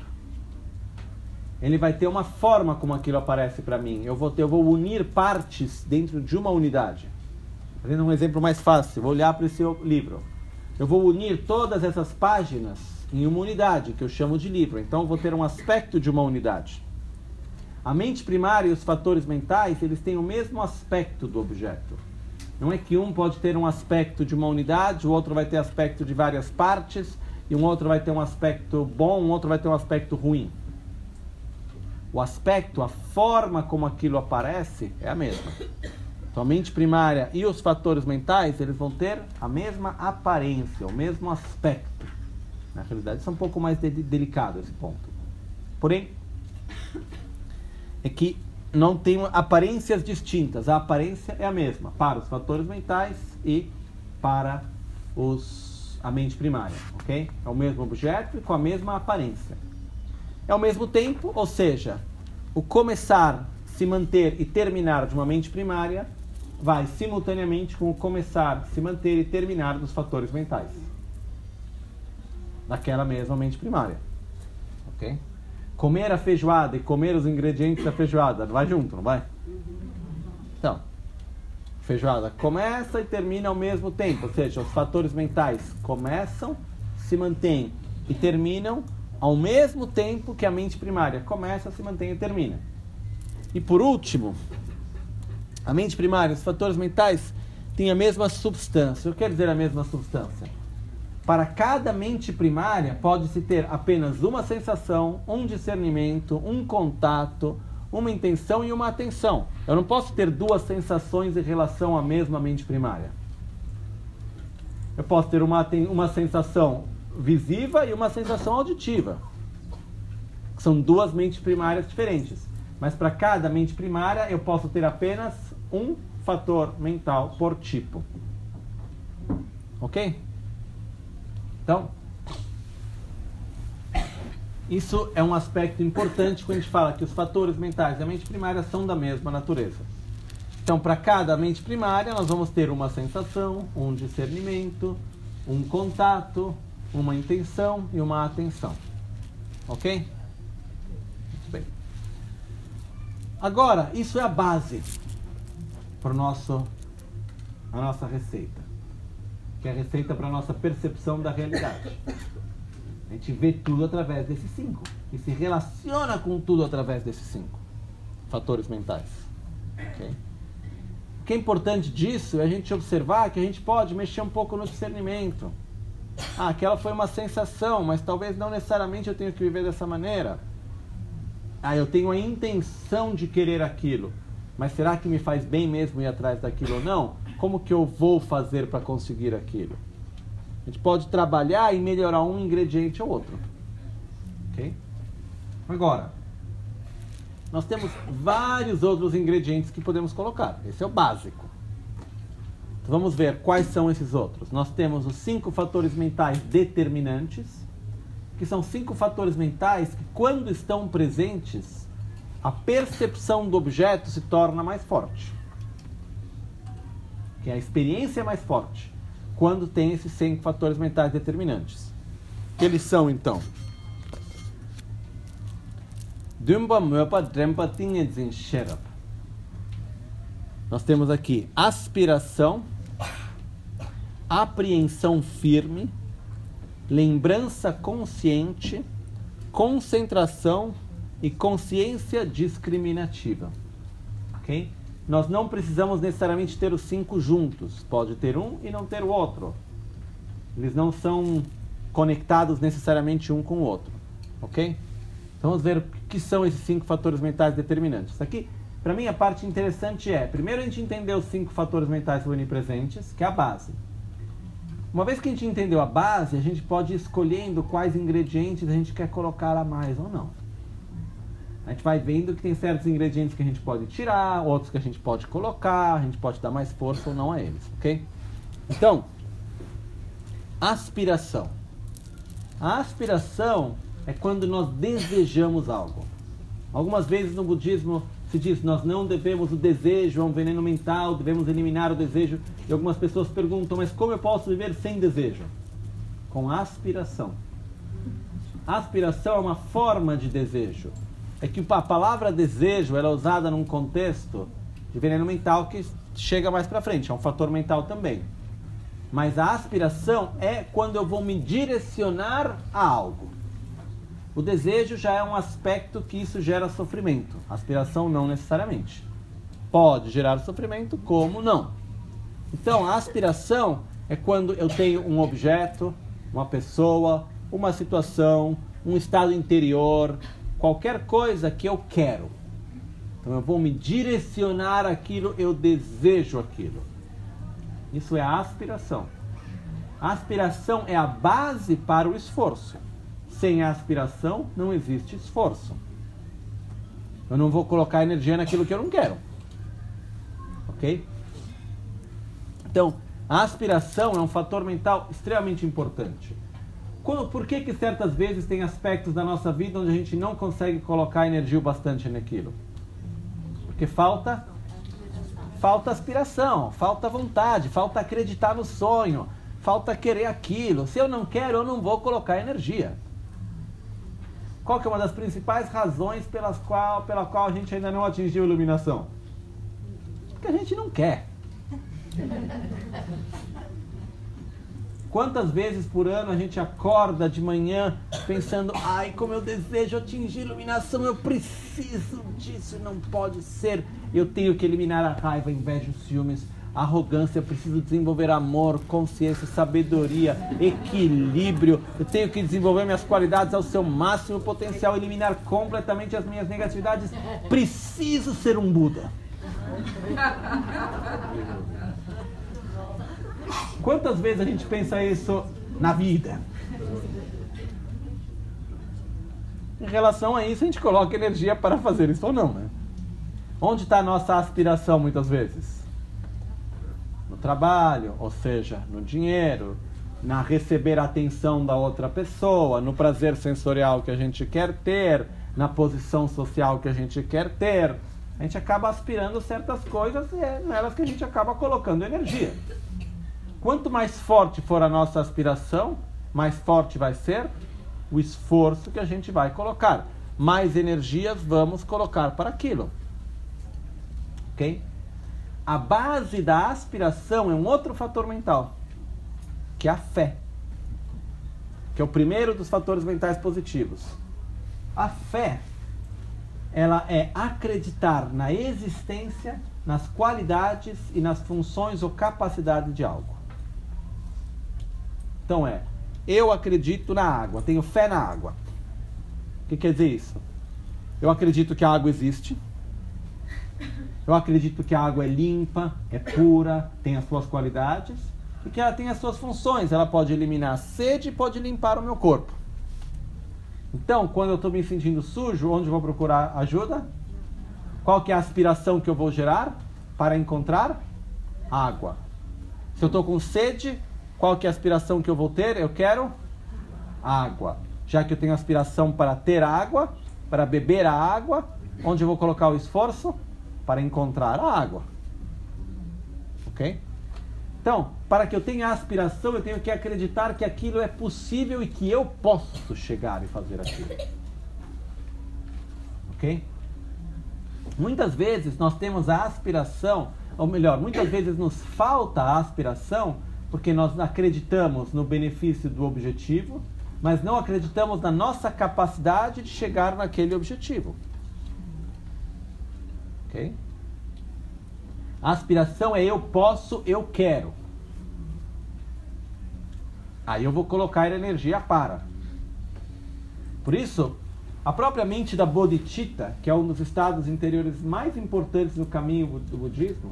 Ele vai ter uma forma como aquilo aparece para mim. Eu vou, ter, eu vou unir partes dentro de uma unidade. Fazendo um exemplo mais fácil, vou olhar para esse livro. Eu vou unir todas essas páginas em uma unidade, que eu chamo de livro. Então eu vou ter um aspecto de uma unidade. A mente primária e os fatores mentais, eles têm o mesmo aspecto do objeto. Não é que um pode ter um aspecto de uma unidade, o outro vai ter aspecto de várias partes, e um outro vai ter um aspecto bom, um outro vai ter um aspecto ruim. O aspecto, a forma como aquilo aparece é a mesma. Então a mente primária e os fatores mentais, eles vão ter a mesma aparência, o mesmo aspecto. Na realidade, isso é um pouco mais de delicado esse ponto. Porém, é que não tem aparências distintas. A aparência é a mesma para os fatores mentais e para os, a mente primária, ok? É o mesmo objeto e com a mesma aparência. É ao mesmo tempo, ou seja, o começar, se manter e terminar de uma mente primária vai simultaneamente com o começar, se manter e terminar dos fatores mentais. Daquela mesma mente primária. Ok? Comer a feijoada e comer os ingredientes da feijoada, vai junto, não vai? Então, feijoada começa e termina ao mesmo tempo, ou seja, os fatores mentais começam, se mantêm e terminam ao mesmo tempo que a mente primária começa, se mantém e termina. E por último, a mente primária, os fatores mentais têm a mesma substância. O que quer dizer a mesma substância? Para cada mente primária, pode-se ter apenas uma sensação, um discernimento, um contato, uma intenção e uma atenção. Eu não posso ter duas sensações em relação à mesma mente primária. Eu posso ter uma, uma sensação visiva e uma sensação auditiva. São duas mentes primárias diferentes. Mas para cada mente primária, eu posso ter apenas um fator mental por tipo. Ok? Então, isso é um aspecto importante quando a gente fala que os fatores mentais da mente primária são da mesma natureza. Então, para cada mente primária, nós vamos ter uma sensação, um discernimento, um contato, uma intenção e uma atenção. Ok? Muito bem. Agora, isso é a base para nosso a nossa receita, que é a receita para a nossa percepção da realidade. A gente vê tudo através desses cinco e se relaciona com tudo através desses cinco fatores mentais. Okay? O que é importante disso é a gente observar que a gente pode mexer um pouco no discernimento. Ah, aquela foi uma sensação, mas talvez não necessariamente eu tenha que viver dessa maneira. Ah, eu tenho a intenção de querer aquilo mas será que me faz bem mesmo ir atrás daquilo ou não? Como que eu vou fazer para conseguir aquilo? A gente pode trabalhar e melhorar um ingrediente ou outro. Ok? Agora, nós temos vários outros ingredientes que podemos colocar. Esse é o básico. Então, vamos ver quais são esses outros. Nós temos os cinco fatores mentais determinantes, que são cinco fatores mentais que, quando estão presentes, a percepção do objeto se torna mais forte. Que a experiência é mais forte quando tem esses cinco fatores mentais determinantes. Que eles são então? Nós temos aqui aspiração, apreensão firme, lembrança consciente, concentração e consciência discriminativa. Ok? Nós não precisamos necessariamente ter os cinco juntos. Pode ter um e não ter o outro. Eles não são conectados necessariamente um com o outro. Ok? Então vamos ver o que são esses cinco fatores mentais determinantes. Aqui, para mim, a parte interessante é: primeiro a gente entender os cinco fatores mentais onipresentes, que é a base. Uma vez que a gente entendeu a base, a gente pode ir escolhendo quais ingredientes a gente quer colocar a mais ou não. A gente vai vendo que tem certos ingredientes que a gente pode tirar, outros que a gente pode colocar, a gente pode dar mais força ou não a eles, ok? Então, Aspiração. A aspiração é quando nós desejamos algo. Algumas vezes no budismo se diz nós não devemos o desejo, é um veneno mental, devemos eliminar o desejo. E algumas pessoas perguntam, mas como eu posso viver sem desejo? Com aspiração. Aspiração é uma forma de desejo. É que a palavra desejo é usada num contexto de veneno mental que chega mais para frente, é um fator mental também. Mas a aspiração é quando eu vou me direcionar a algo. O desejo já é um aspecto que isso gera sofrimento. Aspiração não necessariamente. Pode gerar sofrimento, como não. Então, a aspiração é quando eu tenho um objeto, uma pessoa, uma situação, um estado interior, qualquer coisa que eu quero. Então eu vou me direcionar aquilo, eu desejo aquilo. Isso é a aspiração. A aspiração é a base para o esforço. Sem a aspiração não existe esforço. Eu não vou colocar energia naquilo que eu não quero. Ok? Então, a aspiração é um fator mental extremamente importante. Por que, que certas vezes tem aspectos da nossa vida onde a gente não consegue colocar energia bastante naquilo? Porque falta falta aspiração, falta vontade, falta acreditar no sonho, falta querer aquilo. Se eu não quero, eu não vou colocar energia. Qual que é uma das principais razões pelas qual, pela qual a gente ainda não atingiu iluminação? Porque a gente não quer. Quantas vezes por ano a gente acorda de manhã pensando, ai, como eu desejo atingir iluminação, eu preciso disso, não pode ser. Eu tenho que eliminar a raiva, a inveja, os ciúmes, a arrogância, eu preciso desenvolver amor, consciência, sabedoria, equilíbrio. Eu tenho que desenvolver minhas qualidades ao seu máximo potencial, eliminar completamente as minhas negatividades. Preciso ser um Buda. Quantas vezes a gente pensa isso na vida? Em relação a isso, a gente coloca energia para fazer isso ou não, né? Onde está a nossa aspiração muitas vezes? No trabalho, ou seja, no dinheiro, na receber a atenção da outra pessoa, no prazer sensorial que a gente quer ter, na posição social que a gente quer ter. A gente acaba aspirando certas coisas e é nelas que a gente acaba colocando energia. Quanto mais forte for a nossa aspiração, mais forte vai ser o esforço que a gente vai colocar. Mais energias vamos colocar para aquilo. Ok? A base da aspiração é um outro fator mental, que é a fé. Que é o primeiro dos fatores mentais positivos. A fé, ela é acreditar na existência, nas qualidades e nas funções ou capacidades de algo. Então é, eu acredito na água, tenho fé na água. O que quer dizer isso? Eu acredito que a água existe. Eu acredito que a água é limpa, é pura, tem as suas qualidades e que ela tem as suas funções. Ela pode eliminar a sede e pode limpar o meu corpo. Então, quando eu estou me sentindo sujo, onde vou procurar ajuda? Qual que é a aspiração que eu vou gerar para encontrar água? Se eu estou com sede, qual que é a aspiração que eu vou ter? Eu quero água. Já que eu tenho aspiração para ter água, para beber a água, onde eu vou colocar o esforço? Para encontrar a água. Ok? Então, para que eu tenha aspiração, eu tenho que acreditar que aquilo é possível e que eu posso chegar e fazer aquilo. Ok? Muitas vezes nós temos a aspiração, ou melhor, muitas vezes nos falta a aspiração porque nós acreditamos no benefício do objetivo, mas não acreditamos na nossa capacidade de chegar naquele objetivo. Ok? A aspiração é eu posso, eu quero. Aí eu vou colocar energia para. Por isso, a própria mente da Bodhicitta, que é um dos estados interiores mais importantes no caminho do budismo,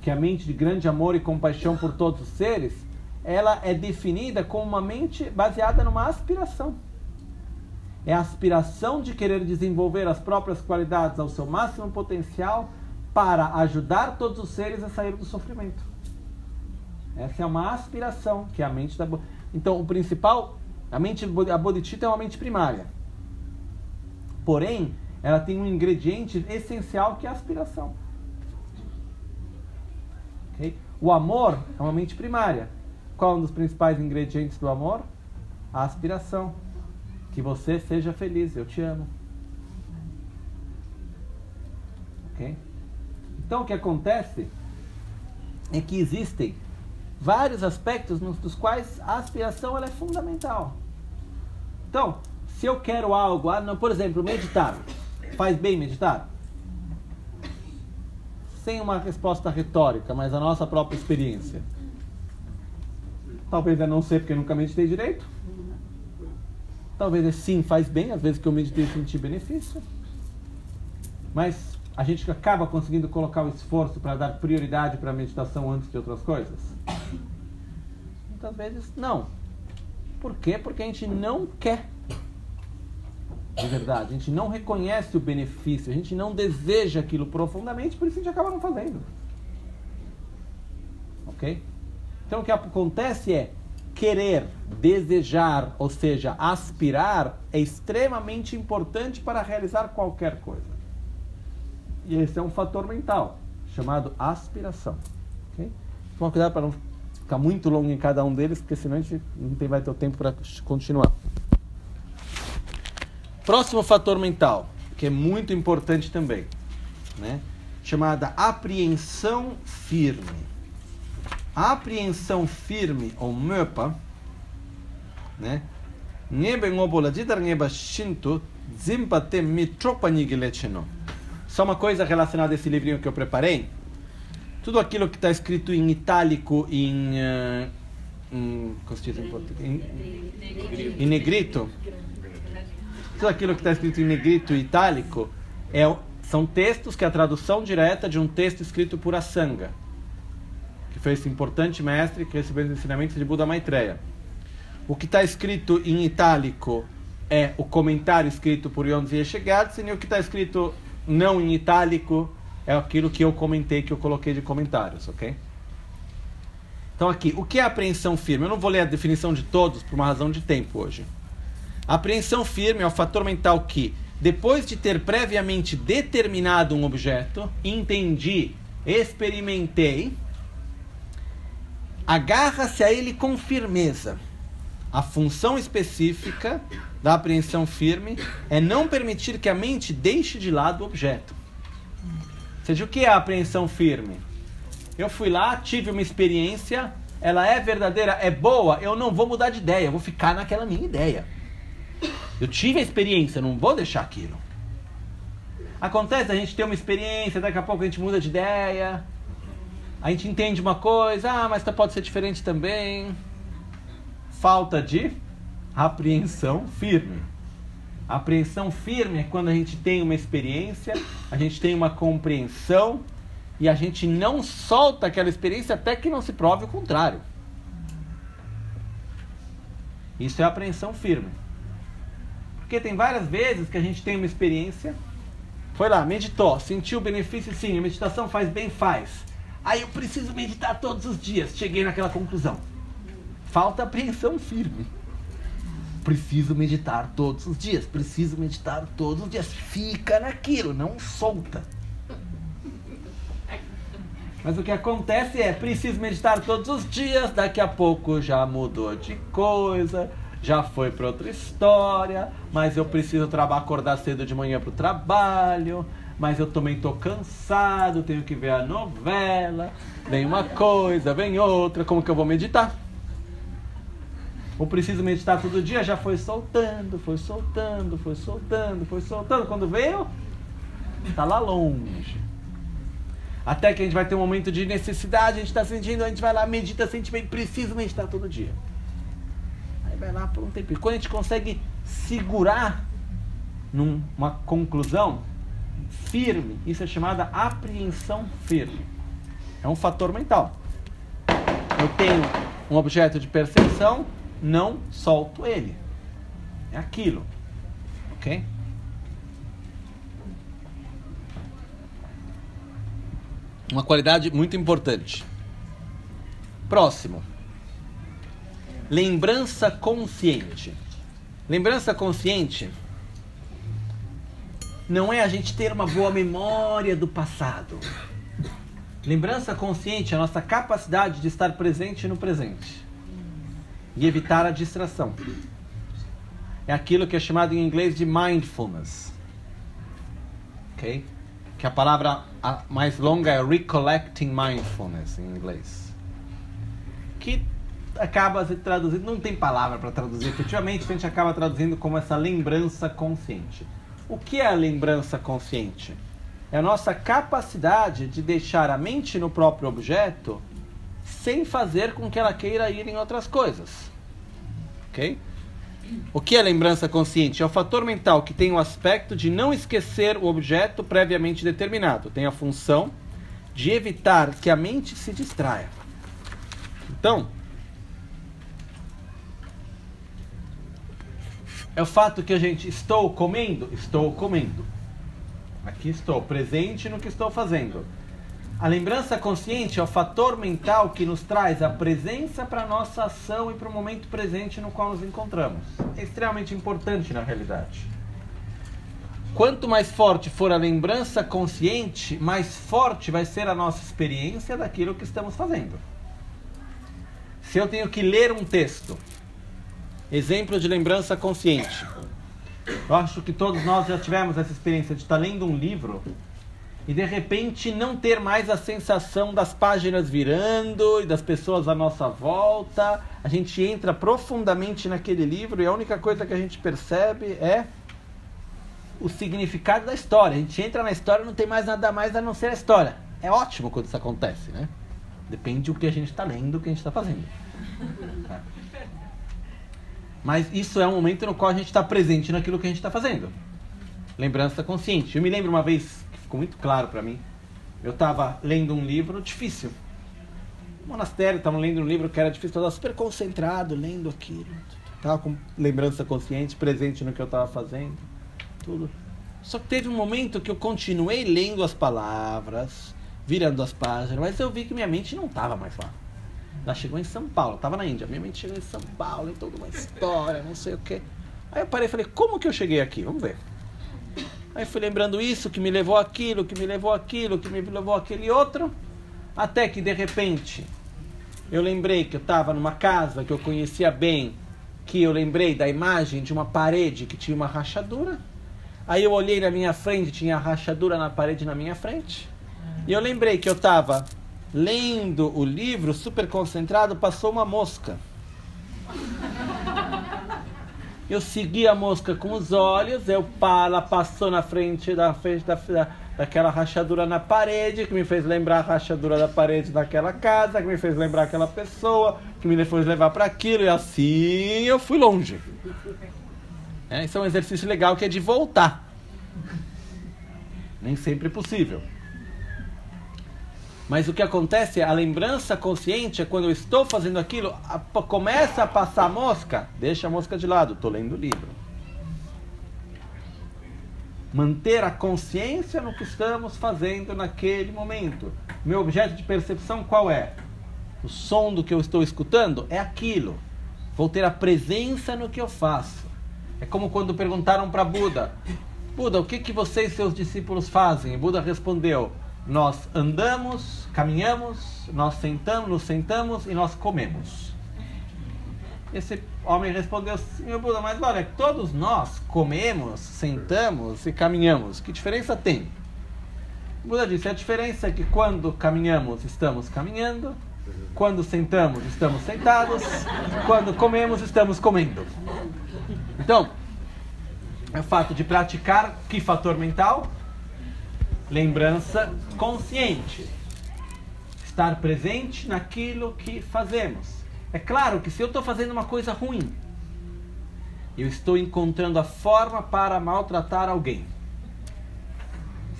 que é a mente de grande amor e compaixão por todos os seres, ela é definida como uma mente baseada numa aspiração. É a aspiração de querer desenvolver as próprias qualidades ao seu máximo potencial para ajudar todos os seres a sair do sofrimento. Essa é uma aspiração que é a mente da Então, o principal, a mente, a bodhicitta é uma mente primária. Porém, ela tem um ingrediente essencial que é a aspiração. O amor é uma mente primária. Qual é um dos principais ingredientes do amor? A aspiração. Que você seja feliz. Eu te amo. Ok? Então o que acontece é que existem vários aspectos nos dos quais a aspiração ela é fundamental. Então, se eu quero algo, ah, não, por exemplo, meditar, faz bem meditar? Sem uma resposta retórica, mas a nossa própria experiência. Talvez é não sei porque nunca meditei direito. Talvez é sim, faz bem, às vezes que eu meditei senti benefício. Mas a gente acaba conseguindo colocar o esforço para dar prioridade para a meditação antes de outras coisas? Muitas vezes não. Por quê? Porque a gente não quer. De verdade, a gente não reconhece o benefício, a gente não deseja aquilo profundamente, por isso a gente acaba não fazendo. Ok? Então o que acontece é querer, desejar, ou seja, aspirar, é extremamente importante para realizar qualquer coisa. E esse é um fator mental, chamado aspiração. Okay? Toma cuidado para não ficar muito longo em cada um deles, porque senão a gente não tem, vai ter o tempo para continuar. Próximo fator mental, que é muito importante também, né? chamada apreensão firme. A apreensão firme, ou möpa, né? Só uma coisa relacionada a esse livrinho que eu preparei. Tudo aquilo que está escrito em itálico, em, uh, em, em, em negrito, tudo aquilo que está escrito em negrito e itálico é, são textos que é a tradução direta de um texto escrito por Asanga, que foi esse importante mestre que recebeu os ensinamentos de Buda Maitreya. O que está escrito em itálico é o comentário escrito por Yonzi Eshegatsen e o que está escrito não em itálico, é aquilo que eu comentei, que eu coloquei de comentários, ok? Então aqui, o que é apreensão firme? Eu não vou ler a definição de todos por uma razão de tempo hoje. Apreensão firme é o fator mental que, depois de ter previamente determinado um objeto, entendi, experimentei, agarra-se a ele com firmeza. A função específica da apreensão firme é não permitir que a mente deixe de lado o objeto. Ou seja, o que é a apreensão firme? Eu fui lá, tive uma experiência, ela é verdadeira, é boa, eu não vou mudar de ideia, eu vou ficar naquela minha ideia. Eu tive a experiência, não vou deixar aquilo. Acontece a gente ter uma experiência, daqui a pouco a gente muda de ideia, a gente entende uma coisa, ah, mas pode ser diferente também. Falta de apreensão firme. A apreensão firme é quando a gente tem uma experiência, a gente tem uma compreensão e a gente não solta aquela experiência até que não se prove o contrário. Isso é apreensão firme. Porque tem várias vezes que a gente tem uma experiência, foi lá, meditou, sentiu o benefício, sim, a meditação faz bem, faz. Aí eu preciso meditar todos os dias, cheguei naquela conclusão. Falta apreensão firme. Preciso meditar todos os dias. Preciso meditar todos os dias. Fica naquilo, não solta. Mas o que acontece é, preciso meditar todos os dias, daqui a pouco já mudou de coisa, já foi para outra história, mas eu preciso trabalhar, acordar cedo de manhã para o trabalho, mas eu também estou cansado, tenho que ver a novela, vem uma coisa, vem outra, como que eu vou meditar? ou preciso meditar todo dia, já foi soltando, foi soltando, foi soltando, foi soltando. Quando veio, está lá longe. Até que a gente vai ter um momento de necessidade, a gente está sentindo, a gente vai lá, medita, sente bem, preciso meditar todo dia. Lá por um tempo. E quando a gente consegue segurar numa conclusão firme, isso é chamada apreensão firme. É um fator mental. Eu tenho um objeto de percepção, não solto ele. É aquilo. Ok? Uma qualidade muito importante. Próximo. Lembrança consciente. Lembrança consciente não é a gente ter uma boa memória do passado. Lembrança consciente é a nossa capacidade de estar presente no presente e evitar a distração. É aquilo que é chamado em inglês de mindfulness. Ok? Que a palavra mais longa é recollecting mindfulness em inglês. Que acaba se traduzindo, não tem palavra para traduzir efetivamente, a gente acaba traduzindo como essa lembrança consciente. O que é a lembrança consciente? É a nossa capacidade de deixar a mente no próprio objeto sem fazer com que ela queira ir em outras coisas. Ok? O que é lembrança consciente? É o fator mental que tem o aspecto de não esquecer o objeto previamente determinado. Tem a função de evitar que a mente se distraia. Então, é o fato que a gente estou comendo, estou comendo. Aqui estou, presente no que estou fazendo. A lembrança consciente é o fator mental que nos traz a presença para a nossa ação e para o momento presente no qual nos encontramos. É extremamente importante na realidade. Quanto mais forte for a lembrança consciente, mais forte vai ser a nossa experiência daquilo que estamos fazendo. Se eu tenho que ler um texto Exemplo de lembrança consciente. Eu acho que todos nós já tivemos essa experiência de estar lendo um livro e de repente não ter mais a sensação das páginas virando e das pessoas à nossa volta. A gente entra profundamente naquele livro e a única coisa que a gente percebe é o significado da história. A gente entra na história e não tem mais nada mais a não ser a história. É ótimo quando isso acontece, né? Depende do que a gente está lendo, o que a gente está fazendo. Mas isso é um momento no qual a gente está presente naquilo que a gente está fazendo. Lembrança consciente. Eu me lembro uma vez, que ficou muito claro para mim, eu estava lendo um livro difícil. No monastério, estava lendo um livro que era difícil, estava super concentrado, lendo aquilo. Estava com lembrança consciente, presente no que eu estava fazendo. Tudo. Só que teve um momento que eu continuei lendo as palavras, virando as páginas, mas eu vi que minha mente não estava mais lá. Ela chegou em São Paulo, estava na Índia. Minha mente chegou em São Paulo, em toda uma história, não sei o quê. Aí eu parei e falei, como que eu cheguei aqui? Vamos ver. Aí fui lembrando isso, que me levou aquilo, que me levou aquilo, que me levou aquele outro. Até que de repente eu lembrei que eu estava numa casa que eu conhecia bem, que eu lembrei da imagem de uma parede que tinha uma rachadura. Aí eu olhei na minha frente, tinha rachadura na parede na minha frente. E eu lembrei que eu estava lendo o livro, super concentrado, passou uma mosca. Eu segui a mosca com os olhos, eu, ela passou na frente da frente da, da, daquela rachadura na parede, que me fez lembrar a rachadura da parede daquela casa, que me fez lembrar aquela pessoa, que me fez levar para aquilo, e assim eu fui longe. É, isso é um exercício legal que é de voltar. Nem sempre possível. Mas o que acontece é a lembrança consciente é quando eu estou fazendo aquilo, a, começa a passar a mosca, deixa a mosca de lado, estou lendo o livro. Manter a consciência no que estamos fazendo naquele momento. Meu objeto de percepção qual é? O som do que eu estou escutando é aquilo. Vou ter a presença no que eu faço. É como quando perguntaram para Buda: Buda, o que, que você e seus discípulos fazem? E Buda respondeu: nós andamos, caminhamos, nós sentamos, nos sentamos e nós comemos. Esse homem respondeu meu Buda, mas olha, todos nós comemos, sentamos e caminhamos. Que diferença tem? O Buda disse, a diferença é que quando caminhamos, estamos caminhando, quando sentamos, estamos sentados, quando comemos, estamos comendo. Então, é o fato de praticar que fator mental? Lembrança consciente. Estar presente naquilo que fazemos. É claro que se eu estou fazendo uma coisa ruim, eu estou encontrando a forma para maltratar alguém.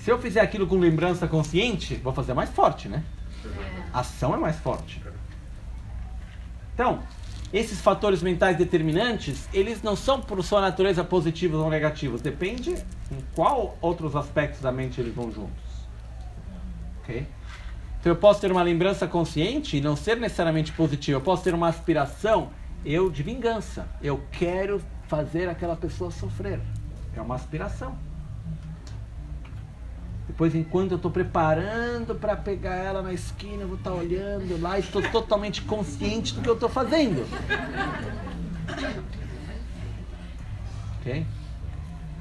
Se eu fizer aquilo com lembrança consciente, vou fazer mais forte, né? A ação é mais forte. Então, esses fatores mentais determinantes, eles não são por sua natureza positivos ou negativos. Depende em qual outros aspectos da mente eles vão juntos. Ok? Então eu posso ter uma lembrança consciente e não ser necessariamente positiva. Eu posso ter uma aspiração eu de vingança. Eu quero fazer aquela pessoa sofrer. É uma aspiração. Depois, enquanto eu estou preparando para pegar ela na esquina, eu vou estar tá olhando lá e estou totalmente consciente do que eu estou fazendo. Ok?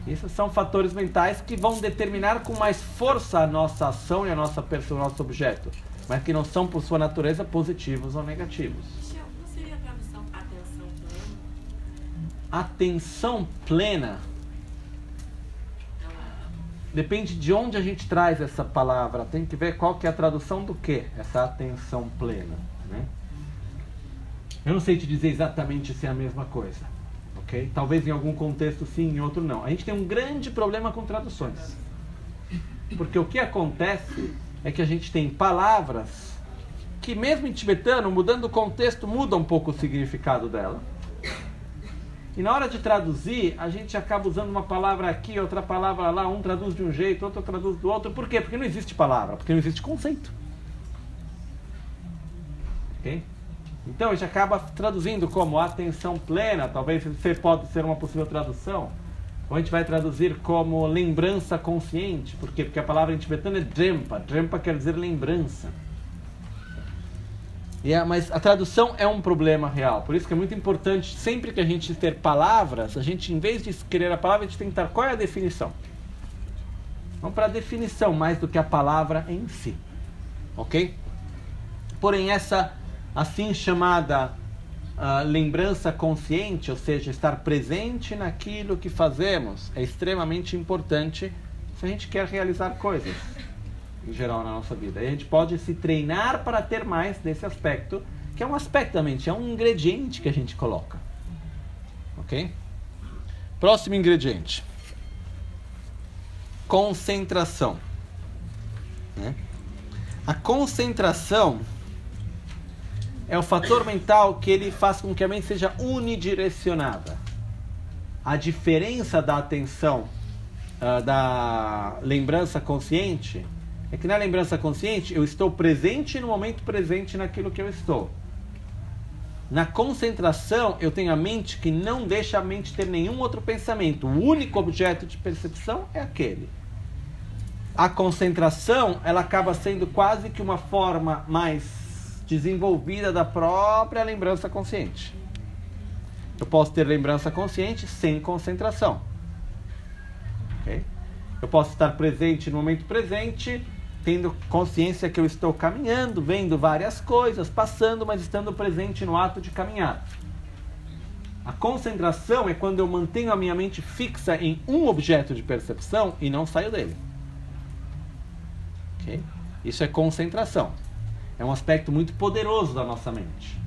Esses são fatores mentais que vão determinar com mais força a nossa ação e a nossa pessoa, o nosso objeto, mas que não são por sua natureza positivos ou negativos. Não seria a tradução atenção plena? Atenção plena Depende de onde a gente traz essa palavra. Tem que ver qual que é a tradução do que, essa atenção plena. Né? Eu não sei te dizer exatamente se é a mesma coisa. ok? Talvez em algum contexto sim, em outro não. A gente tem um grande problema com traduções. Porque o que acontece é que a gente tem palavras que mesmo em tibetano, mudando o contexto, muda um pouco o significado dela. E na hora de traduzir, a gente acaba usando uma palavra aqui, outra palavra lá, um traduz de um jeito, outro traduz do outro. Por quê? Porque não existe palavra, porque não existe conceito. Ok? Então a gente acaba traduzindo como atenção plena, talvez pode ser uma possível tradução. Ou a gente vai traduzir como lembrança consciente. Por quê? Porque a palavra em tibetano é drempa. Drempa quer dizer lembrança. É, mas a tradução é um problema real. Por isso que é muito importante, sempre que a gente ter palavras, a gente, em vez de escrever a palavra, a gente estar qual é a definição. Vamos para a definição mais do que a palavra em si. Ok? Porém, essa assim chamada uh, lembrança consciente, ou seja, estar presente naquilo que fazemos, é extremamente importante se a gente quer realizar coisas em geral na nossa vida. E a gente pode se treinar para ter mais desse aspecto, que é um aspecto da mente, é um ingrediente que a gente coloca. Ok? Próximo ingrediente: concentração. Né? A concentração é o fator mental que ele faz com que a mente seja unidirecionada. A diferença da atenção, uh, da lembrança consciente, é que na lembrança consciente eu estou presente no momento presente naquilo que eu estou. Na concentração, eu tenho a mente que não deixa a mente ter nenhum outro pensamento. O único objeto de percepção é aquele. A concentração, ela acaba sendo quase que uma forma mais desenvolvida da própria lembrança consciente. Eu posso ter lembrança consciente sem concentração. Okay? Eu posso estar presente no momento presente tendo consciência que eu estou caminhando, vendo várias coisas, passando, mas estando presente no ato de caminhar. A concentração é quando eu mantenho a minha mente fixa em um objeto de percepção e não saio dele. Okay? Isso é concentração. É um aspecto muito poderoso da nossa mente.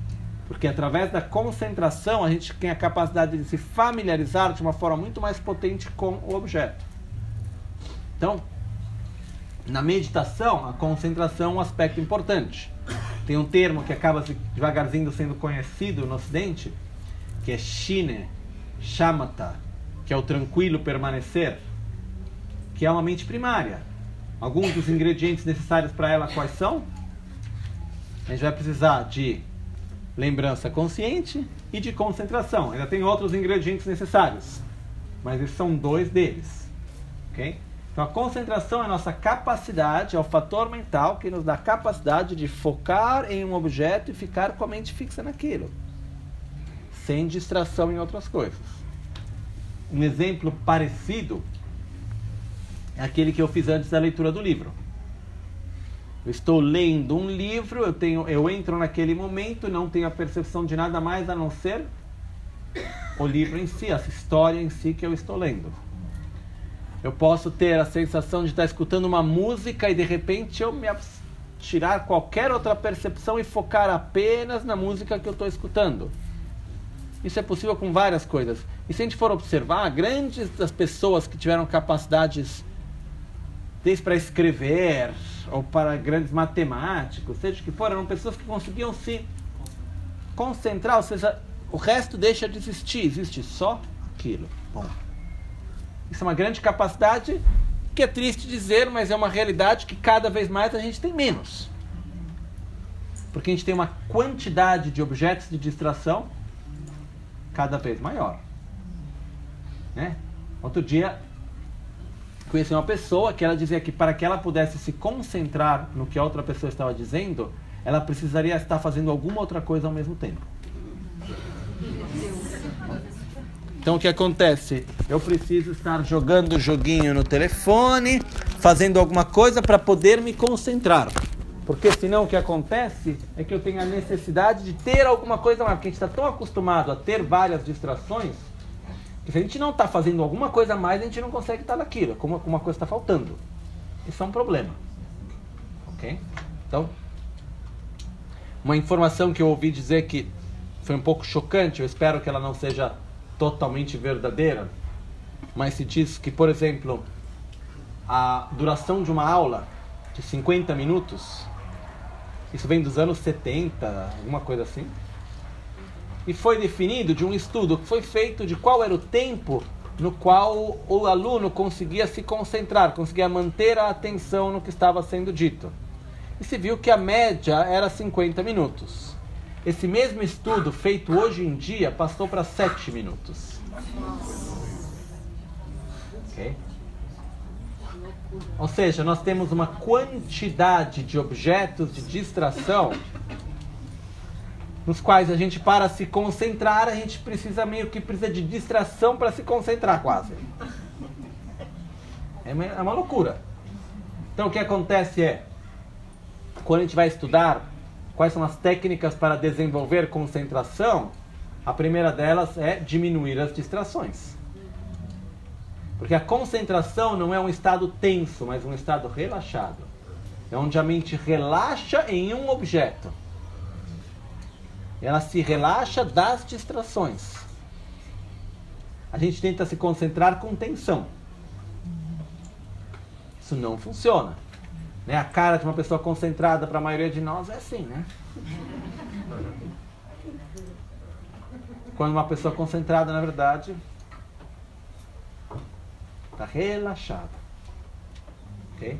Porque através da concentração a gente tem a capacidade de se familiarizar de uma forma muito mais potente com o objeto. Então, na meditação, a concentração é um aspecto importante. Tem um termo que acaba devagarzinho sendo conhecido no Ocidente, que é Shine, Shamatha, que é o tranquilo permanecer, que é uma mente primária. Alguns dos ingredientes necessários para ela quais são? A gente vai precisar de lembrança consciente e de concentração. Ainda tem outros ingredientes necessários, mas esses são dois deles. ok? Então a concentração é a nossa capacidade, é o fator mental que nos dá a capacidade de focar em um objeto e ficar com a mente fixa naquilo, sem distração em outras coisas. Um exemplo parecido é aquele que eu fiz antes da leitura do livro. Eu estou lendo um livro, eu, tenho, eu entro naquele momento, não tenho a percepção de nada mais a não ser o livro em si, essa história em si que eu estou lendo. Eu posso ter a sensação de estar escutando uma música e de repente eu me tirar qualquer outra percepção e focar apenas na música que eu estou escutando. Isso é possível com várias coisas. E se a gente for observar, grandes das pessoas que tiveram capacidades desde para escrever ou para grandes matemáticos, seja o que for, eram pessoas que conseguiam se concentrar, ou seja, o resto deixa de existir, existe só aquilo. Bom. Isso é uma grande capacidade que é triste dizer, mas é uma realidade que cada vez mais a gente tem menos. Porque a gente tem uma quantidade de objetos de distração cada vez maior. Né? Outro dia, conheci uma pessoa que ela dizia que para que ela pudesse se concentrar no que a outra pessoa estava dizendo, ela precisaria estar fazendo alguma outra coisa ao mesmo tempo. Então o que acontece? Eu preciso estar jogando joguinho no telefone, fazendo alguma coisa para poder me concentrar. Porque senão o que acontece é que eu tenho a necessidade de ter alguma coisa mais. Porque a gente está tão acostumado a ter várias distrações que se a gente não está fazendo alguma coisa mais, a gente não consegue estar naquilo. Como uma coisa está faltando. Isso é um problema. Ok? Então, uma informação que eu ouvi dizer que foi um pouco chocante, eu espero que ela não seja totalmente verdadeira, mas se diz que, por exemplo, a duração de uma aula de 50 minutos, isso vem dos anos 70, alguma coisa assim, e foi definido de um estudo que foi feito de qual era o tempo no qual o aluno conseguia se concentrar, conseguia manter a atenção no que estava sendo dito. E se viu que a média era 50 minutos. Esse mesmo estudo feito hoje em dia passou para 7 minutos. Ok? Ou seja, nós temos uma quantidade de objetos de distração nos quais a gente para se concentrar, a gente precisa meio que precisa de distração para se concentrar quase. É uma, é uma loucura. Então o que acontece é, quando a gente vai estudar Quais são as técnicas para desenvolver concentração? A primeira delas é diminuir as distrações. Porque a concentração não é um estado tenso, mas um estado relaxado. É onde a mente relaxa em um objeto. Ela se relaxa das distrações. A gente tenta se concentrar com tensão. Isso não funciona. Né? A cara de uma pessoa concentrada para a maioria de nós é assim, né? Quando uma pessoa concentrada, na verdade, está relaxada. Ok?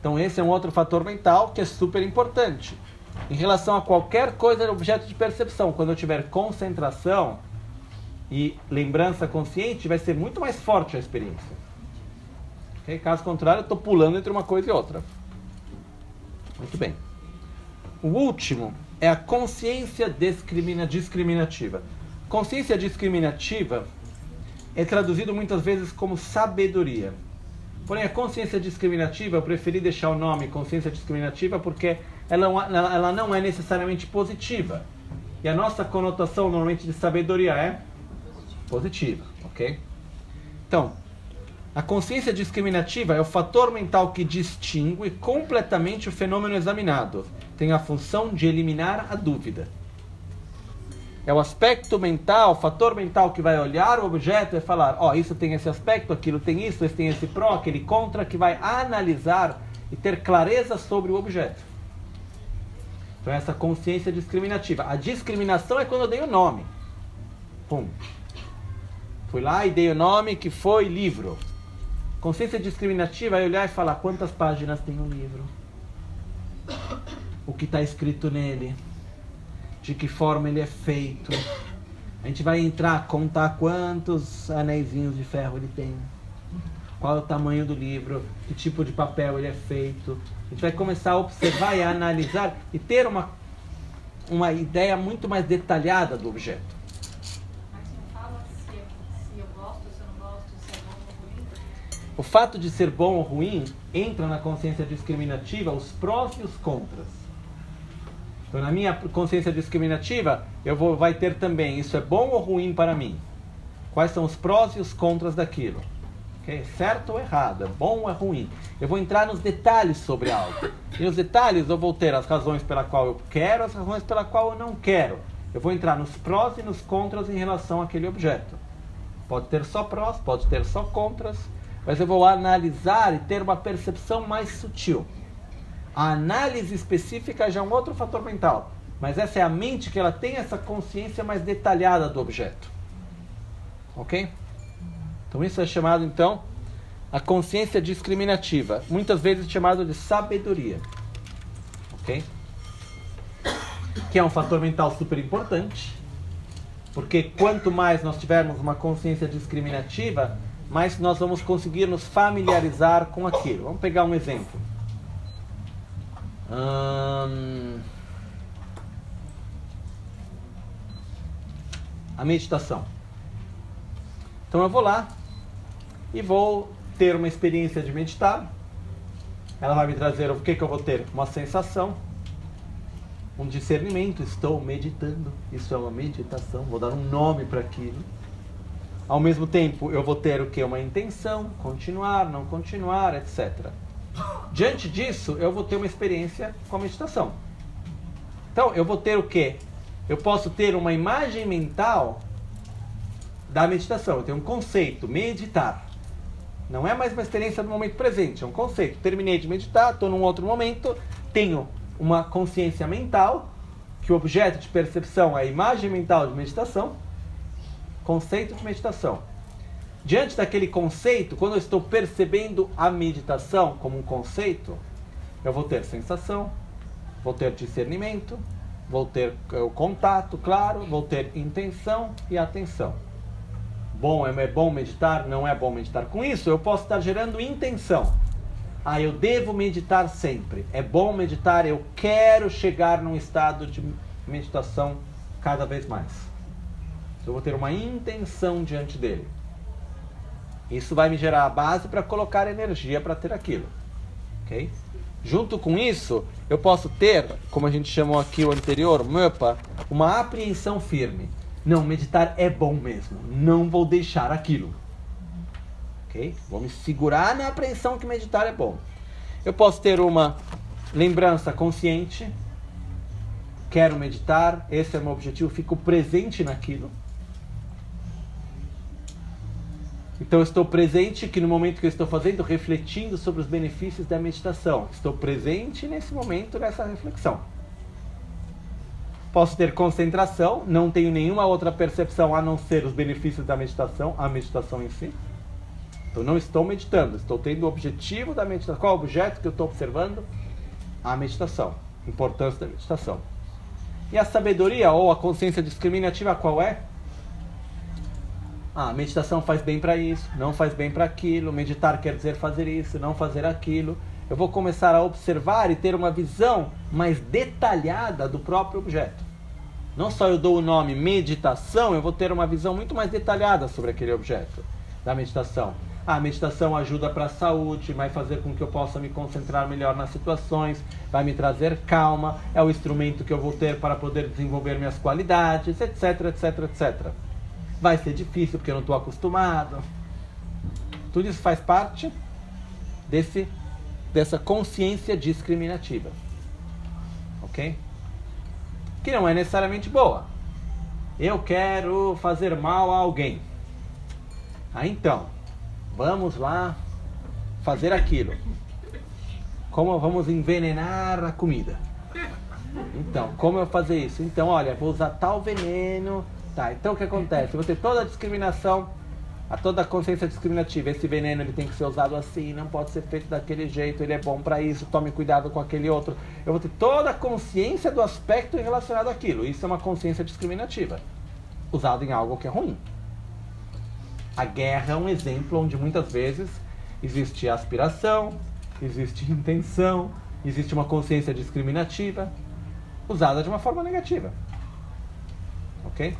Então esse é um outro fator mental que é super importante. Em relação a qualquer coisa objeto de percepção, quando eu tiver concentração e lembrança consciente, vai ser muito mais forte a experiência. Okay? Caso contrário, eu estou pulando entre uma coisa e outra. Muito bem. O último é a consciência discrimina, discriminativa. Consciência discriminativa é traduzido muitas vezes como sabedoria. Porém, a consciência discriminativa, eu preferi deixar o nome consciência discriminativa porque ela, ela não é necessariamente positiva. E a nossa conotação normalmente de sabedoria é positiva, ok? Então, a consciência discriminativa é o fator mental que distingue completamente o fenômeno examinado. Tem a função de eliminar a dúvida. É o aspecto mental, o fator mental que vai olhar o objeto e falar: ó, oh, isso tem esse aspecto, aquilo tem isso, esse tem esse pró, aquele contra, que vai analisar e ter clareza sobre o objeto. Então, essa consciência discriminativa. A discriminação é quando eu dei o nome. Pum. Fui lá e dei o nome que foi livro. Consciência discriminativa é olhar e falar quantas páginas tem o livro, o que está escrito nele, de que forma ele é feito. A gente vai entrar, contar quantos anéisinhos de ferro ele tem, qual é o tamanho do livro, que tipo de papel ele é feito. A gente vai começar a observar e a analisar e ter uma, uma ideia muito mais detalhada do objeto. O fato de ser bom ou ruim entra na consciência discriminativa os prós e os contras. Então, na minha consciência discriminativa, eu vou vai ter também isso é bom ou ruim para mim. Quais são os prós e os contras daquilo? Okay? Certo ou errado? É bom ou é ruim? Eu vou entrar nos detalhes sobre algo. E nos detalhes eu vou ter as razões pela qual eu quero, as razões pela qual eu não quero. Eu vou entrar nos prós e nos contras em relação àquele objeto. Pode ter só prós, pode ter só contras mas eu vou analisar e ter uma percepção mais sutil. A análise específica já é um outro fator mental, mas essa é a mente que ela tem essa consciência mais detalhada do objeto. Ok? Então isso é chamado então a consciência discriminativa, muitas vezes chamado de sabedoria. Ok? Que é um fator mental super importante. Porque quanto mais nós tivermos uma consciência discriminativa, mais nós vamos conseguir nos familiarizar com aquilo. Vamos pegar um exemplo. Hum... A meditação. Então eu vou lá e vou ter uma experiência de meditar. Ela vai me trazer o que, que eu vou ter? Uma sensação, um discernimento. Estou meditando. Isso é uma meditação. Vou dar um nome para aquilo. Ao mesmo tempo, eu vou ter o que? Uma intenção, continuar, não continuar, etc. Diante disso, eu vou ter uma experiência com a meditação. Então, eu vou ter o que? Eu posso ter uma imagem mental da meditação. Eu tenho um conceito, meditar. Não é mais uma experiência do momento presente, é um conceito. Terminei de meditar, estou num outro momento, tenho uma consciência mental, que o objeto de percepção é a imagem mental de meditação, conceito de meditação. Diante daquele conceito, quando eu estou percebendo a meditação como um conceito, eu vou ter sensação, vou ter discernimento, vou ter o contato, claro, vou ter intenção e atenção bom, é, é bom meditar, não é bom meditar. Com isso, eu posso estar gerando intenção. Ah, eu devo meditar sempre. É bom meditar, eu quero chegar num estado de meditação cada vez mais. Eu vou ter uma intenção diante dele. Isso vai me gerar a base para colocar energia para ter aquilo. Ok? Junto com isso, eu posso ter, como a gente chamou aqui o anterior, MUPA, uma apreensão firme. Não, meditar é bom mesmo. Não vou deixar aquilo. Ok? Vou me segurar na apreensão que meditar é bom. Eu posso ter uma lembrança consciente. Quero meditar, esse é o meu objetivo, fico presente naquilo. Então, estou presente que no momento que eu estou fazendo, refletindo sobre os benefícios da meditação. Estou presente nesse momento, nessa reflexão. Posso ter concentração, não tenho nenhuma outra percepção a não ser os benefícios da meditação, a meditação em si. Então não estou meditando, estou tendo o objetivo da meditação. Qual é o objeto que eu estou observando? A meditação. Importância da meditação. E a sabedoria ou a consciência discriminativa qual é? Ah, meditação faz bem para isso, não faz bem para aquilo. Meditar quer dizer fazer isso, não fazer aquilo. Eu vou começar a observar e ter uma visão mais detalhada do próprio objeto. Não só eu dou o nome meditação, eu vou ter uma visão muito mais detalhada sobre aquele objeto da meditação. a meditação ajuda para a saúde, vai fazer com que eu possa me concentrar melhor nas situações, vai me trazer calma, é o instrumento que eu vou ter para poder desenvolver minhas qualidades, etc, etc, etc. Vai ser difícil porque eu não estou acostumado. Tudo isso faz parte desse, dessa consciência discriminativa. Ok? que não é necessariamente boa. Eu quero fazer mal a alguém. Ah, então, vamos lá fazer aquilo. Como vamos envenenar a comida? Então, como eu fazer isso? Então, olha, vou usar tal veneno. Tá, então o que acontece? Vou ter toda a discriminação a toda a consciência discriminativa. Esse veneno ele tem que ser usado assim, não pode ser feito daquele jeito, ele é bom para isso, tome cuidado com aquele outro. Eu vou ter toda a consciência do aspecto relacionado àquilo. Isso é uma consciência discriminativa, usada em algo que é ruim. A guerra é um exemplo onde muitas vezes existe aspiração, existe intenção, existe uma consciência discriminativa, usada de uma forma negativa. Ok?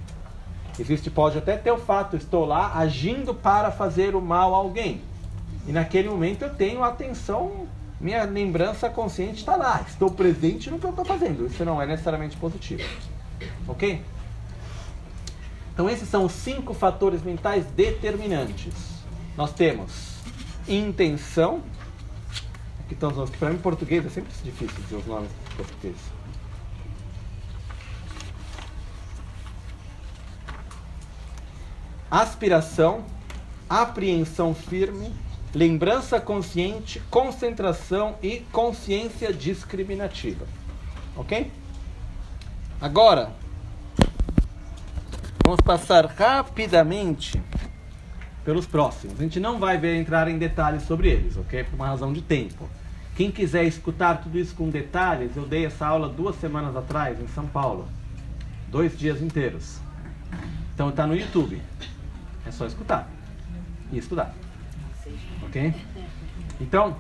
Existe, pode até ter o fato, estou lá agindo para fazer o mal a alguém. E naquele momento eu tenho atenção, minha lembrança consciente está lá. Estou presente no que eu estou fazendo. Isso não é necessariamente positivo. Ok? Então esses são os cinco fatores mentais determinantes. Nós temos intenção. Aqui estão os nomes para mim em português é sempre difícil dizer os nomes em português. Aspiração, apreensão firme, lembrança consciente, concentração e consciência discriminativa. Ok? Agora, vamos passar rapidamente pelos próximos. A gente não vai ver entrar em detalhes sobre eles, ok? Por uma razão de tempo. Quem quiser escutar tudo isso com detalhes, eu dei essa aula duas semanas atrás em São Paulo. Dois dias inteiros. Então está no YouTube. É só escutar e estudar. Ok? Então,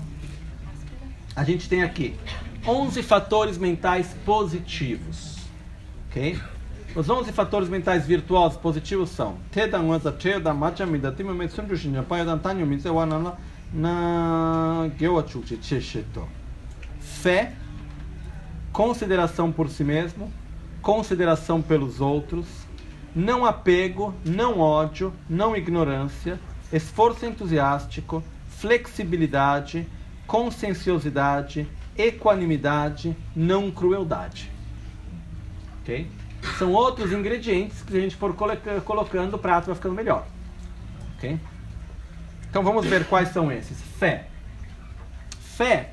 a gente tem aqui 11 fatores mentais positivos. Ok? Os 11 fatores mentais virtuosos positivos são Fé, consideração por si mesmo, consideração pelos outros, não apego, não ódio, não ignorância, esforço entusiástico, flexibilidade, conscienciosidade, equanimidade, não crueldade. Ok? São outros ingredientes que a gente for colocando, o prato vai ficando melhor. Ok? Então vamos ver quais são esses. Fé. Fé.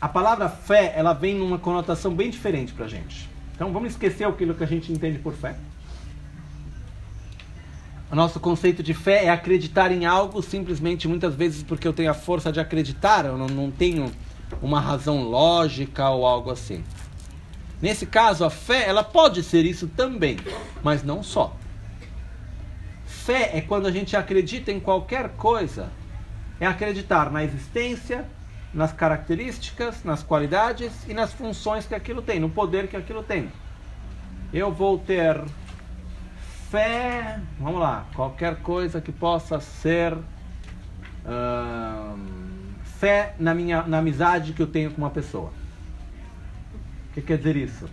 A palavra fé, ela vem numa conotação bem diferente pra gente. Então vamos esquecer aquilo que a gente entende por fé. O nosso conceito de fé é acreditar em algo simplesmente muitas vezes porque eu tenho a força de acreditar, eu não, não tenho uma razão lógica ou algo assim. Nesse caso, a fé, ela pode ser isso também, mas não só. Fé é quando a gente acredita em qualquer coisa, é acreditar na existência, nas características, nas qualidades e nas funções que aquilo tem, no poder que aquilo tem. Eu vou ter fé, vamos lá, qualquer coisa que possa ser fé na minha na amizade que eu tenho com uma pessoa. O que quer dizer isso?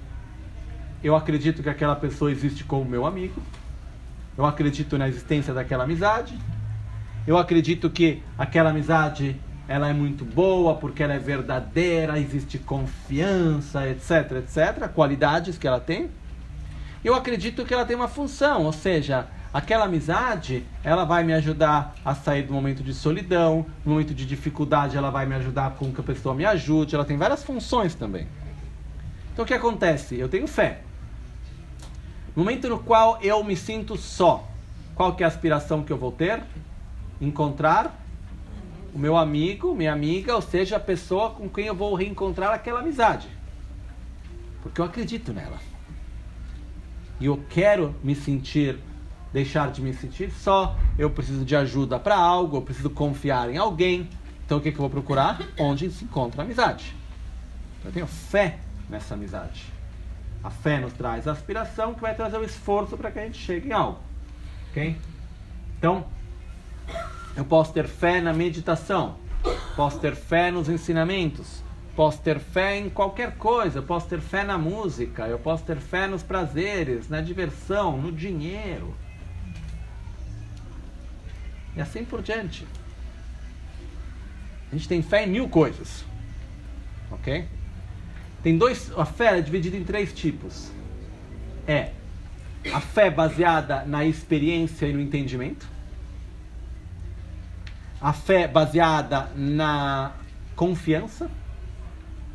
Eu acredito que aquela pessoa existe como meu amigo. Eu acredito na existência daquela amizade. Eu acredito que aquela amizade ela é muito boa porque ela é verdadeira, existe confiança, etc, etc, qualidades que ela tem. Eu acredito que ela tem uma função, ou seja, aquela amizade, ela vai me ajudar a sair do momento de solidão, no momento de dificuldade, ela vai me ajudar com que a pessoa me ajude, ela tem várias funções também. Então o que acontece? Eu tenho fé. Momento no qual eu me sinto só, qual que é a aspiração que eu vou ter? Encontrar o meu amigo, minha amiga, ou seja, a pessoa com quem eu vou reencontrar aquela amizade. Porque eu acredito nela. E eu quero me sentir, deixar de me sentir só, eu preciso de ajuda para algo, eu preciso confiar em alguém. Então o que, que eu vou procurar? Onde se encontra a amizade. Eu tenho fé nessa amizade. A fé nos traz a aspiração que vai trazer o esforço para que a gente chegue em algo. Ok? Então, eu posso ter fé na meditação, posso ter fé nos ensinamentos, posso ter fé em qualquer coisa, eu posso ter fé na música, eu posso ter fé nos prazeres, na diversão, no dinheiro. E assim por diante. A gente tem fé em mil coisas. Ok? Tem dois. A fé é dividida em três tipos. É a fé baseada na experiência e no entendimento. A fé baseada na confiança.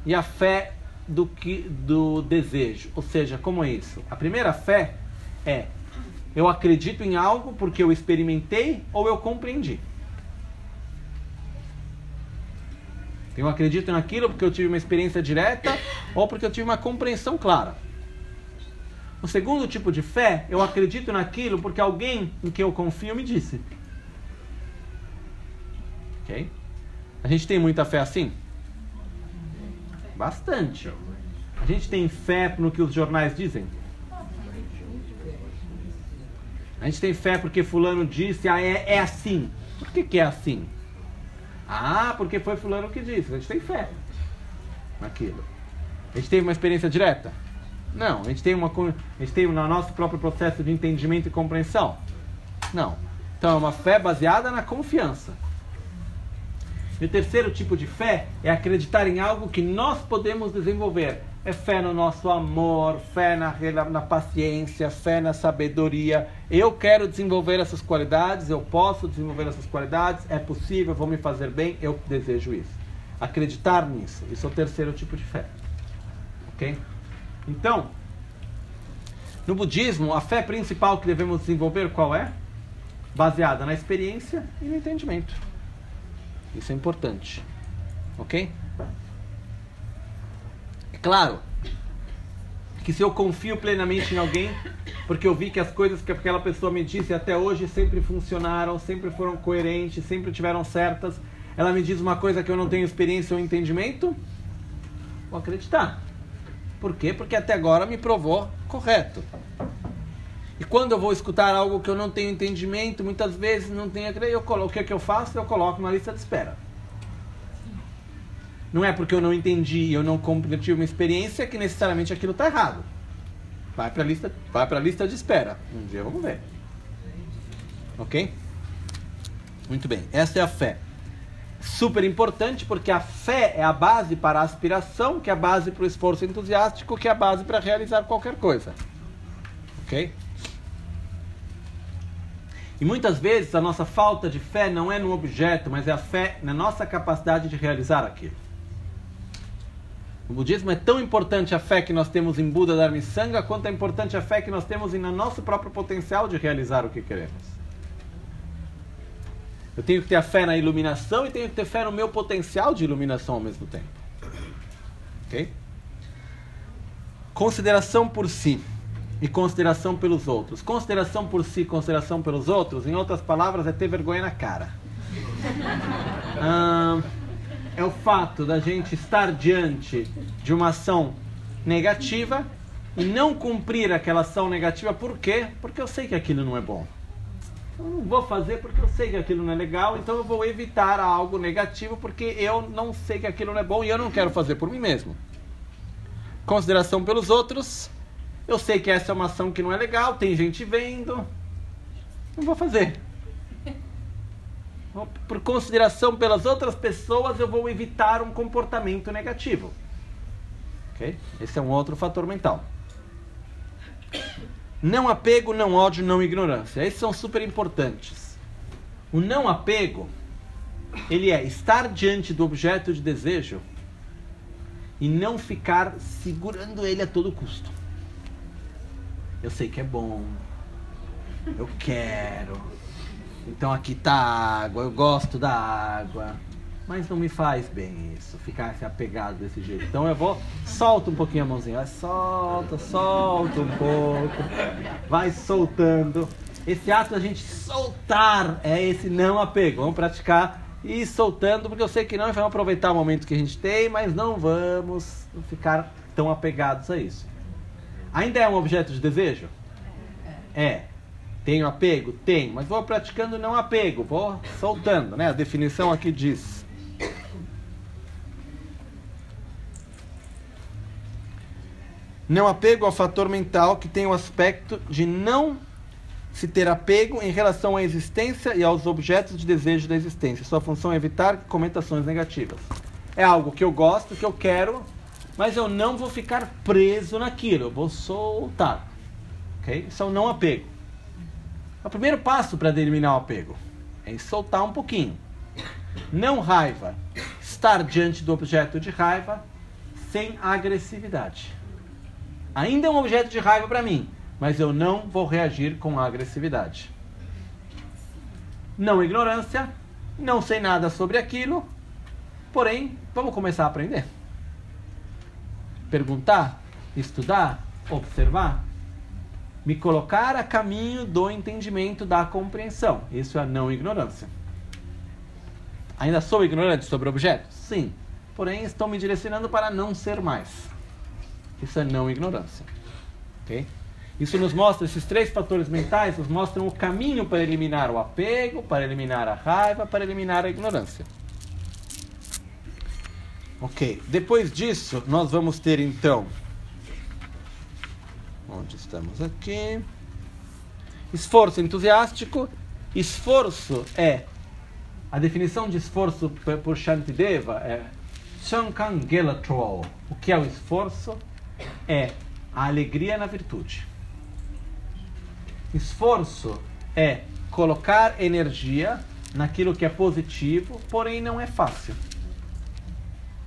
E a fé do, que, do desejo. Ou seja, como é isso? A primeira fé é eu acredito em algo porque eu experimentei ou eu compreendi. Eu acredito naquilo porque eu tive uma experiência direta ou porque eu tive uma compreensão clara. O segundo tipo de fé, eu acredito naquilo porque alguém em quem eu confio me disse. Ok? A gente tem muita fé assim? Bastante. A gente tem fé no que os jornais dizem? A gente tem fé porque fulano disse, ah, é, é assim. Por que, que é assim? Ah, porque foi fulano que disse. A gente tem fé naquilo. A gente teve uma experiência direta? Não. A gente tem uma a gente tem no nosso próprio processo de entendimento e compreensão? Não. Então é uma fé baseada na confiança. E o terceiro tipo de fé é acreditar em algo que nós podemos desenvolver. É fé no nosso amor, fé na, na paciência, fé na sabedoria. Eu quero desenvolver essas qualidades, eu posso desenvolver essas qualidades, é possível, vou me fazer bem, eu desejo isso. Acreditar nisso, isso é o terceiro tipo de fé. Ok? Então, no budismo, a fé principal que devemos desenvolver qual é? Baseada na experiência e no entendimento. Isso é importante. Ok? É claro que se eu confio plenamente em alguém, porque eu vi que as coisas que aquela pessoa me disse até hoje sempre funcionaram, sempre foram coerentes, sempre tiveram certas, ela me diz uma coisa que eu não tenho experiência ou entendimento, vou acreditar. Por quê? Porque até agora me provou correto. E quando eu vou escutar algo que eu não tenho entendimento, muitas vezes não tenho eu coloco, o que, é que eu faço? Eu coloco na lista de espera. Não é porque eu não entendi, eu não tive uma experiência que necessariamente aquilo está errado. Vai para a lista, vai para lista de espera. Um dia vamos ver. OK? Muito bem. Essa é a fé. Super importante porque a fé é a base para a aspiração, que é a base para o esforço entusiástico, que é a base para realizar qualquer coisa. OK? E muitas vezes a nossa falta de fé não é no objeto, mas é a fé na nossa capacidade de realizar aquilo. No budismo é tão importante a fé que nós temos em Buda Dharma e Sangha quanto é importante a fé que nós temos em nosso próprio potencial de realizar o que queremos. Eu tenho que ter a fé na iluminação e tenho que ter fé no meu potencial de iluminação ao mesmo tempo. Ok? Consideração por si e consideração pelos outros. Consideração por si, consideração pelos outros, em outras palavras, é ter vergonha na cara. Ah, é o fato da gente estar diante de uma ação negativa e não cumprir aquela ação negativa. Por quê? Porque eu sei que aquilo não é bom. Eu não vou fazer porque eu sei que aquilo não é legal, então eu vou evitar algo negativo porque eu não sei que aquilo não é bom e eu não quero fazer por mim mesmo. Consideração pelos outros eu sei que essa é uma ação que não é legal, tem gente vendo. Não vou fazer. Por consideração pelas outras pessoas, eu vou evitar um comportamento negativo. Okay? Esse é um outro fator mental. Não apego, não ódio, não ignorância. Esses são super importantes. O não apego, ele é estar diante do objeto de desejo e não ficar segurando ele a todo custo. Eu sei que é bom. Eu quero. Então aqui tá água, eu gosto da água. Mas não me faz bem isso, ficar se apegado desse jeito. Então eu vou, solta um pouquinho a mãozinha, vai, solta, solta um pouco, vai soltando. Esse ato da gente soltar é esse não apego. Vamos praticar e ir soltando, porque eu sei que não, vamos aproveitar o momento que a gente tem, mas não vamos ficar tão apegados a isso. Ainda é um objeto de desejo? É. Tenho apego? Tenho. Mas vou praticando não apego, vou soltando, né? A definição aqui diz. Não apego ao fator mental que tem o aspecto de não se ter apego em relação à existência e aos objetos de desejo da existência. Sua função é evitar comentações negativas. É algo que eu gosto, que eu quero, mas eu não vou ficar preso naquilo, eu vou soltar. Ok? Isso é o não apego. O primeiro passo para eliminar o apego é soltar um pouquinho. Não raiva. Estar diante do objeto de raiva sem agressividade. Ainda é um objeto de raiva para mim, mas eu não vou reagir com agressividade. Não ignorância, não sei nada sobre aquilo, porém, vamos começar a aprender perguntar, estudar, observar, me colocar a caminho do entendimento da compreensão. Isso é a não ignorância. Ainda sou ignorante sobre objetos? Sim. Porém, estou me direcionando para não ser mais. Isso é não ignorância. Ok? Isso nos mostra, esses três fatores mentais nos mostram o caminho para eliminar o apego, para eliminar a raiva, para eliminar a ignorância. Ok, depois disso, nós vamos ter então. Onde estamos aqui? Esforço entusiástico. Esforço é. A definição de esforço por Shantideva é Shankangelatro. O que é o esforço? É a alegria na virtude. Esforço é colocar energia naquilo que é positivo, porém não é fácil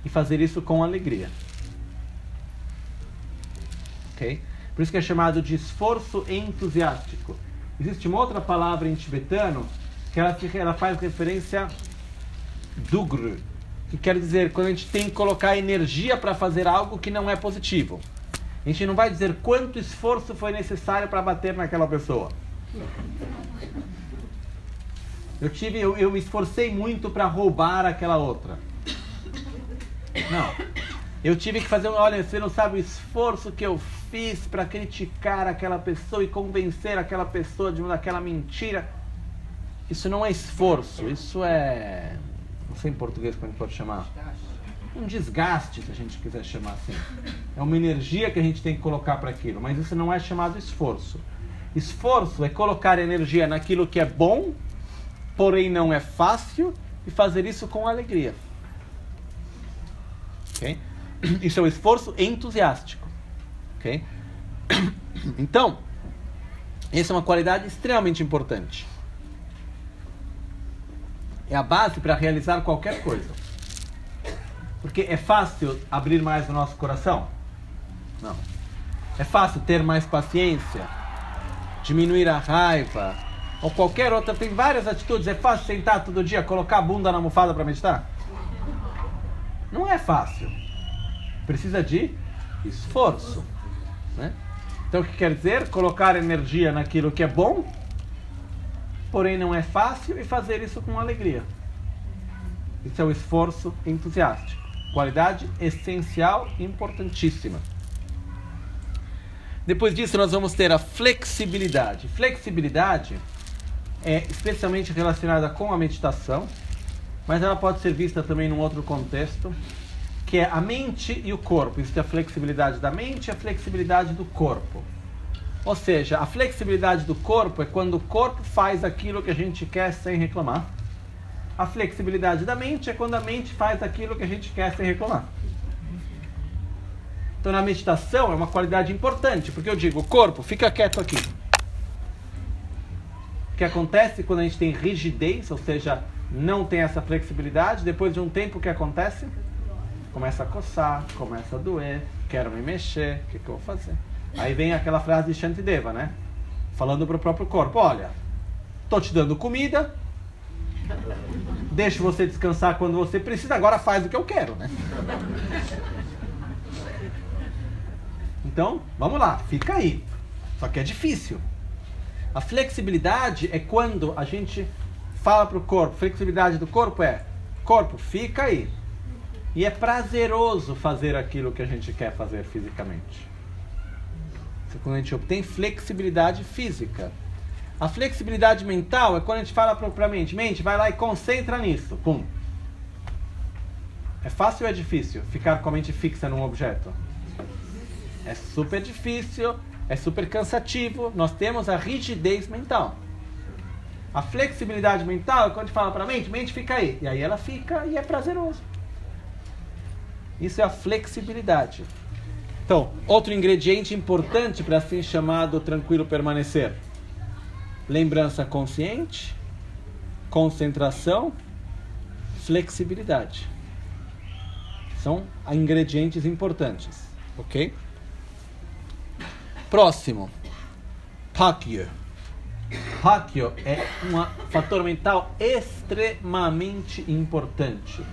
e fazer isso com alegria. Ok? Por isso que é chamado de esforço entusiástico. Existe uma outra palavra em tibetano que ela, ela faz referência dugru, que quer dizer quando a gente tem que colocar energia para fazer algo que não é positivo. A gente não vai dizer quanto esforço foi necessário para bater naquela pessoa. Eu tive, eu, eu me esforcei muito para roubar aquela outra. Não. Eu tive que fazer um, olha, você não sabe o esforço que eu fiz para criticar aquela pessoa e convencer aquela pessoa de uma daquela mentira. Isso não é esforço, isso é, não sei em português como a gente pode chamar. Um desgaste, se a gente quiser chamar assim. É uma energia que a gente tem que colocar para aquilo, mas isso não é chamado esforço. Esforço é colocar energia naquilo que é bom porém não é fácil, e fazer isso com alegria. Okay? Isso é o esforço entusiástico. Okay? Então, essa é uma qualidade extremamente importante. É a base para realizar qualquer coisa. Porque é fácil abrir mais o nosso coração? Não. É fácil ter mais paciência, diminuir a raiva, ou qualquer outra, tem várias atitudes. É fácil sentar todo dia, colocar a bunda na almofada para meditar? Não é fácil. Precisa de esforço. Né? Então, o que quer dizer? Colocar energia naquilo que é bom, porém não é fácil, e fazer isso com alegria. Isso é o esforço entusiástico. Qualidade essencial, importantíssima. Depois disso, nós vamos ter a flexibilidade. Flexibilidade é especialmente relacionada com a meditação, mas ela pode ser vista também num outro contexto, que é a mente e o corpo. Existe a flexibilidade da mente e a flexibilidade do corpo. Ou seja, a flexibilidade do corpo é quando o corpo faz aquilo que a gente quer sem reclamar. A flexibilidade da mente é quando a mente faz aquilo que a gente quer sem reclamar. Então, na meditação é uma qualidade importante, porque eu digo, o corpo, fica quieto aqui que acontece quando a gente tem rigidez, ou seja, não tem essa flexibilidade, depois de um tempo o que acontece? Começa a coçar, começa a doer, quero me mexer, o que, que eu vou fazer? Aí vem aquela frase de Shantideva, né? Falando para o próprio corpo, olha, tô te dando comida, deixo você descansar quando você precisa, agora faz o que eu quero, né? Então, vamos lá, fica aí. Só que é difícil. A flexibilidade é quando a gente fala para o corpo. Flexibilidade do corpo é: corpo, fica aí. E é prazeroso fazer aquilo que a gente quer fazer fisicamente. Quando a gente obtém flexibilidade física. A flexibilidade mental é quando a gente fala para a mente: mente, vai lá e concentra nisso. Pum. É fácil ou é difícil ficar com a mente fixa num objeto? É super difícil é super cansativo, nós temos a rigidez mental. A flexibilidade mental quando a gente fala para a mente, mente fica aí. E aí ela fica e é prazeroso. Isso é a flexibilidade. Então, outro ingrediente importante para assim chamado tranquilo permanecer: lembrança consciente, concentração, flexibilidade. São ingredientes importantes, ok? Próximo. Pakyo. Pakyo é um fator mental extremamente importante,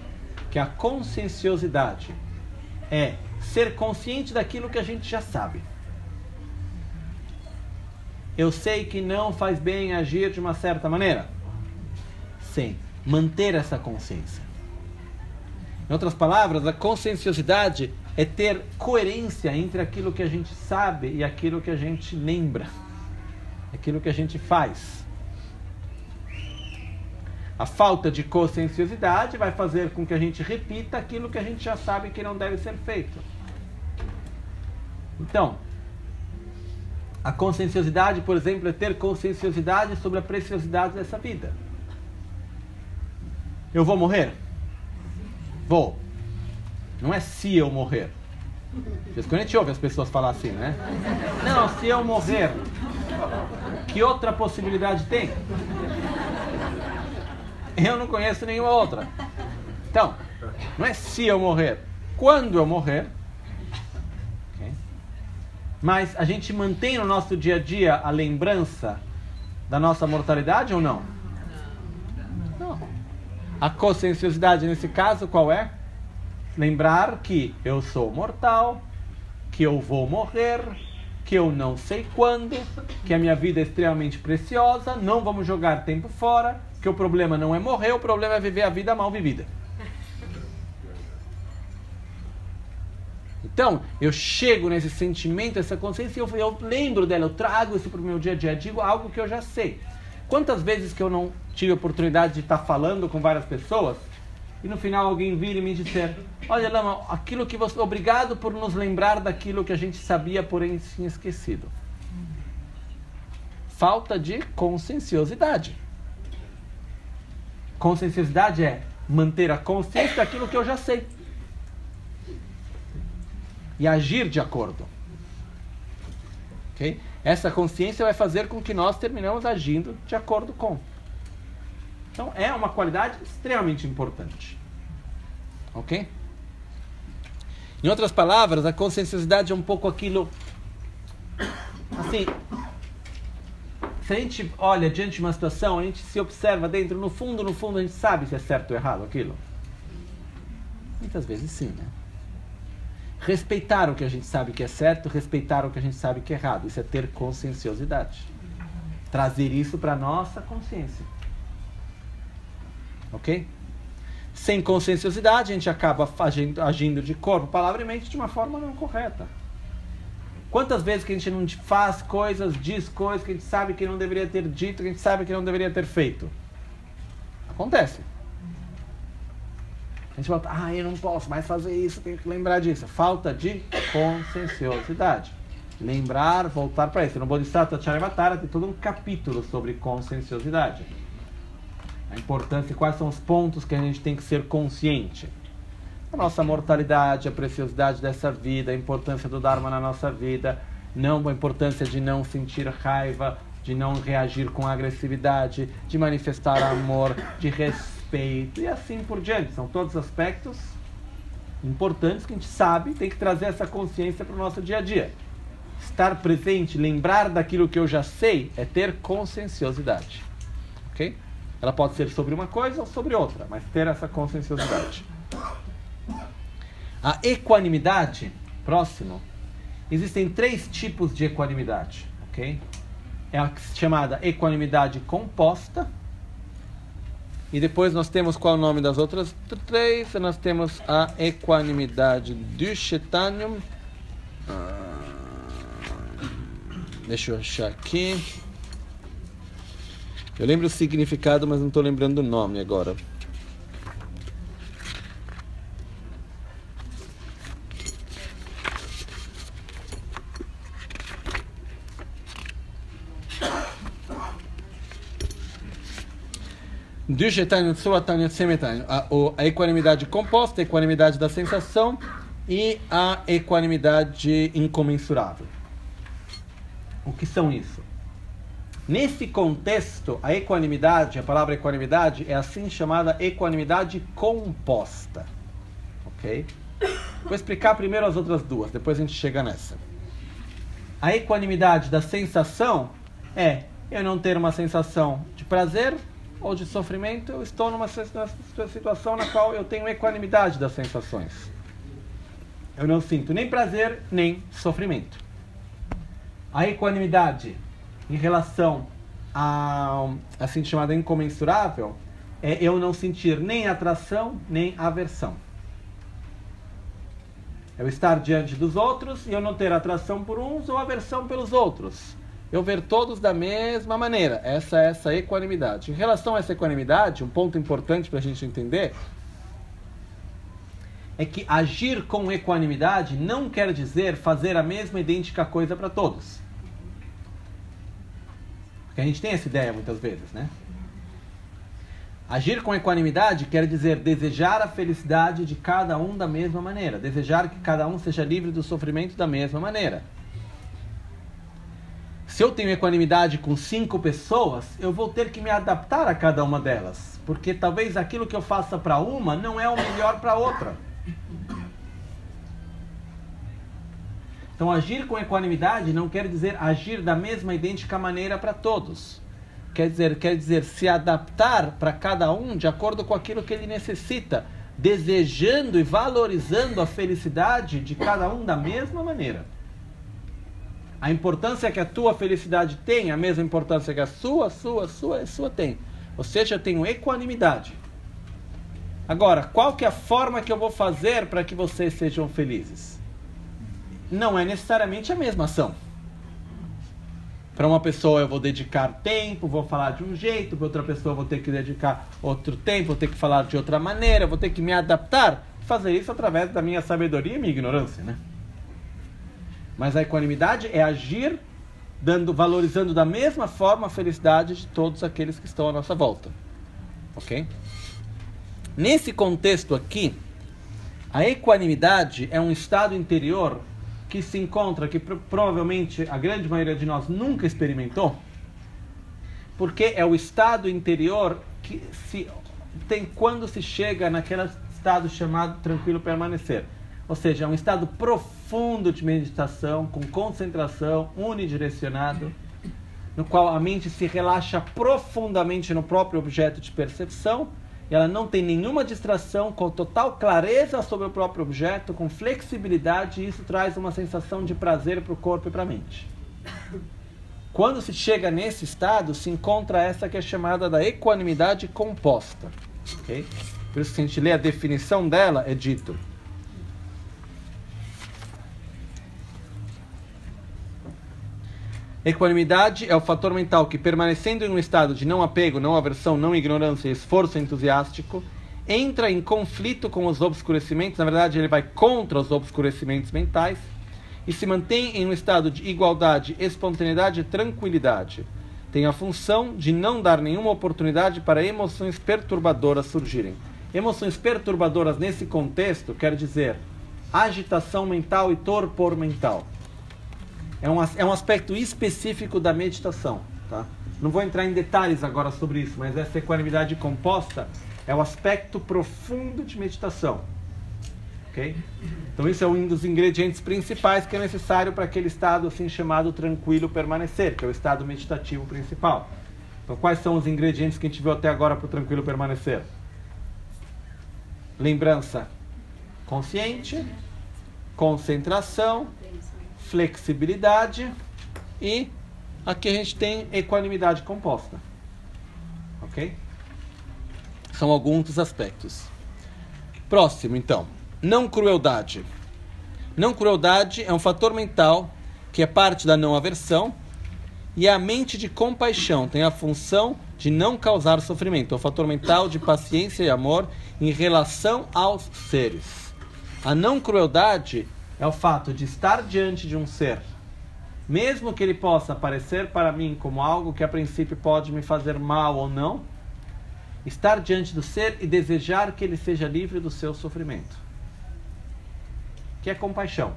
que a conscienciosidade. É ser consciente daquilo que a gente já sabe. Eu sei que não faz bem agir de uma certa maneira. Sim, manter essa consciência. Em outras palavras, a conscienciosidade é ter coerência entre aquilo que a gente sabe e aquilo que a gente lembra, aquilo que a gente faz. A falta de conscienciosidade vai fazer com que a gente repita aquilo que a gente já sabe que não deve ser feito. Então, a conscienciosidade, por exemplo, é ter conscienciosidade sobre a preciosidade dessa vida. Eu vou morrer? Vou. Não é se eu morrer. Quando a gente ouve as pessoas falar assim, né? Não, se eu morrer, que outra possibilidade tem? Eu não conheço nenhuma outra. Então, não é se eu morrer, quando eu morrer. Okay? Mas a gente mantém no nosso dia a dia a lembrança da nossa mortalidade ou não? Não. A conscienciosidade nesse caso qual é? Lembrar que eu sou mortal, que eu vou morrer, que eu não sei quando, que a minha vida é extremamente preciosa, não vamos jogar tempo fora, que o problema não é morrer, o problema é viver a vida mal vivida. Então, eu chego nesse sentimento, essa consciência, e eu, eu lembro dela, eu trago isso para o meu dia a dia, digo algo que eu já sei. Quantas vezes que eu não tive a oportunidade de estar falando com várias pessoas e no final alguém vir e me dizer: Olha, Lama, aquilo que você. Obrigado por nos lembrar daquilo que a gente sabia, porém tinha esquecido. Falta de conscienciosidade. Conscienciosidade é manter a consciência daquilo que eu já sei e agir de acordo. Okay? Essa consciência vai fazer com que nós terminemos agindo de acordo com. Então é uma qualidade extremamente importante. Ok? Em outras palavras, a conscienciosidade é um pouco aquilo. Assim, se a gente olha diante de uma situação, a gente se observa dentro, no fundo, no fundo, a gente sabe se é certo ou errado aquilo. Muitas vezes sim, né? Respeitar o que a gente sabe que é certo, respeitar o que a gente sabe que é errado. Isso é ter conscienciosidade. Trazer isso para a nossa consciência. Ok? Sem conscienciosidade, a gente acaba agindo, de corpo, palavra e mente de uma forma não correta. Quantas vezes que a gente não faz coisas, diz coisas que a gente sabe que não deveria ter dito, que a gente sabe que não deveria ter feito? Acontece. A gente volta, ah, eu não posso mais fazer isso, tenho que lembrar disso. Falta de conscienciosidade. Lembrar, voltar para isso. No Bodhisattva Charyavatara tem todo um capítulo sobre conscienciosidade. A importância, quais são os pontos que a gente tem que ser consciente. A nossa mortalidade, a preciosidade dessa vida, a importância do Dharma na nossa vida, não a importância de não sentir raiva, de não reagir com agressividade, de manifestar amor, de respeito respeito e assim por diante. São todos aspectos importantes que a gente sabe, tem que trazer essa consciência para o nosso dia a dia. Estar presente, lembrar daquilo que eu já sei, é ter conscienciosidade. Ok? Ela pode ser sobre uma coisa ou sobre outra, mas ter essa conscienciosidade. A equanimidade, próximo, existem três tipos de equanimidade, ok? É a chamada equanimidade composta, e depois nós temos qual é o nome das outras três? Nós temos a equanimidade do Chetanium. Ah, deixa eu achar aqui. Eu lembro o significado, mas não estou lembrando o nome agora. a equanimidade composta, a equanimidade da sensação e a equanimidade incomensurável. O que são isso? Nesse contexto, a equanimidade, a palavra equanimidade é assim chamada equanimidade composta. Ok? Vou explicar primeiro as outras duas, depois a gente chega nessa. A equanimidade da sensação é eu não ter uma sensação de prazer ou de sofrimento, eu estou numa situação na qual eu tenho equanimidade das sensações. Eu não sinto nem prazer, nem sofrimento. A equanimidade em relação a assim chamada incomensurável é eu não sentir nem atração, nem aversão. Eu estar diante dos outros e eu não ter atração por uns ou aversão pelos outros eu ver todos da mesma maneira. Essa é essa equanimidade. Em relação a essa equanimidade, um ponto importante para a gente entender é que agir com equanimidade não quer dizer fazer a mesma idêntica coisa para todos. Porque a gente tem essa ideia muitas vezes, né? Agir com equanimidade quer dizer desejar a felicidade de cada um da mesma maneira, desejar que cada um seja livre do sofrimento da mesma maneira. Se eu tenho equanimidade com cinco pessoas, eu vou ter que me adaptar a cada uma delas, porque talvez aquilo que eu faça para uma não é o melhor para outra. Então, agir com equanimidade não quer dizer agir da mesma idêntica maneira para todos. Quer dizer, quer dizer se adaptar para cada um de acordo com aquilo que ele necessita, desejando e valorizando a felicidade de cada um da mesma maneira. A importância que a tua felicidade tem, a mesma importância que a sua, sua, sua, sua tem. Ou seja, eu tenho equanimidade. Agora, qual que é a forma que eu vou fazer para que vocês sejam felizes? Não é necessariamente a mesma ação. Para uma pessoa eu vou dedicar tempo, vou falar de um jeito, para outra pessoa eu vou ter que dedicar outro tempo, vou ter que falar de outra maneira, vou ter que me adaptar. Fazer isso através da minha sabedoria e minha ignorância, né? Mas a equanimidade é agir dando, valorizando da mesma forma a felicidade de todos aqueles que estão à nossa volta. Ok? Nesse contexto aqui, a equanimidade é um estado interior que se encontra, que provavelmente a grande maioria de nós nunca experimentou, porque é o estado interior que se tem quando se chega naquele estado chamado tranquilo permanecer. Ou seja, é um estado profundo de meditação, com concentração, unidirecionado, no qual a mente se relaxa profundamente no próprio objeto de percepção e ela não tem nenhuma distração, com total clareza sobre o próprio objeto, com flexibilidade, e isso traz uma sensação de prazer para o corpo e para a mente. Quando se chega nesse estado, se encontra essa que é chamada da equanimidade composta. Okay? Por isso, se a gente lê a definição dela, é dito Equanimidade é o fator mental que, permanecendo em um estado de não apego, não aversão, não ignorância e esforço entusiástico, entra em conflito com os obscurecimentos, na verdade, ele vai contra os obscurecimentos mentais e se mantém em um estado de igualdade, espontaneidade e tranquilidade. Tem a função de não dar nenhuma oportunidade para emoções perturbadoras surgirem. Emoções perturbadoras nesse contexto quer dizer agitação mental e torpor mental é um, é um aspecto específico da meditação. Tá? Não vou entrar em detalhes agora sobre isso, mas essa equanimidade composta é o aspecto profundo de meditação. Okay? Então, isso é um dos ingredientes principais que é necessário para aquele estado assim chamado tranquilo permanecer, que é o estado meditativo principal. Então, quais são os ingredientes que a gente viu até agora para o tranquilo permanecer? Lembrança consciente, concentração flexibilidade e aqui a gente tem equanimidade composta. Ok? São alguns dos aspectos. Próximo, então. Não crueldade. Não crueldade é um fator mental que é parte da não aversão e a mente de compaixão tem a função de não causar sofrimento. É o fator mental de paciência e amor em relação aos seres. A não crueldade é o fato de estar diante de um ser, mesmo que ele possa aparecer para mim como algo que a princípio pode me fazer mal ou não, estar diante do ser e desejar que ele seja livre do seu sofrimento. Que é compaixão.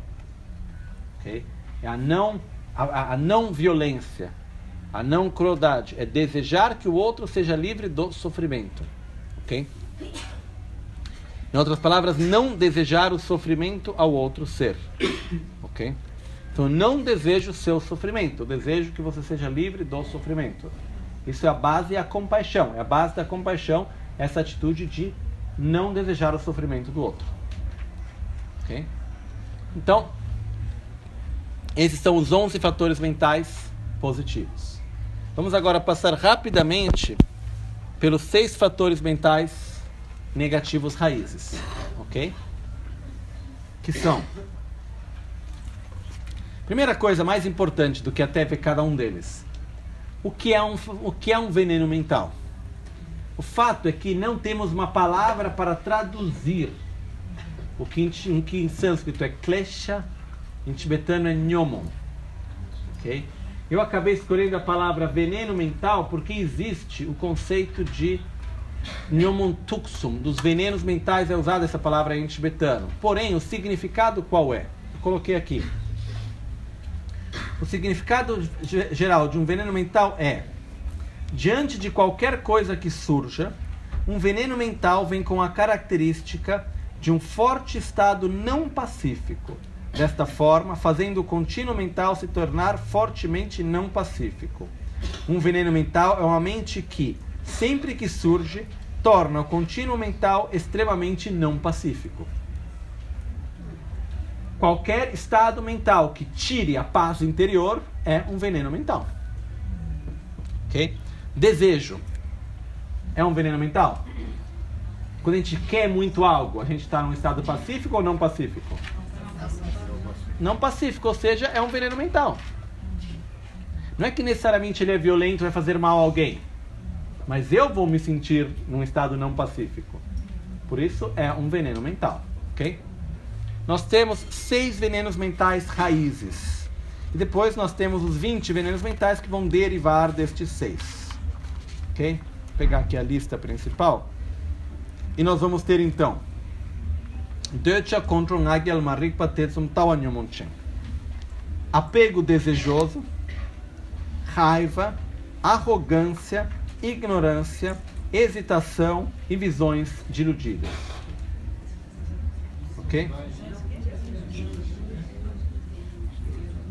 Okay? É a não, a, a não violência, a não crueldade. É desejar que o outro seja livre do sofrimento. Ok? Em outras palavras, não desejar o sofrimento ao outro ser. Ok? Então, não desejo o seu sofrimento. Eu desejo que você seja livre do sofrimento. Isso é a base e a compaixão. É a base da compaixão, essa atitude de não desejar o sofrimento do outro. Ok? Então, esses são os 11 fatores mentais positivos. Vamos agora passar rapidamente pelos seis fatores mentais negativos raízes, ok? Que são primeira coisa mais importante do que até ver cada um deles. O que é um o que é um veneno mental? O fato é que não temos uma palavra para traduzir o que em, que em sânscrito é klesha, em tibetano é nyomon. Ok? Eu acabei escolhendo a palavra veneno mental porque existe o conceito de Nyomontuksum, dos venenos mentais, é usada essa palavra em tibetano. Porém, o significado qual é? Eu coloquei aqui. O significado geral de um veneno mental é: diante de qualquer coisa que surja, um veneno mental vem com a característica de um forte estado não pacífico. Desta forma, fazendo o contínuo mental se tornar fortemente não pacífico. Um veneno mental é uma mente que, sempre que surge, torna o contínuo mental extremamente não pacífico. Qualquer estado mental que tire a paz interior é um veneno mental. Ok? Desejo é um veneno mental? Quando a gente quer muito algo, a gente está num estado pacífico ou não pacífico? Não pacífico, ou seja, é um veneno mental. Não é que necessariamente ele é violento e vai fazer mal a alguém, mas eu vou me sentir num estado não pacífico. Por isso é um veneno mental, ok? Nós temos seis venenos mentais raízes. E depois nós temos os 20 venenos mentais que vão derivar destes seis. Ok? Vou pegar aqui a lista principal. E nós vamos ter então Tawanyomonchen. Apego desejoso, raiva, arrogância, ignorância, hesitação e visões diludidas. Ok?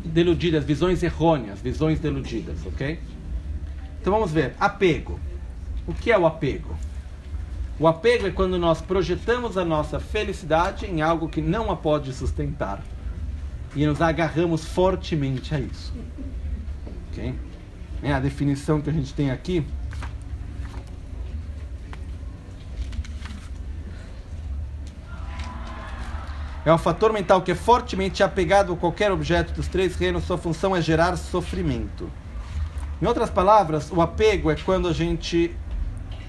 Deludidas, visões errôneas, visões deludidas, ok? Então vamos ver. Apego. O que é o apego? O apego é quando nós projetamos a nossa felicidade em algo que não a pode sustentar. E nos agarramos fortemente a isso. Ok? É a definição que a gente tem aqui. É um fator mental que é fortemente apegado a qualquer objeto dos três reinos, sua função é gerar sofrimento. Em outras palavras, o apego é quando a gente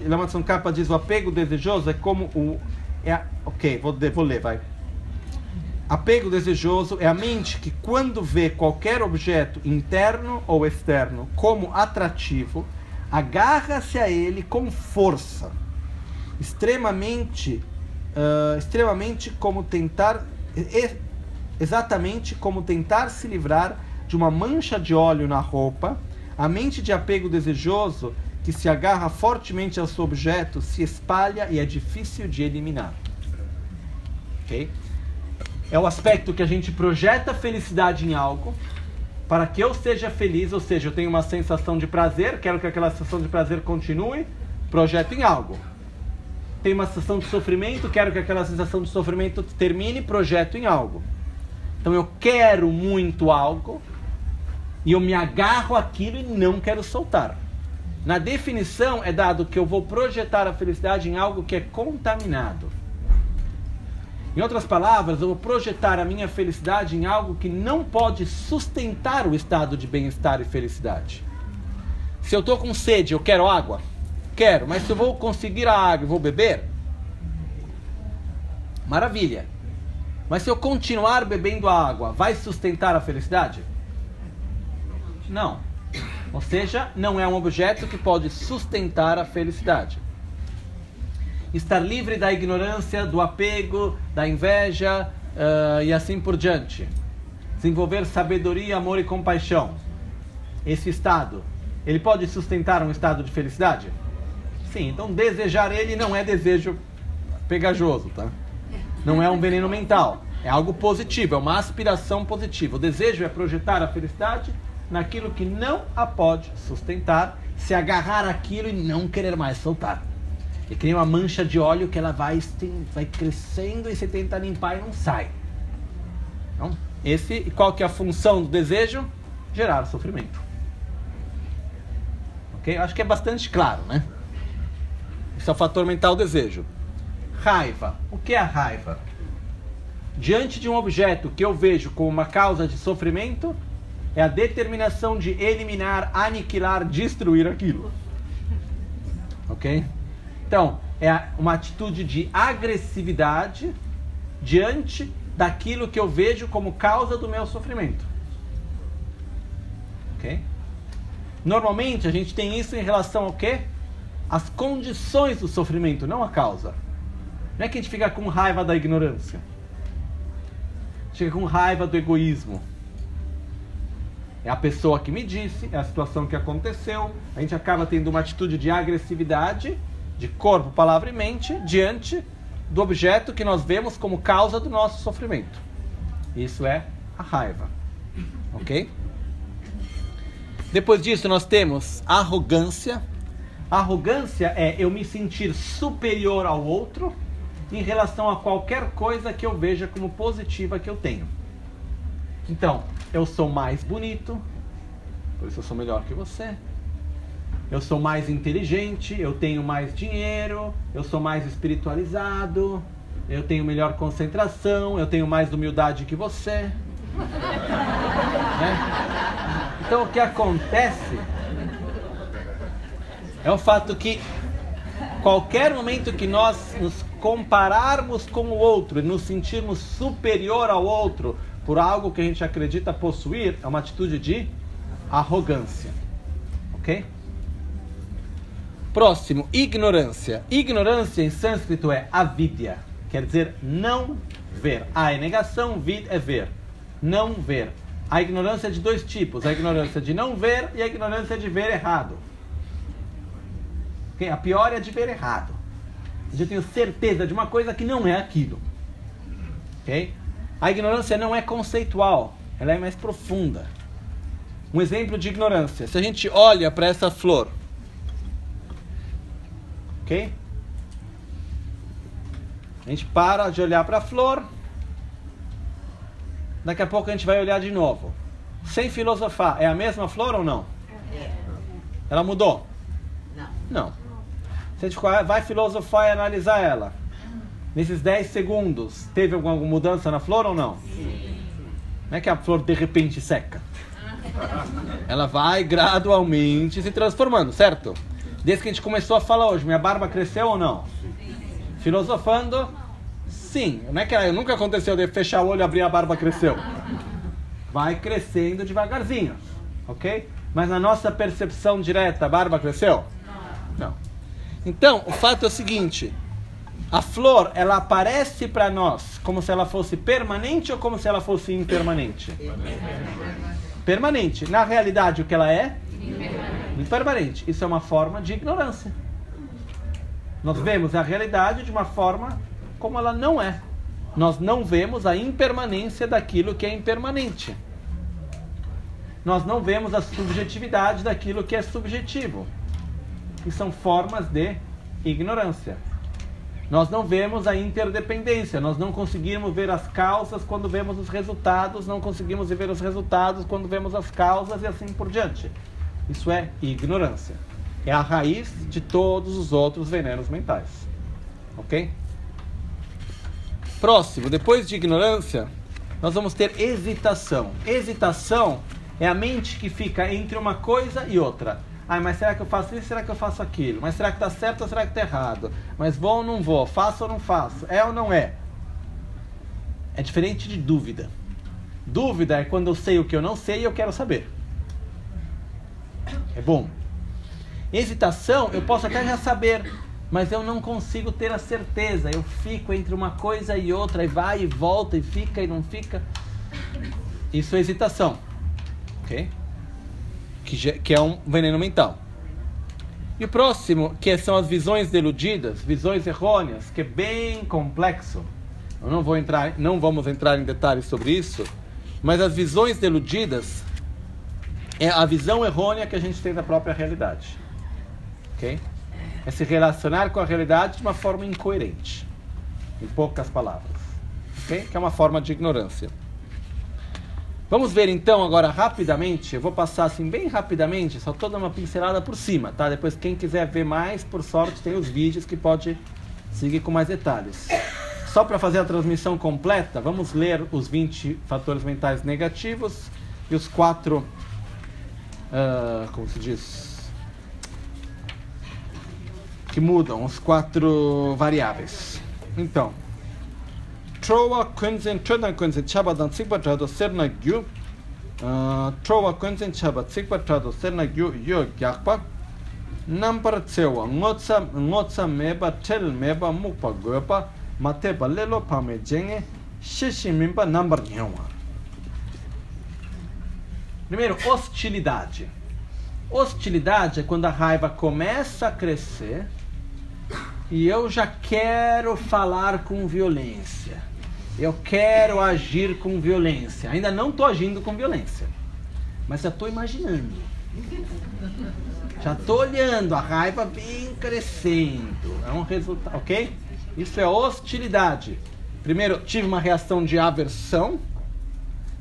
Lamatson Kappa diz o apego desejoso é como o. É, ok, vou, vou ler, vai. Apego desejoso é a mente que, quando vê qualquer objeto interno ou externo como atrativo, agarra-se a ele com força, extremamente, uh, extremamente como tentar, exatamente como tentar se livrar de uma mancha de óleo na roupa. A mente de apego desejoso que se agarra fortemente ao seu objeto se espalha e é difícil de eliminar. Ok? É o aspecto que a gente projeta felicidade em algo para que eu seja feliz, ou seja, eu tenho uma sensação de prazer, quero que aquela sensação de prazer continue, projeto em algo. Tenho uma sensação de sofrimento, quero que aquela sensação de sofrimento termine, projeto em algo. Então eu quero muito algo e eu me agarro àquilo e não quero soltar. Na definição é dado que eu vou projetar a felicidade em algo que é contaminado. Em outras palavras, eu vou projetar a minha felicidade em algo que não pode sustentar o estado de bem-estar e felicidade. Se eu estou com sede, eu quero água? Quero, mas se eu vou conseguir a água e vou beber? Maravilha. Mas se eu continuar bebendo a água, vai sustentar a felicidade? Não. Ou seja, não é um objeto que pode sustentar a felicidade. Estar livre da ignorância, do apego, da inveja uh, e assim por diante. Desenvolver sabedoria, amor e compaixão. Esse estado, ele pode sustentar um estado de felicidade? Sim, então desejar ele não é desejo pegajoso, tá? Não é um veneno mental. É algo positivo, é uma aspiração positiva. O desejo é projetar a felicidade naquilo que não a pode sustentar, se agarrar aquilo e não querer mais soltar. É que nem uma mancha de óleo que ela vai, vai crescendo e você tenta limpar e não sai. Então, esse, qual que é a função do desejo? Gerar sofrimento. Ok? Acho que é bastante claro, né? Esse é o fator mental desejo. Raiva. O que é a raiva? Diante de um objeto que eu vejo como uma causa de sofrimento, é a determinação de eliminar, aniquilar, destruir aquilo. Ok? Então, é uma atitude de agressividade diante daquilo que eu vejo como causa do meu sofrimento. Ok? Normalmente a gente tem isso em relação ao quê? As condições do sofrimento, não a causa. Não é que a gente fica com raiva da ignorância. A gente fica com raiva do egoísmo. É a pessoa que me disse, é a situação que aconteceu. A gente acaba tendo uma atitude de agressividade, de corpo, palavra e mente, diante do objeto que nós vemos como causa do nosso sofrimento. Isso é a raiva. Ok? Depois disso, nós temos arrogância. Arrogância é eu me sentir superior ao outro em relação a qualquer coisa que eu veja como positiva que eu tenho. Então, eu sou mais bonito, por isso eu sou melhor que você. Eu sou mais inteligente, eu tenho mais dinheiro, eu sou mais espiritualizado, eu tenho melhor concentração, eu tenho mais humildade que você. né? Então o que acontece é o fato que qualquer momento que nós nos compararmos com o outro e nos sentirmos superior ao outro por algo que a gente acredita possuir, é uma atitude de arrogância. Ok? Próximo, ignorância. Ignorância em sânscrito é avidya, quer dizer não ver. A é negação, vid é ver. Não ver. A ignorância é de dois tipos: a ignorância de não ver e a ignorância de ver errado. Okay? A pior é de ver errado. Eu tenho certeza de uma coisa que não é aquilo. Okay? A ignorância não é conceitual, ela é mais profunda. Um exemplo de ignorância: se a gente olha para essa flor Ok? A gente para de olhar para a flor. Daqui a pouco a gente vai olhar de novo. Sem filosofar. É a mesma flor ou não? É. Ela mudou? Não. Não. Gente vai filosofar e analisar ela, nesses 10 segundos, teve alguma mudança na flor ou não? Sim. Não é que a flor de repente seca. Ela vai gradualmente se transformando, certo? Desde que a gente começou a falar hoje, minha barba cresceu ou não? Filosofando, sim. Não é que nunca aconteceu de fechar o olho, abrir a barba cresceu. Vai crescendo devagarzinho, ok? Mas na nossa percepção direta, a barba cresceu? Então, o fato é o seguinte: a flor, ela aparece para nós como se ela fosse permanente ou como se ela fosse impermanente? Permanente. Na realidade, o que ela é? Impermanente. Isso é uma forma de ignorância. Nós vemos a realidade de uma forma como ela não é. Nós não vemos a impermanência daquilo que é impermanente. Nós não vemos a subjetividade daquilo que é subjetivo. E são formas de ignorância. Nós não vemos a interdependência, nós não conseguimos ver as causas quando vemos os resultados, não conseguimos ver os resultados quando vemos as causas e assim por diante. Isso é ignorância. É a raiz de todos os outros venenos mentais. Ok? Próximo, depois de ignorância, nós vamos ter hesitação. Hesitação é a mente que fica entre uma coisa e outra. Ah, mas será que eu faço isso? Será que eu faço aquilo? Mas será que está certo ou será que está errado? Mas vou ou não vou? Faço ou não faço? É ou não é? É diferente de dúvida. Dúvida é quando eu sei o que eu não sei e eu quero saber. É bom. Hesitação, eu posso até já saber, mas eu não consigo ter a certeza. Eu fico entre uma coisa e outra, e vai e volta, e fica e não fica. Isso é hesitação. Ok? Que, que é um veneno mental. E o próximo, que são as visões deludidas, visões errôneas, que é bem complexo. Eu não vou entrar, não vamos entrar em detalhes sobre isso, mas as visões deludidas é a visão errônea que a gente tem da própria realidade. Ok? É se relacionar com a realidade de uma forma incoerente. Em poucas palavras. Ok? Que é uma forma de ignorância. Vamos ver então agora rapidamente, eu vou passar assim bem rapidamente, só toda uma pincelada por cima, tá? Depois quem quiser ver mais, por sorte, tem os vídeos que pode seguir com mais detalhes. Só para fazer a transmissão completa, vamos ler os 20 fatores mentais negativos e os quatro uh, como se diz, que mudam os quatro variáveis. Então, troa quinzen chodan quinzen chabadan tsikpa trado serna gyu troa quinzen chaba tsikpa trado serna gyu yo gyakpa nampar tsewa ngotsa ngotsa meba tel meba mukpa gopa matepa lelo pame jenge shishi mimpa nambar nyawa Primeiro, hostilidade. Hostilidade é quando a raiva começa a crescer e eu já quero falar com violência. Eu quero agir com violência. Ainda não estou agindo com violência, mas já estou imaginando. Já estou olhando, a raiva vem crescendo. É um resultado, ok? Isso é hostilidade. Primeiro, tive uma reação de aversão.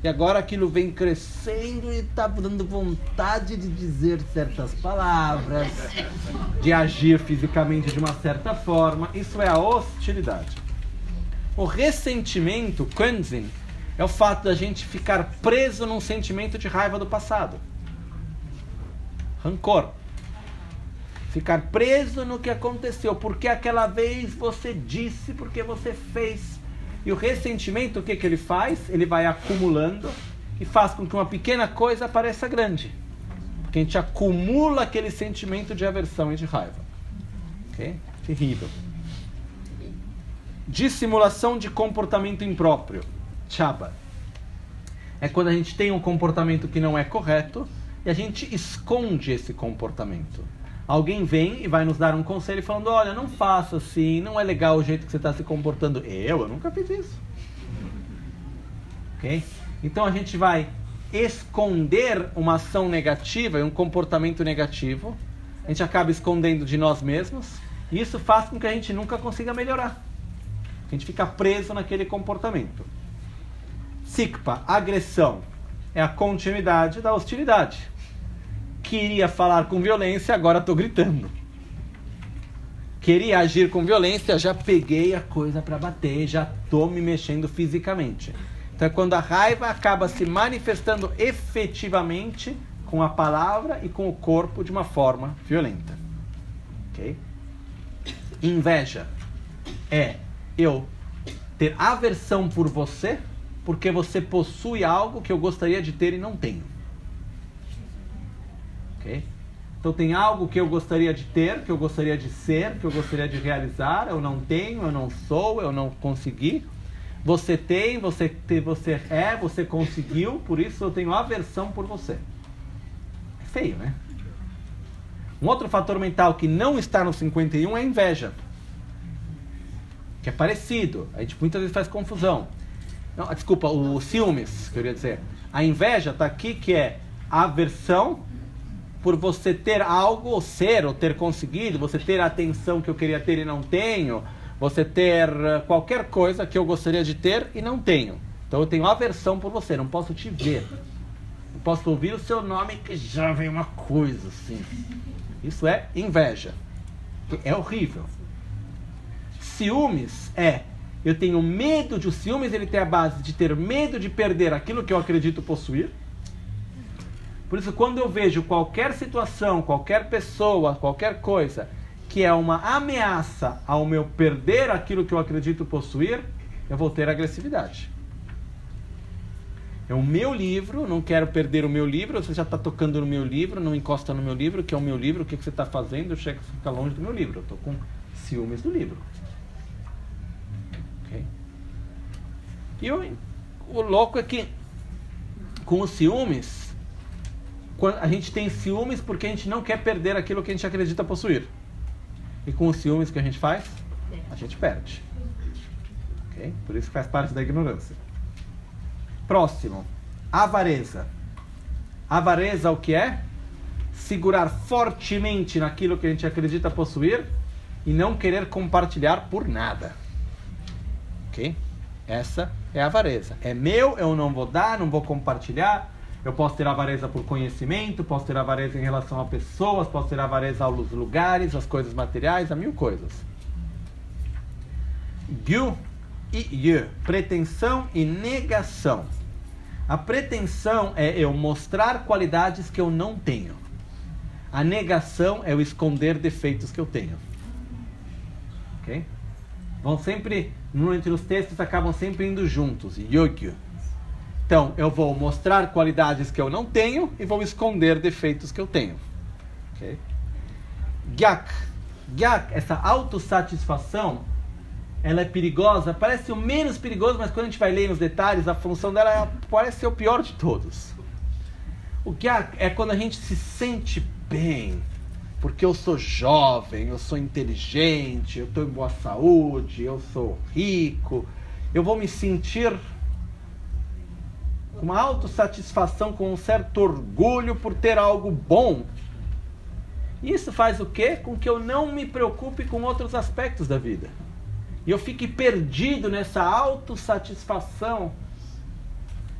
E agora aquilo vem crescendo e está dando vontade de dizer certas palavras, de agir fisicamente de uma certa forma. Isso é a hostilidade. O ressentimento, Quentin, é o fato da gente ficar preso num sentimento de raiva do passado. Rancor. Ficar preso no que aconteceu, porque aquela vez você disse, porque você fez. E o ressentimento, o que, que ele faz? Ele vai acumulando e faz com que uma pequena coisa pareça grande. Porque a gente acumula aquele sentimento de aversão e de raiva. Ok? Terrível. Dissimulação de comportamento impróprio. Chaba. É quando a gente tem um comportamento que não é correto e a gente esconde esse comportamento. Alguém vem e vai nos dar um conselho falando: olha, não faça assim, não é legal o jeito que você está se comportando. Eu, eu nunca fiz isso. Ok? Então a gente vai esconder uma ação negativa e um comportamento negativo. A gente acaba escondendo de nós mesmos. E isso faz com que a gente nunca consiga melhorar. A gente fica preso naquele comportamento. Sikpa, agressão, é a continuidade da hostilidade queria falar com violência, agora estou gritando. Queria agir com violência, já peguei a coisa para bater, já estou me mexendo fisicamente. Então é quando a raiva acaba se manifestando efetivamente com a palavra e com o corpo de uma forma violenta. Ok? Inveja é eu ter aversão por você porque você possui algo que eu gostaria de ter e não tenho. Ok? Então tem algo que eu gostaria de ter, que eu gostaria de ser, que eu gostaria de realizar, eu não tenho, eu não sou, eu não consegui. Você tem, você tem, você é, você conseguiu, por isso eu tenho aversão por você. É feio, né? Um outro fator mental que não está no 51 é a inveja. Que é parecido. A gente muitas vezes faz confusão. Não, desculpa, o ciúmes, queria dizer. A inveja está aqui que é aversão por você ter algo, ou ser, ou ter conseguido, você ter a atenção que eu queria ter e não tenho, você ter eh, qualquer coisa que eu gostaria de ter e não tenho. Então eu tenho aversão por você, não posso te ver. Não posso ouvir o seu nome que já vem uma coisa assim. Isso é inveja. É horrível. Ciúmes é eu tenho medo de ciúmes, ele tem a base de ter medo de perder aquilo que eu acredito possuir. Por isso, quando eu vejo qualquer situação, qualquer pessoa, qualquer coisa que é uma ameaça ao meu perder aquilo que eu acredito possuir, eu vou ter agressividade. É o meu livro, não quero perder o meu livro, você já está tocando no meu livro, não encosta no meu livro, que é o meu livro, o que, que você está fazendo? Chega, fica longe do meu livro. Eu estou com ciúmes do livro. Okay? E o, o louco é que, com os ciúmes, a gente tem ciúmes porque a gente não quer perder aquilo que a gente acredita possuir. E com os ciúmes que a gente faz, a gente perde. Okay? Por isso faz parte da ignorância. Próximo, avareza. Avareza o que é? Segurar fortemente naquilo que a gente acredita possuir e não querer compartilhar por nada. Ok? Essa é a avareza. É meu, eu não vou dar, não vou compartilhar eu posso ter avareza por conhecimento, posso ter avareza em relação a pessoas, posso ter avareza aos lugares, às coisas materiais, a mil coisas. Gyu e Yu, pretensão e negação. A pretensão é eu mostrar qualidades que eu não tenho. A negação é eu esconder defeitos que eu tenho. Ok? Vão sempre, entre os textos, acabam sempre indo juntos. Yogyu. Então, eu vou mostrar qualidades que eu não tenho e vou esconder defeitos que eu tenho. Okay? Gyak. Gyak, essa autossatisfação, ela é perigosa, parece o menos perigoso, mas quando a gente vai ler nos detalhes, a função dela é, parece ser o pior de todos. O Gyak é quando a gente se sente bem, porque eu sou jovem, eu sou inteligente, eu estou em boa saúde, eu sou rico, eu vou me sentir com uma autossatisfação, com um certo orgulho por ter algo bom. Isso faz o quê? Com que eu não me preocupe com outros aspectos da vida. E eu fique perdido nessa autossatisfação.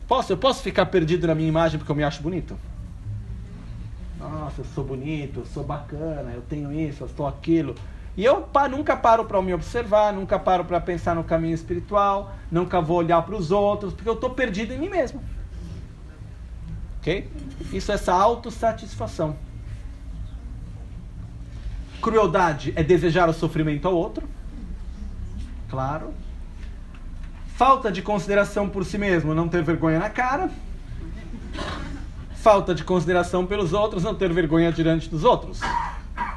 Posso, eu posso ficar perdido na minha imagem porque eu me acho bonito? Nossa, eu sou bonito, eu sou bacana, eu tenho isso, eu sou aquilo. E eu nunca paro para me observar, nunca paro para pensar no caminho espiritual, nunca vou olhar para os outros, porque eu estou perdido em mim mesmo. Ok? Isso é essa autossatisfação. Crueldade é desejar o sofrimento ao outro. Claro. Falta de consideração por si mesmo, não ter vergonha na cara. Falta de consideração pelos outros, não ter vergonha diante dos outros.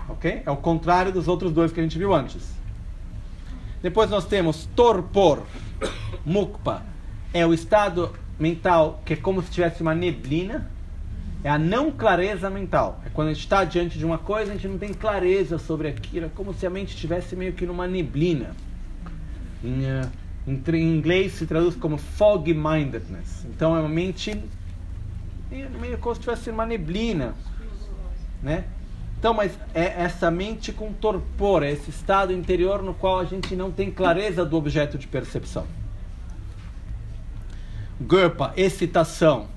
Ok? É o contrário dos outros dois que a gente viu antes. Depois nós temos torpor, mukpa. É o estado mental que é como se tivesse uma neblina. É a não clareza mental. É quando a gente está diante de uma coisa, a gente não tem clareza sobre aquilo. É como se a mente estivesse meio que numa neblina. Em, em, em inglês se traduz como fog mindedness. Então é uma mente meio como se tivesse uma neblina, né? Então, mas é essa mente com torpor, é esse estado interior no qual a gente não tem clareza do objeto de percepção. Gurpa, excitação,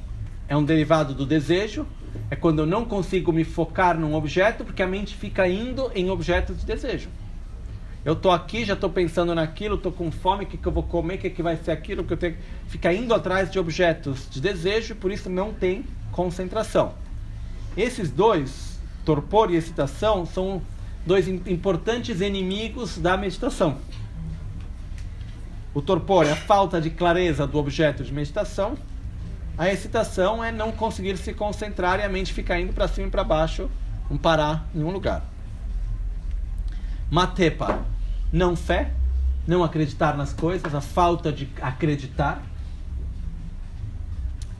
é um derivado do desejo. É quando eu não consigo me focar num objeto, porque a mente fica indo em objetos de desejo. Eu estou aqui, já estou pensando naquilo, estou com fome, o que, que eu vou comer, o que, que vai ser aquilo, que eu tenho fica indo atrás de objetos de desejo, por isso não tem concentração. Esses dois torpor e excitação são dois importantes inimigos da meditação. O torpor é a falta de clareza do objeto de meditação. A excitação é não conseguir se concentrar e a mente ficar indo para cima e para baixo, não parar em um lugar. Matepa, não fé, não acreditar nas coisas, a falta de acreditar.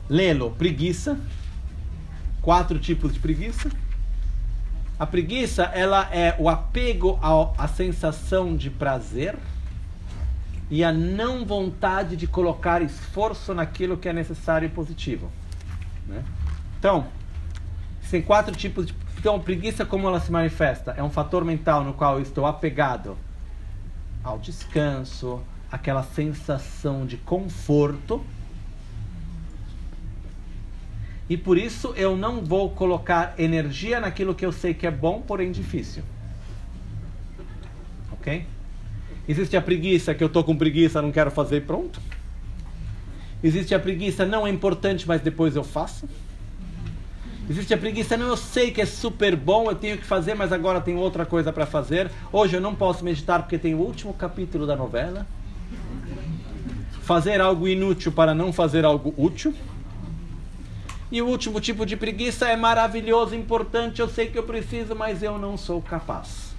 Lelo, preguiça. Quatro tipos de preguiça. A preguiça, ela é o apego à sensação de prazer e a não vontade de colocar esforço naquilo que é necessário e positivo. Né? Então, tem quatro tipos de. Então, preguiça, como ela se manifesta? É um fator mental no qual eu estou apegado ao descanso, aquela sensação de conforto e por isso eu não vou colocar energia naquilo que eu sei que é bom, porém difícil. Ok? Existe a preguiça, que eu estou com preguiça, não quero fazer pronto. Existe a preguiça, não é importante, mas depois eu faço. Existe a preguiça, não, eu sei que é super bom, eu tenho que fazer, mas agora tenho outra coisa para fazer. Hoje eu não posso meditar porque tem o último capítulo da novela. Fazer algo inútil para não fazer algo útil. E o último tipo de preguiça é maravilhoso, importante, eu sei que eu preciso, mas eu não sou capaz.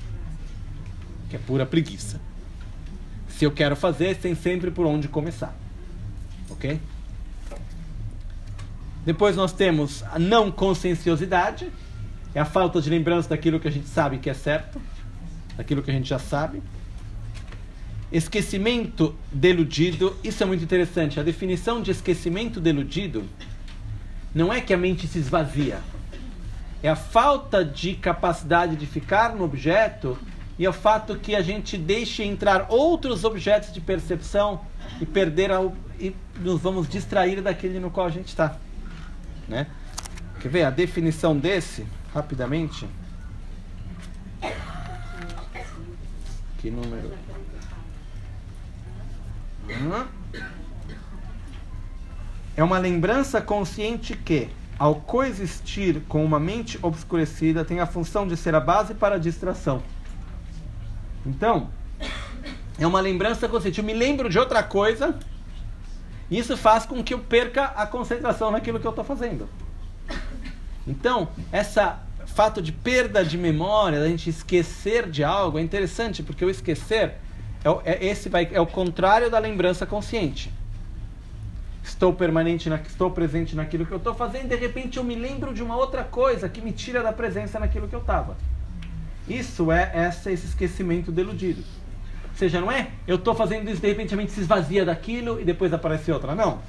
Que é pura preguiça. Se eu quero fazer, tem sempre por onde começar. Ok? Depois nós temos a não conscienciosidade, é a falta de lembrança daquilo que a gente sabe que é certo, daquilo que a gente já sabe. Esquecimento deludido, isso é muito interessante. A definição de esquecimento deludido não é que a mente se esvazia. É a falta de capacidade de ficar no objeto e é o fato que a gente deixe entrar outros objetos de percepção e perder a, e nos vamos distrair daquele no qual a gente está. Né? Quer ver a definição desse, rapidamente? Que número? Hum? é uma lembrança consciente que, ao coexistir com uma mente obscurecida, tem a função de ser a base para a distração. Então, é uma lembrança consciente. Eu me lembro de outra coisa, isso faz com que eu perca a concentração naquilo que eu estou fazendo. Então, essa fato de perda de memória, da gente esquecer de algo, é interessante, porque o esquecer é, é, esse vai, é o contrário da lembrança consciente estou permanente, na, estou presente naquilo que eu estou fazendo, de repente eu me lembro de uma outra coisa que me tira da presença naquilo que eu estava. Isso é essa, esse esquecimento deludido. Ou seja, não é eu estou fazendo isso, de repente a mente se esvazia daquilo e depois aparece outra. Não.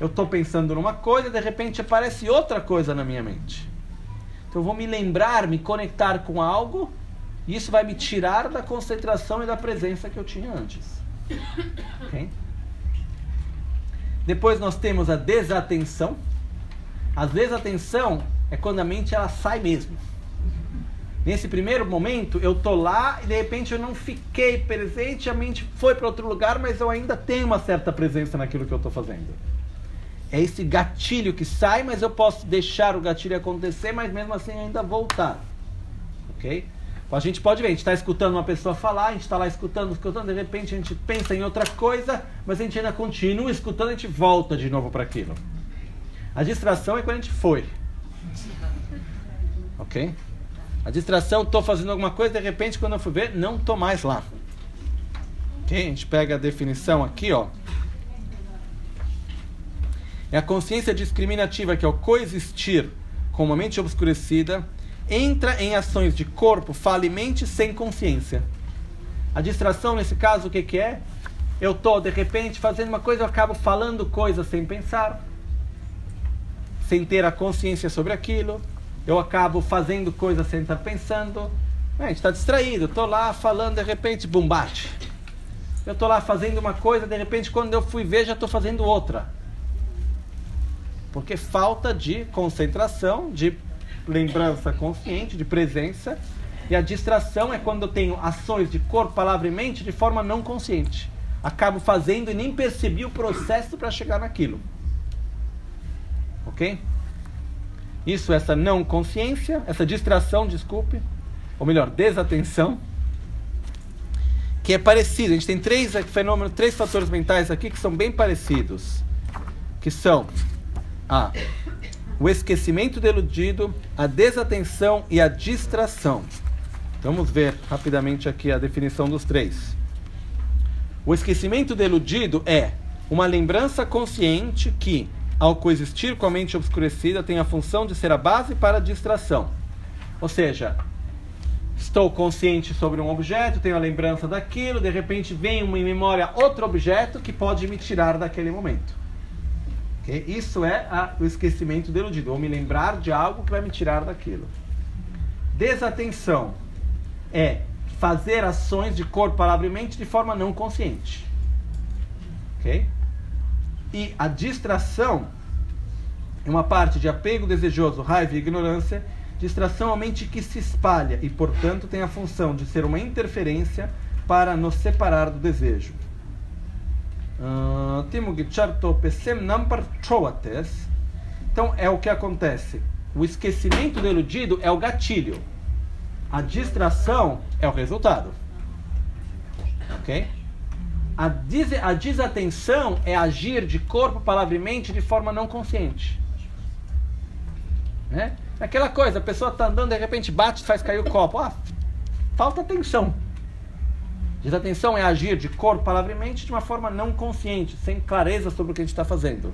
Eu estou pensando numa coisa e de repente aparece outra coisa na minha mente. Então eu vou me lembrar, me conectar com algo, e isso vai me tirar da concentração e da presença que eu tinha antes. Okay? Depois nós temos a desatenção. A desatenção é quando a mente ela sai mesmo. Nesse primeiro momento, eu tô lá e de repente eu não fiquei presente, a mente foi para outro lugar, mas eu ainda tenho uma certa presença naquilo que eu estou fazendo. É esse gatilho que sai, mas eu posso deixar o gatilho acontecer, mas mesmo assim ainda voltar. Ok? A gente pode ver, a gente está escutando uma pessoa falar, a gente está lá escutando, escutando, de repente a gente pensa em outra coisa, mas a gente ainda continua escutando, a gente volta de novo para aquilo. A distração é quando a gente foi. Ok? A distração, estou fazendo alguma coisa, de repente, quando eu fui ver, não estou mais lá. Ok? A gente pega a definição aqui, ó. É a consciência discriminativa, que é o coexistir com uma mente obscurecida, entra em ações de corpo, fala e mente sem consciência. A distração, nesse caso, o que, que é? Eu estou, de repente, fazendo uma coisa, eu acabo falando coisas sem pensar, sem ter a consciência sobre aquilo eu acabo fazendo coisas sem estar pensando. A gente está distraído, estou lá falando, de repente, bum, bate. Eu estou lá fazendo uma coisa, de repente, quando eu fui ver, já estou fazendo outra. Porque falta de concentração, de lembrança consciente, de presença. E a distração é quando eu tenho ações de corpo, palavra e mente de forma não consciente. Acabo fazendo e nem percebi o processo para chegar naquilo. Ok? Isso, essa não consciência, essa distração, desculpe, ou melhor, desatenção, que é parecido. A gente tem três fenômenos, três fatores mentais aqui que são bem parecidos, que são a o esquecimento deludido, a desatenção e a distração. Vamos ver rapidamente aqui a definição dos três. O esquecimento deludido é uma lembrança consciente que ao coexistir com a mente obscurecida, tem a função de ser a base para a distração. Ou seja, estou consciente sobre um objeto, tenho a lembrança daquilo, de repente vem uma em memória outro objeto que pode me tirar daquele momento. Okay? Isso é a, o esquecimento deludido, ou me lembrar de algo que vai me tirar daquilo. Desatenção é fazer ações de corpo, palavra e mente de forma não consciente. Ok? E a distração é uma parte de apego desejoso, raiva e ignorância, distração é a mente que se espalha e, portanto, tem a função de ser uma interferência para nos separar do desejo. Ah, então é o que acontece. O esquecimento deludido é o gatilho. A distração é o resultado. Ok? A, des a desatenção é agir de corpo, palavra e mente de forma não consciente. Né? Aquela coisa, a pessoa está andando, de repente bate, faz cair o copo. Ah, falta atenção. Desatenção é agir de corpo, palavra e mente de uma forma não consciente, sem clareza sobre o que a gente está fazendo.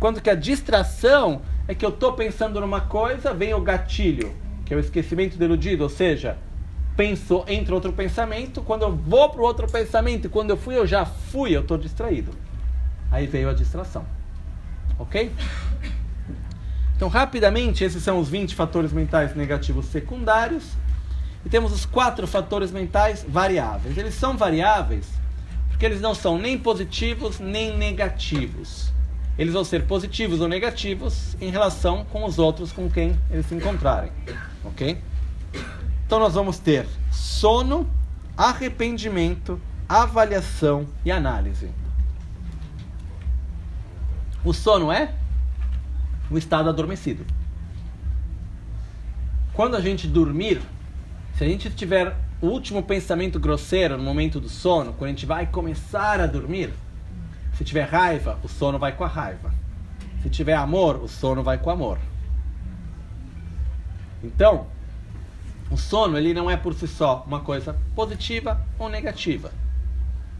Quando que a distração é que eu estou pensando numa coisa, vem o gatilho, que é o esquecimento deludido, ou seja, penso, entra outro pensamento, quando eu vou para o outro pensamento, quando eu fui, eu já fui, eu estou distraído. Aí veio a distração. Ok? Então, rapidamente, esses são os 20 fatores mentais negativos secundários. E temos os quatro fatores mentais variáveis. Eles são variáveis porque eles não são nem positivos nem negativos. Eles vão ser positivos ou negativos em relação com os outros com quem eles se encontrarem. Ok? Então nós vamos ter sono, arrependimento, avaliação e análise. O sono é o estado adormecido. Quando a gente dormir, se a gente tiver o último pensamento grosseiro no momento do sono, quando a gente vai começar a dormir, se tiver raiva, o sono vai com a raiva. Se tiver amor, o sono vai com o amor. Então, o sono ele não é por si só uma coisa positiva ou negativa.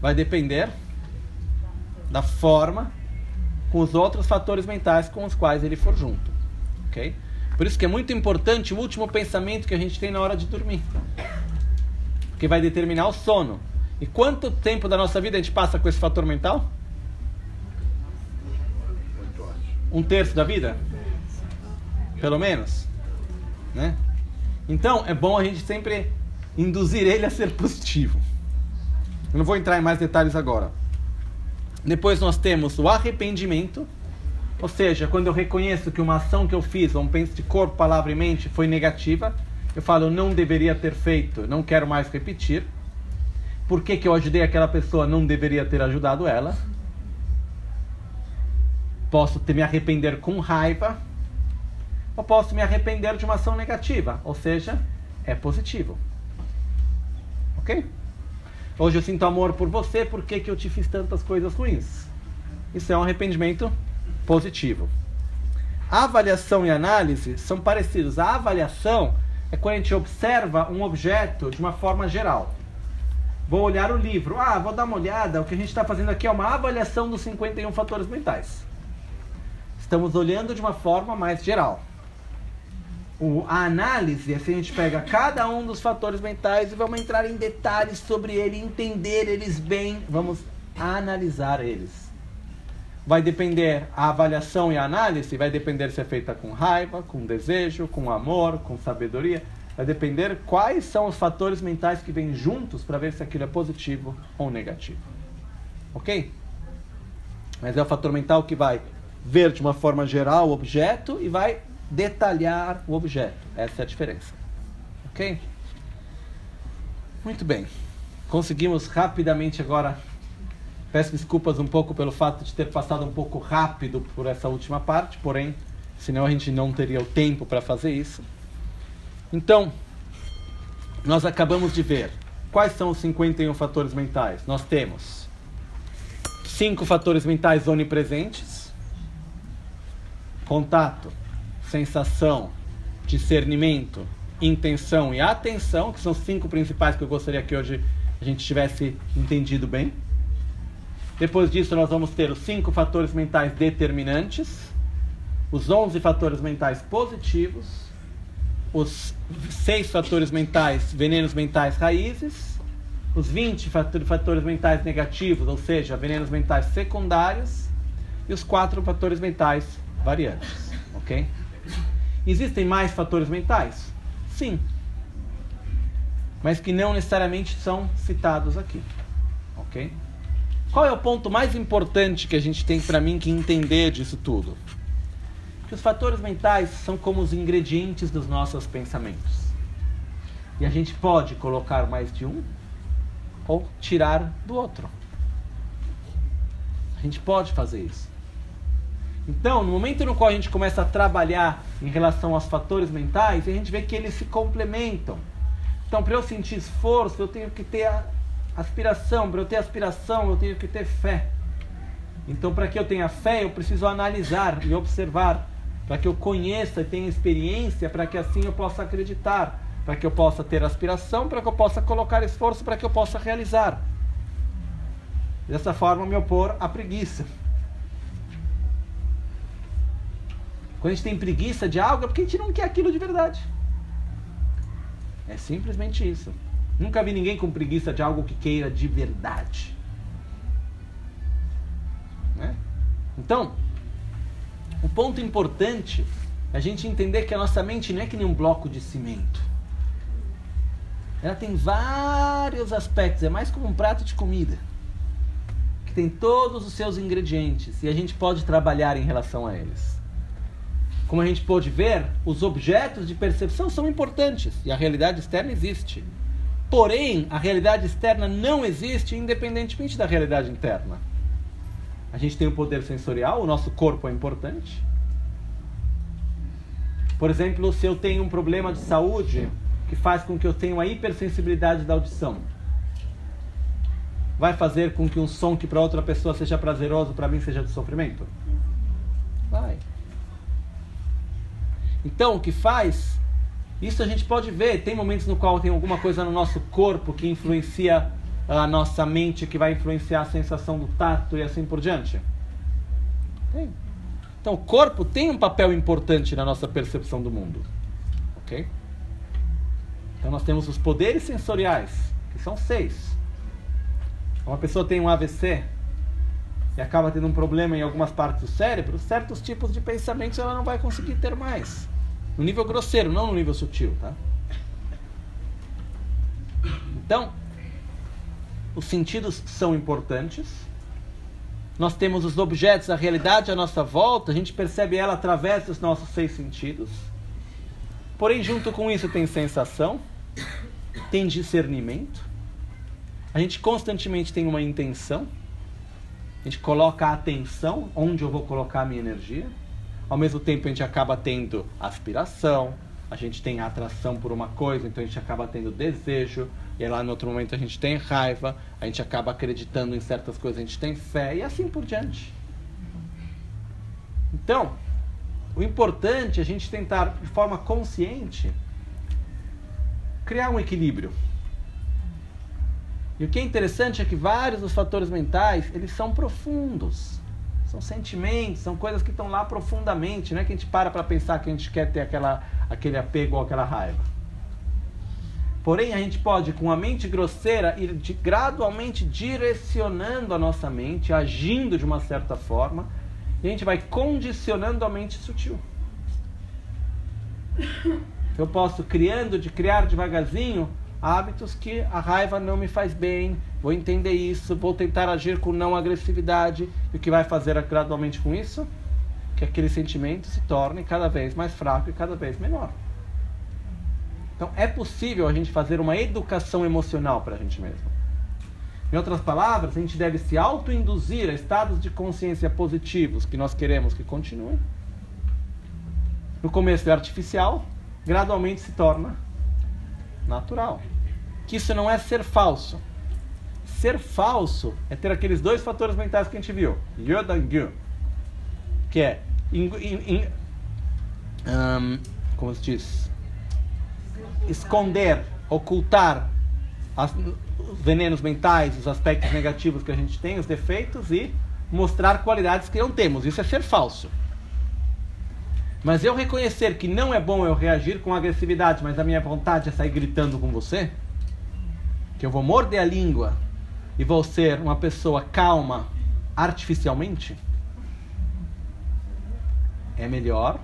Vai depender da forma com os outros fatores mentais com os quais ele for junto. Ok? Por isso que é muito importante o último pensamento que a gente tem na hora de dormir. Porque vai determinar o sono. E quanto tempo da nossa vida a gente passa com esse fator mental? Um terço da vida? Pelo menos? né? Então, é bom a gente sempre induzir ele a ser positivo. Eu não vou entrar em mais detalhes agora. Depois nós temos o arrependimento, ou seja, quando eu reconheço que uma ação que eu fiz, um penso de corpo, palavra e mente, foi negativa, eu falo, eu não deveria ter feito, não quero mais repetir. Por que, que eu ajudei aquela pessoa, não deveria ter ajudado ela? Posso me arrepender com raiva, ou posso me arrepender de uma ação negativa, ou seja, é positivo. Ok? Hoje eu sinto amor por você, por que, eu te fiz tantas coisas ruins? Isso é um arrependimento positivo. Avaliação e análise são parecidos. A avaliação é quando a gente observa um objeto de uma forma geral. Vou olhar o livro. Ah, vou dar uma olhada. O que a gente está fazendo aqui é uma avaliação dos 51 fatores mentais. Estamos olhando de uma forma mais geral o, a análise, assim a gente pega cada um dos fatores mentais e vamos entrar em detalhes sobre ele, entender eles bem, vamos analisar eles. Vai depender a avaliação e a análise, vai depender se é feita com raiva, com desejo, com amor, com sabedoria. Vai depender quais são os fatores mentais que vêm juntos para ver se aquilo é positivo ou negativo. Ok? Mas é o fator mental que vai ver de uma forma geral o objeto e vai detalhar o objeto. Essa é a diferença. Ok? Muito bem. Conseguimos rapidamente agora. Peço desculpas um pouco pelo fato de ter passado um pouco rápido por essa última parte, porém, senão a gente não teria o tempo para fazer isso. Então, nós acabamos de ver quais são os 51 fatores mentais. Nós temos cinco fatores mentais onipresentes: contato, sensação, discernimento, intenção e atenção, que são cinco principais que eu gostaria que hoje a gente tivesse entendido bem. Depois disso, nós vamos ter os cinco fatores mentais determinantes, os 11 fatores mentais positivos, os seis fatores mentais, venenos mentais raízes, os 20 fatores mentais negativos, ou seja, venenos mentais secundários, e os quatro fatores mentais variantes. Ok? Existem mais fatores mentais? Sim. Mas que não necessariamente são citados aqui. Ok? Qual é o ponto mais importante que a gente tem para mim que entender disso tudo? Que os fatores mentais são como os ingredientes dos nossos pensamentos. E a gente pode colocar mais de um ou tirar do outro. A gente pode fazer isso. Então, no momento no qual a gente começa a trabalhar em relação aos fatores mentais, a gente vê que eles se complementam. Então, para eu sentir esforço, eu tenho que ter aspiração. Para eu ter aspiração, eu tenho que ter fé. Então, para que eu tenha fé, eu preciso analisar e observar. Para que eu conheça e tenha experiência, para que assim eu possa acreditar. Para que eu possa ter aspiração, para que eu possa colocar esforço, para que eu possa realizar. Dessa forma, me opor à preguiça. Quando a gente tem preguiça de algo, é porque a gente não quer aquilo de verdade. É simplesmente isso. Nunca vi ninguém com preguiça de algo que queira de verdade. Né? Então, o ponto importante é a gente entender que a nossa mente não é que nem um bloco de cimento. Ela tem vários aspectos, é mais como um prato de comida. Que tem todos os seus ingredientes e a gente pode trabalhar em relação a eles. Como a gente pôde ver, os objetos de percepção são importantes e a realidade externa existe. Porém, a realidade externa não existe independentemente da realidade interna. A gente tem o poder sensorial, o nosso corpo é importante. Por exemplo, se eu tenho um problema de saúde que faz com que eu tenha uma hipersensibilidade da audição, vai fazer com que um som que para outra pessoa seja prazeroso, para mim seja de sofrimento? Vai. Então, o que faz? Isso a gente pode ver. Tem momentos no qual tem alguma coisa no nosso corpo que influencia a nossa mente, que vai influenciar a sensação do tato e assim por diante. Tem. Então, o corpo tem um papel importante na nossa percepção do mundo. Ok? Então, nós temos os poderes sensoriais, que são seis. Uma pessoa tem um AVC, e acaba tendo um problema em algumas partes do cérebro, certos tipos de pensamentos ela não vai conseguir ter mais. No nível grosseiro, não no nível sutil, tá? Então, os sentidos são importantes. Nós temos os objetos, a realidade à nossa volta, a gente percebe ela através dos nossos seis sentidos. Porém, junto com isso tem sensação, tem discernimento. A gente constantemente tem uma intenção. A gente coloca a atenção onde eu vou colocar a minha energia. Ao mesmo tempo, a gente acaba tendo aspiração, a gente tem atração por uma coisa, então a gente acaba tendo desejo, e lá no outro momento a gente tem raiva, a gente acaba acreditando em certas coisas, a gente tem fé, e assim por diante. Então, o importante é a gente tentar, de forma consciente, criar um equilíbrio. E o que é interessante é que vários dos fatores mentais, eles são profundos. São sentimentos, são coisas que estão lá profundamente. Não é que a gente para para pensar que a gente quer ter aquela, aquele apego ou aquela raiva. Porém, a gente pode, com a mente grosseira, ir de, gradualmente direcionando a nossa mente, agindo de uma certa forma, e a gente vai condicionando a mente sutil. Eu posso criando, de criar devagarzinho, hábitos que a raiva não me faz bem, vou entender isso, vou tentar agir com não agressividade, e o que vai fazer gradualmente com isso? Que aquele sentimento se torne cada vez mais fraco e cada vez menor. Então é possível a gente fazer uma educação emocional para a gente mesmo. Em outras palavras, a gente deve se autoinduzir a estados de consciência positivos que nós queremos que continuem. No começo é artificial, gradualmente se torna natural. Que isso não é ser falso. Ser falso é ter aqueles dois fatores mentais que a gente viu. Yodangu. Que é. In, in, in, um, como se diz? Esconder, ocultar as, os venenos mentais, os aspectos negativos que a gente tem, os defeitos e mostrar qualidades que não temos. Isso é ser falso. Mas eu reconhecer que não é bom eu reagir com agressividade, mas a minha vontade é sair gritando com você, que eu vou morder a língua e vou ser uma pessoa calma artificialmente, é melhor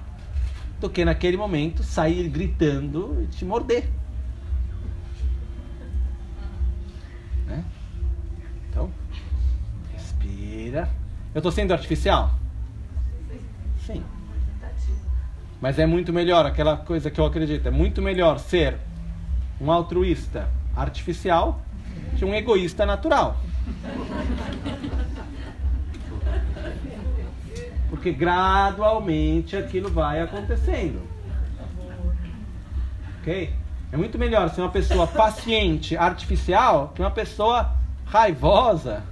do que naquele momento sair gritando e te morder. Né? Então, respira. Eu estou sendo artificial? Mas é muito melhor, aquela coisa que eu acredito, é muito melhor ser um altruísta artificial que um egoísta natural. Porque gradualmente aquilo vai acontecendo. Ok? É muito melhor ser uma pessoa paciente, artificial, que uma pessoa raivosa,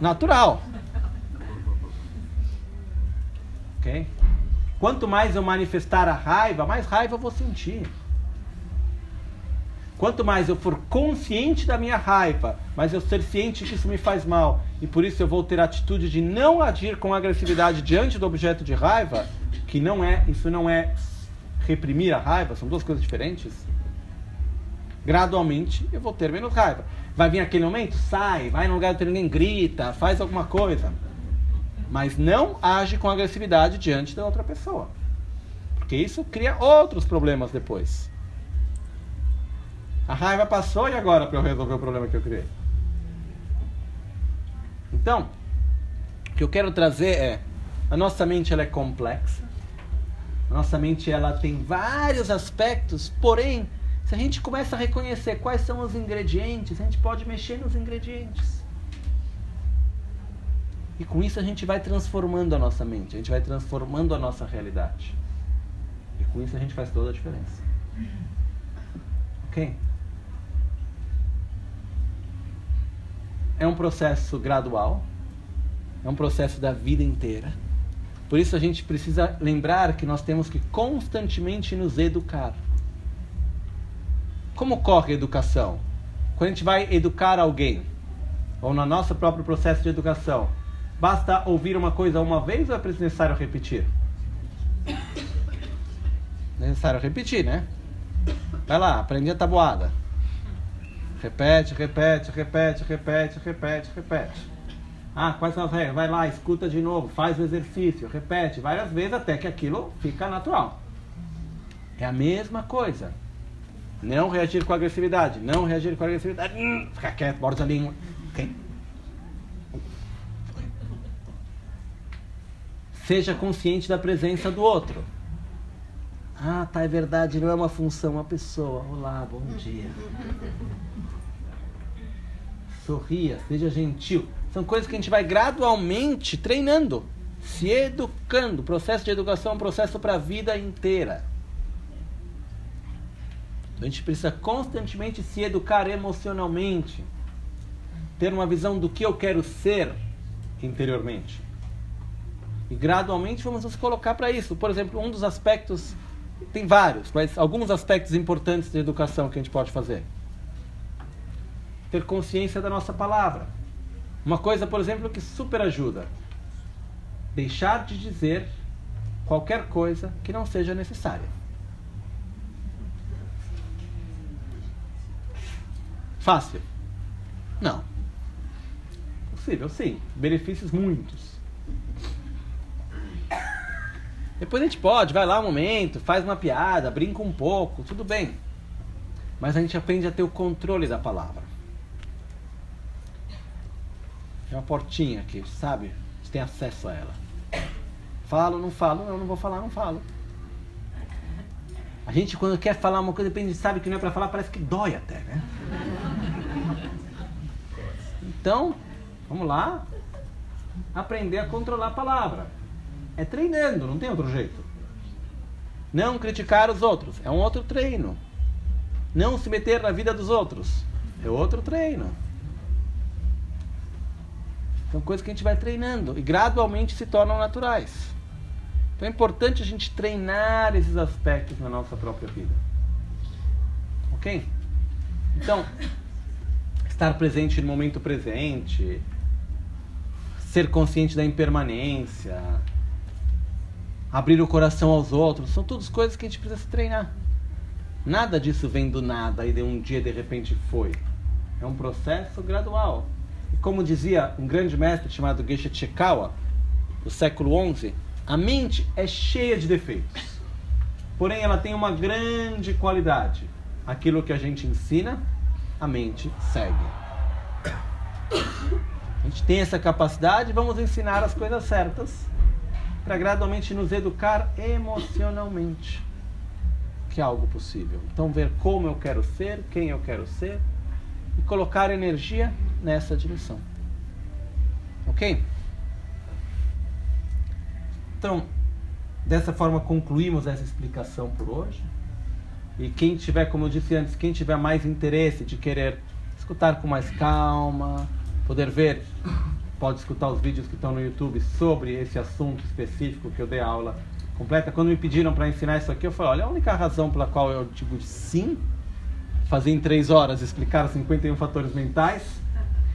natural. Ok? Quanto mais eu manifestar a raiva, mais raiva eu vou sentir. Quanto mais eu for consciente da minha raiva, mas eu ser ciente que isso me faz mal, e por isso eu vou ter a atitude de não agir com agressividade diante do objeto de raiva, que não é, isso não é reprimir a raiva, são duas coisas diferentes. Gradualmente eu vou ter menos raiva. Vai vir aquele momento, sai, vai no lugar que ninguém grita, faz alguma coisa mas não age com agressividade diante da outra pessoa. Porque isso cria outros problemas depois. A raiva passou e agora para eu resolver o problema que eu criei? Então, o que eu quero trazer é a nossa mente ela é complexa. A nossa mente ela tem vários aspectos, porém, se a gente começa a reconhecer quais são os ingredientes, a gente pode mexer nos ingredientes. E com isso a gente vai transformando a nossa mente, a gente vai transformando a nossa realidade. E com isso a gente faz toda a diferença. Ok? É um processo gradual, é um processo da vida inteira. Por isso a gente precisa lembrar que nós temos que constantemente nos educar. Como corre a educação? Quando a gente vai educar alguém, ou no nosso próprio processo de educação, Basta ouvir uma coisa uma vez ou é necessário repetir? Necessário repetir, né? Vai lá, aprende a tabuada. Repete, repete, repete, repete, repete, repete. Ah, quais são as regras? Vai lá, escuta de novo, faz o exercício, repete várias vezes até que aquilo fica natural. É a mesma coisa. Não reagir com agressividade. Não reagir com agressividade. Hum, ficar quieto, borda a língua. Ok? Seja consciente da presença do outro. Ah, tá, é verdade, não é uma função, uma pessoa. Olá, bom dia. Sorria, seja gentil. São coisas que a gente vai gradualmente treinando, se educando. O processo de educação é um processo para a vida inteira. A gente precisa constantemente se educar emocionalmente, ter uma visão do que eu quero ser interiormente. E gradualmente vamos nos colocar para isso. Por exemplo, um dos aspectos, tem vários, mas alguns aspectos importantes de educação que a gente pode fazer. Ter consciência da nossa palavra. Uma coisa, por exemplo, que super ajuda: deixar de dizer qualquer coisa que não seja necessária. Fácil? Não. Possível, sim. Benefícios muitos. Depois a gente pode, vai lá um momento, faz uma piada, brinca um pouco, tudo bem. Mas a gente aprende a ter o controle da palavra. É uma portinha aqui, sabe? Você tem acesso a ela. Falo, não falo, não, não vou falar, não falo. A gente quando quer falar uma coisa, depende, sabe que não é para falar, parece que dói até, né? Então, vamos lá. Aprender a controlar a palavra. É treinando, não tem outro jeito. Não criticar os outros. É um outro treino. Não se meter na vida dos outros. É outro treino. São coisas que a gente vai treinando e gradualmente se tornam naturais. Então é importante a gente treinar esses aspectos na nossa própria vida. Ok? Então, estar presente no momento presente, ser consciente da impermanência, abrir o coração aos outros, são todas coisas que a gente precisa se treinar. Nada disso vem do nada e de um dia de repente foi. É um processo gradual. E como dizia um grande mestre chamado Geshe Chekawa, do século XI, a mente é cheia de defeitos. Porém, ela tem uma grande qualidade. Aquilo que a gente ensina a mente segue. A gente tem essa capacidade, vamos ensinar as coisas certas para gradualmente nos educar emocionalmente, que é algo possível. Então, ver como eu quero ser, quem eu quero ser e colocar energia nessa direção. Ok? Então, dessa forma concluímos essa explicação por hoje. E quem tiver, como eu disse antes, quem tiver mais interesse de querer escutar com mais calma, poder ver, pode escutar os vídeos que estão no YouTube sobre esse assunto específico que eu dei aula completa. Quando me pediram para ensinar isso aqui, eu falei: olha, a única razão pela qual eu digo sim, fazer em três horas, explicar 51 fatores mentais,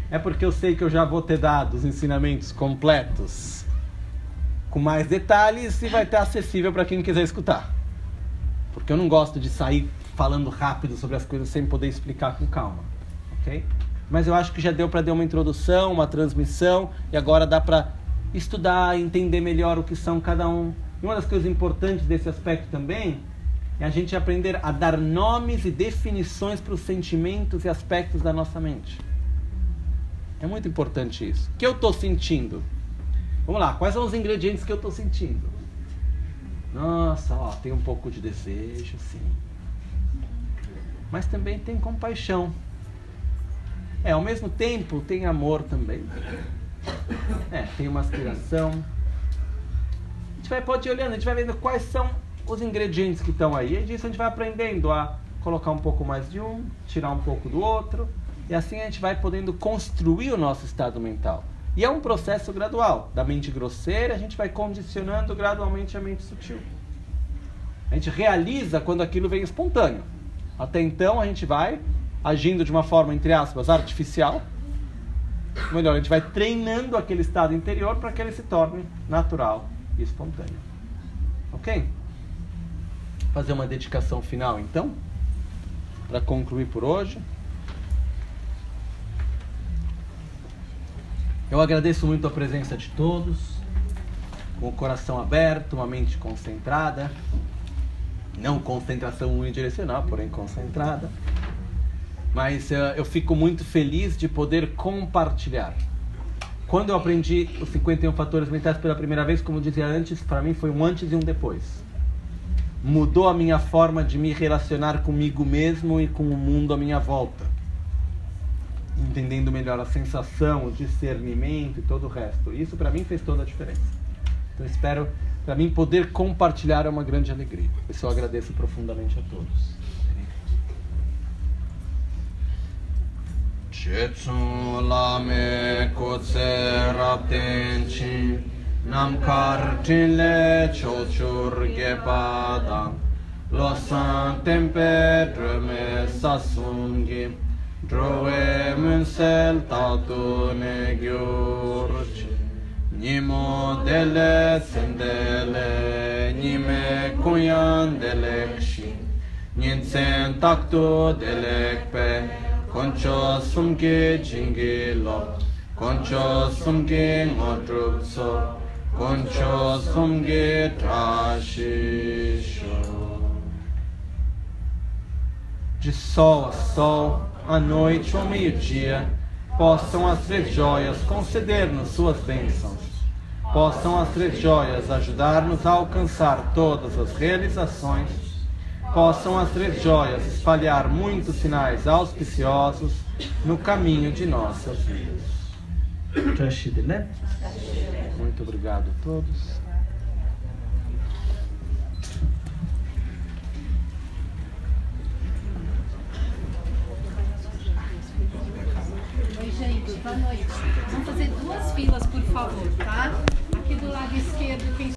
é porque eu sei que eu já vou ter dado os ensinamentos completos com mais detalhes e vai estar acessível para quem quiser escutar. Porque eu não gosto de sair falando rápido sobre as coisas sem poder explicar com calma, ok? Mas eu acho que já deu para dar uma introdução, uma transmissão e agora dá para estudar, entender melhor o que são cada um. E uma das coisas importantes desse aspecto também é a gente aprender a dar nomes e definições para os sentimentos e aspectos da nossa mente. É muito importante isso. O que eu estou sentindo? Vamos lá, quais são os ingredientes que eu estou sentindo? Nossa, ó, tem um pouco de desejo, sim. Mas também tem compaixão. É, ao mesmo tempo tem amor também. É, tem uma aspiração. A gente vai, pode ir olhando, a gente vai vendo quais são os ingredientes que estão aí. E disso a gente vai aprendendo a colocar um pouco mais de um, tirar um pouco do outro. E assim a gente vai podendo construir o nosso estado mental. E é um processo gradual. Da mente grosseira, a gente vai condicionando gradualmente a mente sutil. A gente realiza quando aquilo vem espontâneo. Até então, a gente vai agindo de uma forma, entre aspas, artificial. Melhor, a gente vai treinando aquele estado interior para que ele se torne natural e espontâneo. Ok? Fazer uma dedicação final, então, para concluir por hoje. Eu agradeço muito a presença de todos, com o coração aberto, uma mente concentrada. Não concentração unidirecional, porém concentrada. Mas uh, eu fico muito feliz de poder compartilhar. Quando eu aprendi os 51 fatores mentais pela primeira vez, como eu dizia antes, para mim foi um antes e um depois. Mudou a minha forma de me relacionar comigo mesmo e com o mundo à minha volta. Entendendo melhor a sensação, o discernimento e todo o resto. Isso para mim fez toda a diferença. Então espero, para mim, poder compartilhar é uma grande alegria. Eu agradeço profundamente a todos. Chetsun lame kotse rapten chi Nam kartin le chochur gepada Lo san tempe drume sasungi Drove munsel tatu ne gyurchi Nimo dele sendele Nime kuyan delekshi Nintsen takto delekpe concho sumge jinge lo. Concho sumge ngodrup so. Concho sumge trashisho de sol a sol, à noite ou meio-dia, possam as três joias conceder-nos suas bênçãos. Possam as três joias ajudar-nos a alcançar todas as realizações possam as três joias espalhar muitos sinais auspiciosos no caminho de nossas vidas. né? Muito obrigado a todos. Oi, gente, boa noite. Vamos fazer duas filas, por favor, tá? Aqui do lado esquerdo, quem